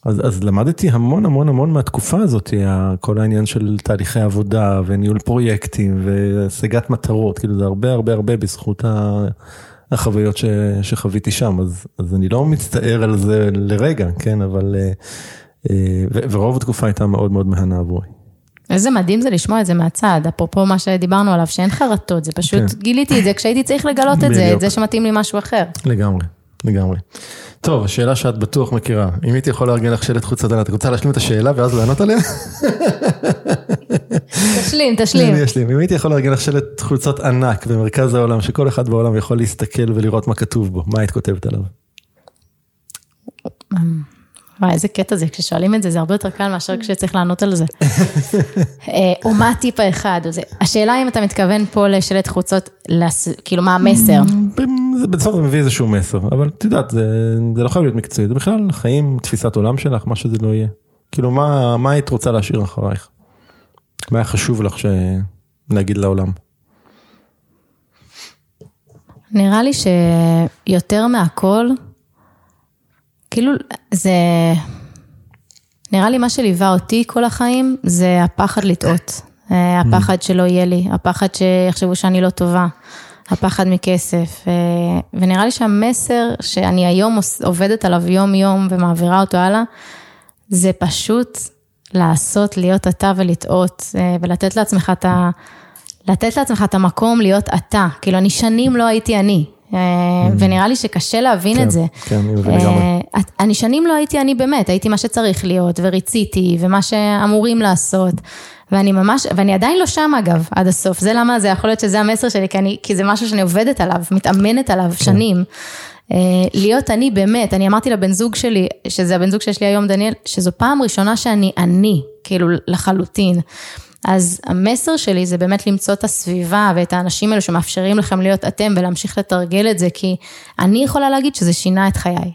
אז, אז למדתי המון המון המון מהתקופה הזאת, כל העניין של תהליכי עבודה וניהול פרויקטים והשגת מטרות, כאילו זה הרבה הרבה הרבה בזכות ה- החוויות ש, שחוויתי שם, אז, אז אני לא מצטער על זה לרגע, כן, אבל, אה, אה, ו- ורוב התקופה הייתה מאוד מאוד מהנה עבורי. איזה מדהים זה לשמוע את זה מהצד, אפרופו מה שדיברנו עליו, שאין חרטות, זה פשוט כן. גיליתי את זה כשהייתי צריך לגלות את זה. את זה שמתאים לי משהו אחר. לגמרי, לגמרי. טוב, השאלה שאת בטוח מכירה, אם הייתי יכול לארגן לך שלט חוץ לדלת, את רוצה להשלים את השאלה ואז לענות עליה? תשלים, תשלים. אני אשלים. אם הייתי יכול לארגן לך שלט חולצות ענק במרכז העולם, שכל אחד בעולם יכול להסתכל ולראות מה כתוב בו, מה היית כותבת עליו? וואי, איזה קטע זה, כששואלים את זה, זה הרבה יותר קל מאשר כשצריך לענות על זה. אה, או מה הטיפ האחד. השאלה אם אתה מתכוון פה לשלט חוצות, כאילו מה המסר. זה בסוף זה מביא איזשהו מסר, אבל את יודעת, זה, זה לא חייב להיות מקצועי, זה בכלל חיים, תפיסת עולם שלך, מה שזה לא יהיה. כאילו, מה, מה היית רוצה להשאיר אחרייך? מה היה חשוב לך שנגיד לעולם? נראה לי שיותר מהכל, כאילו זה, נראה לי מה שליווה אותי כל החיים זה הפחד לטעות. אה, הפחד שלא יהיה לי, הפחד שיחשבו שאני לא טובה, הפחד מכסף. אה, ונראה לי שהמסר שאני היום עובדת עליו יום יום ומעבירה אותו הלאה, זה פשוט לעשות, להיות אתה ולטעות, אה, ולתת לעצמך את ה... לתת לעצמך את המקום להיות אתה. כאילו, אני שנים לא הייתי אני. אה, ונראה לי שקשה להבין כן, את זה. כן, אני מבין לגמרי. אה, את- אני שנים לא הייתי אני באמת, הייתי מה שצריך להיות, וריציתי, ומה שאמורים לעשות. ואני ממש, ואני עדיין לא שם אגב, עד הסוף. זה למה זה יכול להיות שזה המסר שלי, כי, אני, כי זה משהו שאני עובדת עליו, מתאמנת עליו כן. שנים. אה, להיות אני באמת, אני אמרתי לבן זוג שלי, שזה הבן זוג שיש לי היום, דניאל, שזו פעם ראשונה שאני אני, כאילו לחלוטין. אז המסר שלי זה באמת למצוא את הסביבה ואת האנשים האלו שמאפשרים לכם להיות אתם ולהמשיך לתרגל את זה, כי אני יכולה להגיד שזה שינה את חיי.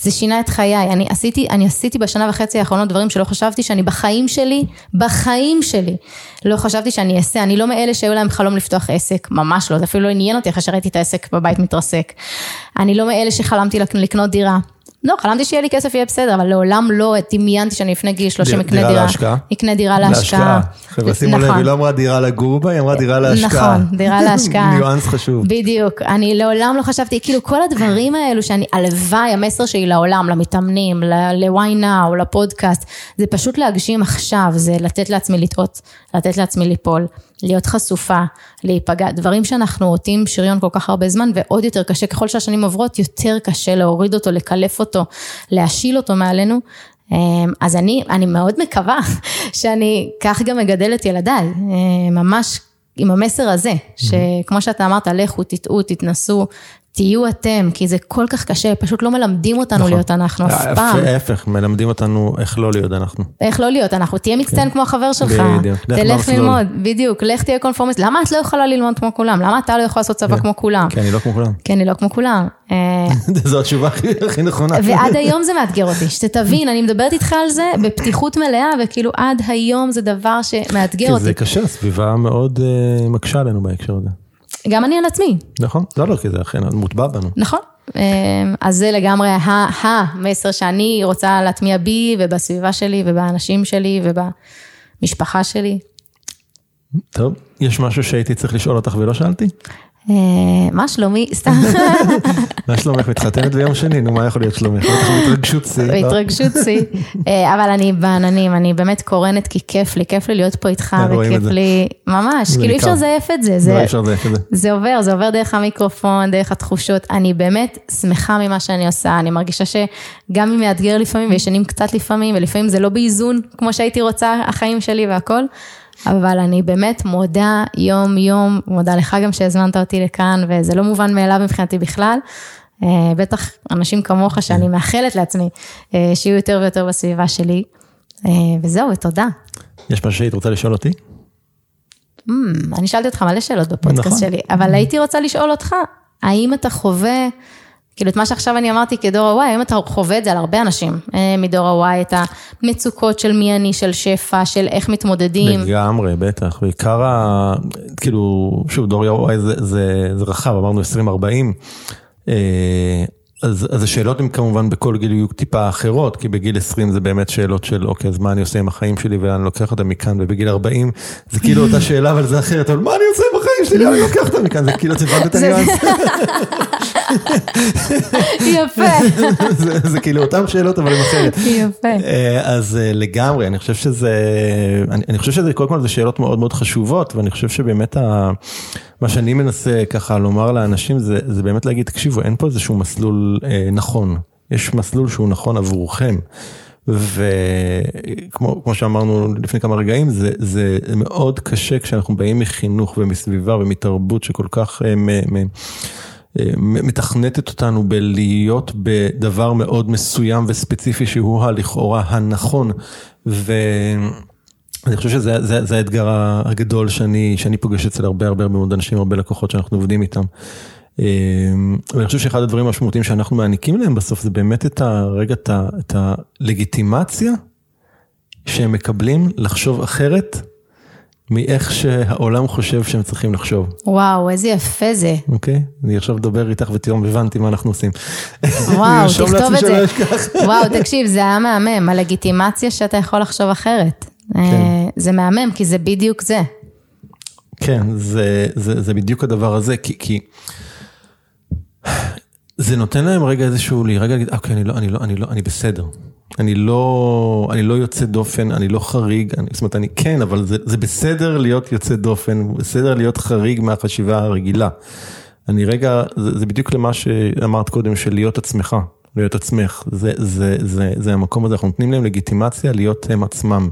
זה שינה את חיי, אני עשיתי, אני עשיתי בשנה וחצי האחרונות דברים שלא חשבתי שאני בחיים שלי, בחיים שלי, לא חשבתי שאני אעשה, אני לא מאלה שהיו להם חלום לפתוח עסק, ממש לא, זה אפילו לא עניין אותי אחרי שראיתי את העסק בבית מתרסק. אני לא מאלה שחלמתי לק- לקנות דירה. לא, חלמתי שיהיה לי כסף, יהיה בסדר, אבל לעולם לא דמיינתי שאני לפני גיל 30 דיר- אקנה דירה דירה. להשקעה? אקנה דירה להשקעה. חבר'ה, שימו לב, נכון. היא לא אמרה דירה לגור בה, היא אמרה דירה להשקעה. נכון, דירה להשקעה. ניואנס חשוב. בדיוק, אני לעולם לא חשבתי, כאילו כל הדברים האלו שאני, הלוואי, המסר שלי לעולם, למתאמנים, ל-why now, לפודקאסט, זה פשוט להגשים עכשיו, זה לתת לעצמי לטעות, לתת לעצמי ליפול, להיות חשופה, להיפגע, דברים שאנחנו עוטים שריון כל כך הרבה זמן, ועוד יותר קשה, ככל שהשנים עוברות, יותר קשה להוריד אותו, לקלף אותו, להשיל אותו מעלינו. אמ, אז אני, אני מאוד מקווה שאני כך גם מגדל את ילדיי, אמ, ממש עם המסר הזה, שכמו שאתה אמרת, לכו, תטעו, תתנסו, תהיו אתם, כי זה כל כך קשה, פשוט לא מלמדים אותנו נכון. להיות אנחנו אף אה, פעם. ההפך, מלמדים אותנו איך לא להיות אנחנו. איך לא להיות, אנחנו, תהיה מצטיין כמו החבר שלך, כן. בדיוק, לך תלך. ללמוד, בדיוק, לך תהיה קונפורמיסט, למה את לא יכולה ללמוד כמו כולם? למה אתה לא יכול לעשות צבא כמו כולם? כן, אני לא כמו כולם. כי אני לא כמו כולם. אה, זו התשובה הכי- הכי נכונה. ועד היום זה מאתגר אותי, שתבין, אני מדברת איתך על זה בפתיחות מלאה, וכאילו עד היום זה דבר שמאתגר כי אותי. זה קשה, הסביבה מאוד אה, מקשה עלינו בהקשר הזה. גם אני על עצמי, נכון? לא, לא, כי זה אכן מוטבע בנו. נכון. אמ, אז זה לגמרי המסר שאני רוצה להטמיע בי ובסביבה שלי ובאנשים שלי ובמשפחה שלי. טוב, יש משהו שהייתי צריך לשאול אותך ולא שאלתי? אה, מה שלומי? סתם, מה שלומך? מתחתנת ביום שני, נו, מה יכול להיות שלומך? בטח בהתרגשות שיא. לא? בהתרגשות שיא. אה, אבל אני בעננים, אני באמת קורנת כי כיף לי, כיף לי להיות פה איתך כן, וכיף. לי, ממש, כאילו אי אפשר. לזייף את זה. לא, אי אפשר לזייף את זה. זה עובר, זה עובר דרך המיקרופון, דרך התחושות. אני באמת שמחה ממה שאני עושה, אני מרגישה שגם אם מאתגר לפעמים וישנים קצת לפעמים, ולפעמים זה לא באיזון כמו שהייתי רוצה, החיים שלי והכל, אבל אני באמת מודה יום יום, מודה לך גם שהזמנת אותי לכאן, וזה לא מובן מאליו מבחינתי בכלל. אה, בטח אנשים כמוך שאני מאחלת לעצמי אה, שיהיו יותר ויותר בסביבה שלי. אה, וזהו, ותודה. יש משהו שהיית רוצה לשאול אותי? Mm, אני שאלתי אותך מלא שאלות בפודקאסט נכון. שלי, אבל הייתי רוצה לשאול אותך, האם אתה חווה, כאילו את מה שעכשיו אני אמרתי כדור ה-Y, האם אתה חווה את זה על הרבה אנשים אה, מדור ה-Y, את המצוקות של מי אני, של שפע, של איך מתמודדים, לגמרי, בטח. בעיקר, ה... כאילו, שוב, דור ירואי זה, זה, זה רחב, אמרנו 2040. אה, אז, אז השאלות הן כמובן בכל גיל יהיו טיפה אחרות, כי בגיל 20 זה באמת שאלות של, אוקיי, אז מה אני עושה עם החיים שלי ולאן אני לוקח אותם מכאן, ובגיל 40 זה כאילו אותה שאלה, אבל זה אחרת, אבל מה אני עושה עם החיים שלי, לאן אני לוקח אותם מכאן, זה כאילו, את הבנת את הניואנס? יפה, זה, כאילו אותן שאלות, אבל הן אחרת. יפה. אה, אז אה, לגמרי, אני חושב שזה, אני, חושב שזה, קודם כל זה שאלות מאוד מאוד חשובות, ואני חושב שבאמת מה שאני מנסה ככה לומר לאנשים זה, באמת להגיד, תקשיבו, אין פה איזשהו מסלול אה, נכון, יש מסלול שהוא נכון עבורכם. וכמו כמו שאמרנו לפני כמה רגעים, זה, זה מאוד קשה כשאנחנו באים מחינוך ומסביבה ומתרבות שכל כך מ, מ, מתכנתת אותנו בלהיות בדבר מאוד מסוים וספציפי שהוא הלכאורה הנכון. ואני חושב שזה זה, זה האתגר הגדול שאני, שאני פוגש אצל הרבה הרבה מאוד אנשים, הרבה לקוחות שאנחנו עובדים איתם. ואני חושב שאחד הדברים המשמעותיים שאנחנו מעניקים להם בסוף זה באמת את הרגע, את הלגיטימציה שהם מקבלים לחשוב אחרת מאיך שהעולם חושב שהם צריכים לחשוב. וואו, איזה יפה זה. אוקיי? אני עכשיו מדבר איתך ותראו, הבנתי מה אנחנו עושים. וואו, תכתוב את זה. וואו, תקשיב, זה היה מהמם, הלגיטימציה שאתה יכול לחשוב אחרת. כן. אה, זה מהמם, כי זה בדיוק זה. כן, זה, זה, זה בדיוק הדבר הזה, כי, כי זה נותן להם רגע איזשהו, רגע להגיד, אוקיי, אני לא, אני לא, אני לא, אני בסדר. אני לא, אני לא יוצא דופן, אני לא חריג, אני, זאת אומרת, אני כן, אבל זה, זה בסדר להיות יוצא דופן, בסדר להיות חריג מהחשיבה הרגילה. אני רגע, זה, זה בדיוק למה שאמרת קודם, של להיות עצמך, להיות עצמך, זה, זה, זה, זה המקום הזה, אנחנו נותנים להם לגיטימציה להיות הם עצמם.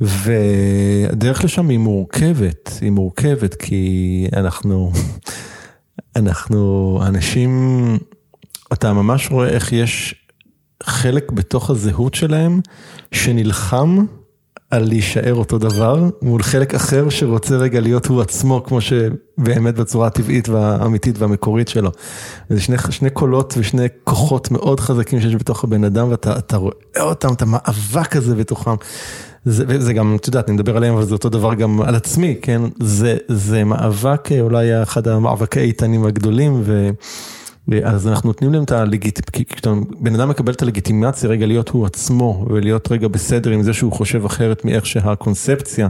והדרך לשם היא מורכבת, היא מורכבת כי אנחנו, אנחנו אנשים, אתה ממש רואה איך יש חלק בתוך הזהות שלהם שנלחם על להישאר אותו דבר, מול חלק אחר שרוצה רגע להיות הוא עצמו, כמו שבאמת בצורה הטבעית והאמיתית והמקורית שלו. זה שני, שני קולות ושני כוחות מאוד חזקים שיש בתוך הבן אדם, ואתה רואה אותם, את המאבק הזה בתוכם. זה, וזה גם, את יודעת, אני מדבר עליהם, אבל זה אותו דבר גם על עצמי, כן? זה, זה מאבק, אולי אחד המאבקי האיתנים הגדולים, ו... אז אנחנו נותנים להם את הלגיטימציה, כשבן אדם מקבל את הלגיטימציה רגע להיות הוא עצמו ולהיות רגע בסדר עם זה שהוא חושב אחרת מאיך שהקונספציה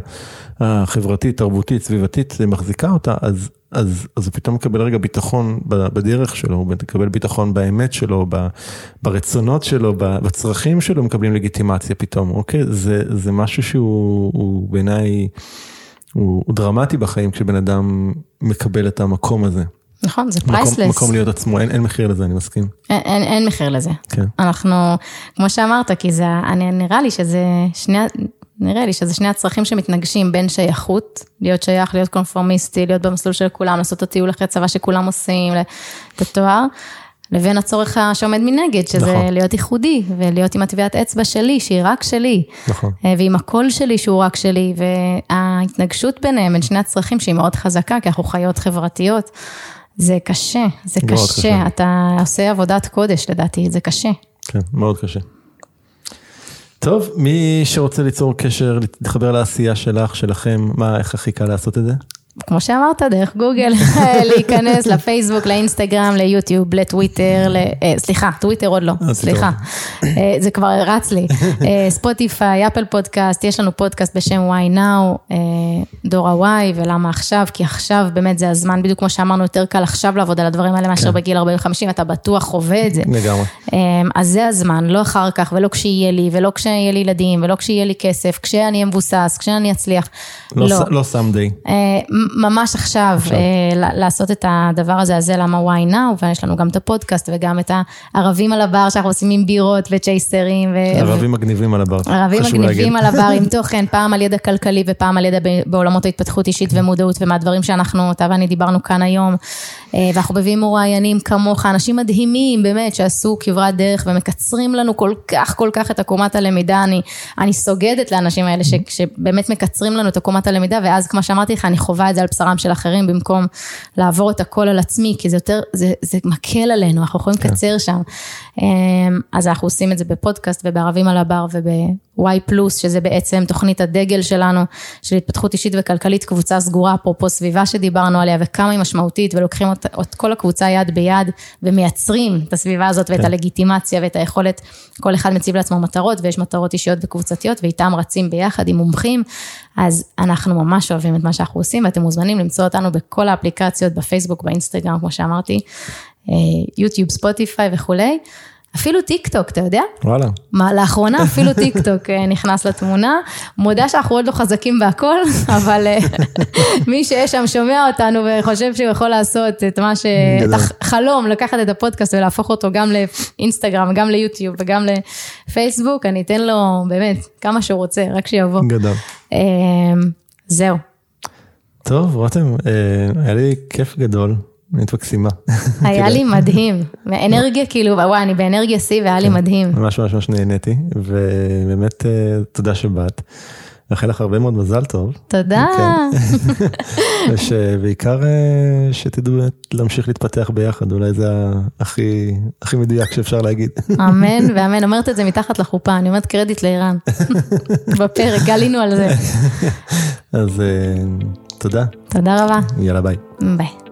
החברתית, תרבותית, סביבתית מחזיקה אותה, אז, אז, אז הוא פתאום מקבל רגע ביטחון בדרך שלו, הוא מקבל ביטחון באמת שלו, ברצונות שלו, בצרכים שלו, מקבלים לגיטימציה פתאום, אוקיי? זה, זה משהו שהוא בעיניי, הוא, הוא דרמטי בחיים כשבן אדם מקבל את המקום הזה. נכון, זה פרייסלס. מקום, מקום להיות עצמו, אין, אין מחיר לזה, אני מסכים. אין, אין, אין מחיר לזה. כן. אנחנו, כמו שאמרת, כי זה, אני, נראה לי שזה שני, נראה לי שזה שני הצרכים שמתנגשים בין שייכות, להיות שייך, להיות קונפורמיסטי, להיות במסלול של כולם, לעשות את הטיול אחרי צבא שכולם עושים, את התואר, לבין הצורך שעומד מנגד, שזה נכון. להיות ייחודי, ולהיות עם הטביעת אצבע שלי, שהיא רק שלי. נכון. אה, ועם הקול שלי שהוא רק שלי, וההתנגשות ביניהם, בין שני הצרכים שהיא מאוד חזקה, כי אנחנו חיות חברתיות. זה קשה, זה קשה. קשה, אתה עושה עבודת קודש לדעתי, זה קשה. כן, מאוד קשה. טוב, מי שרוצה ליצור קשר, להתחבר לעשייה שלך, שלכם, מה, איך הכי קל לעשות את זה? כמו שאמרת, דרך גוגל, להיכנס לפייסבוק, לאינסטגרם, ליוטיוב, לטוויטר, ל... אה, סליחה, טוויטר עוד לא, אה, סליחה, אה, זה כבר רץ לי, ספוטיפיי, אפל פודקאסט, יש לנו פודקאסט בשם why now, דור ה-Y, ולמה עכשיו, כי עכשיו באמת זה הזמן, בדיוק כמו שאמרנו, יותר קל עכשיו לעבוד על הדברים האלה מאשר כן. בגיל 40-50, אתה בטוח חווה את זה. לגמרי. אז זה הזמן, לא אחר כך, ולא כשיהיה לי, ולא כשיהיה לי ילדים, ולא כשיהיה לי כסף, כשאני אהיה מבוסס, כשאני אצליח. לא, לא. ממש עכשיו, עכשיו. אה, לעשות את הדבר הזה, אז זה למה why now, ויש לנו גם את הפודקאסט וגם את הערבים על הבר שאנחנו עושים עם בירות וצ'ייסרים. ו... ערבים מגניבים על הבר, ערבים מגניבים על הבר עם תוכן, פעם על ידע כלכלי ופעם על ידע בעולמות ההתפתחות אישית ומודעות ומהדברים שאנחנו, אתה ואני דיברנו כאן היום. אה, ואנחנו מביאים מרואיינים כמוך, אנשים מדהימים באמת שעשו כברת דרך ומקצרים לנו כל כך כל כך את עקומת הלמידה, אני, אני סוגדת לאנשים האלה ש, שבאמת מקצרים לנו את עקומת הלמידה ואז כמו שאמרתי לך אני חווה את זה על בשרם של אחרים במקום לעבור את הכל על עצמי כי זה יותר, זה, זה מקל עלינו, אנחנו יכולים כן. לקצר שם. אה, אז אנחנו עושים את זה בפודקאסט ובערבים על הבר וב-Y פלוס שזה בעצם תוכנית הדגל שלנו של התפתחות אישית וכלכלית, קבוצה סגורה אפרופו סביבה שדיברנו עליה וכמה היא משמעותית ולוקחים אותה את כל הקבוצה יד ביד ומייצרים את הסביבה הזאת ואת כן. הלגיטימציה ואת היכולת, כל אחד מציב לעצמו מטרות ויש מטרות אישיות וקבוצתיות ואיתם רצים ביחד עם מומחים, אז אנחנו ממש אוהבים את מה שאנחנו עושים ואתם מוזמנים למצוא אותנו בכל האפליקציות, בפייסבוק, באינסטגרם, כמו שאמרתי, יוטיוב, ספוטיפיי וכולי. אפילו טיק טוק, אתה יודע? וואלה. מה, לאחרונה אפילו טיק טוק אה, נכנס לתמונה. מודה שאנחנו עוד לא חזקים בהכל, אבל אה, מי שיש שם שומע אותנו וחושב שהוא יכול לעשות את מה ש... את החלום, לקחת את הפודקאסט ולהפוך אותו גם לאינסטגרם, גם ליוטיוב וגם לפייסבוק, אני אתן לו באמת כמה שהוא רוצה, רק שיבוא. גדול. זהו. טוב, רותם, אה, היה לי כיף גדול. היית מקסימה. היה לי מדהים, אנרגיה כאילו, וואי, אני באנרגיה שיא והיה לי כן. מדהים. ממש ממש ממש נהניתי, ובאמת אה, תודה שבאת. מאחל לך הרבה מאוד מזל טוב. תודה. ושבעיקר אה, שתדעו להמשיך להתפתח ביחד, אולי זה הכי, הכי מדויק שאפשר להגיד. אמן ואמן, אומרת את זה מתחת לחופה, אני אומרת קרדיט לערן. בפרק, גלינו על זה. אז אה, תודה, תודה רבה. יאללה ביי. ביי.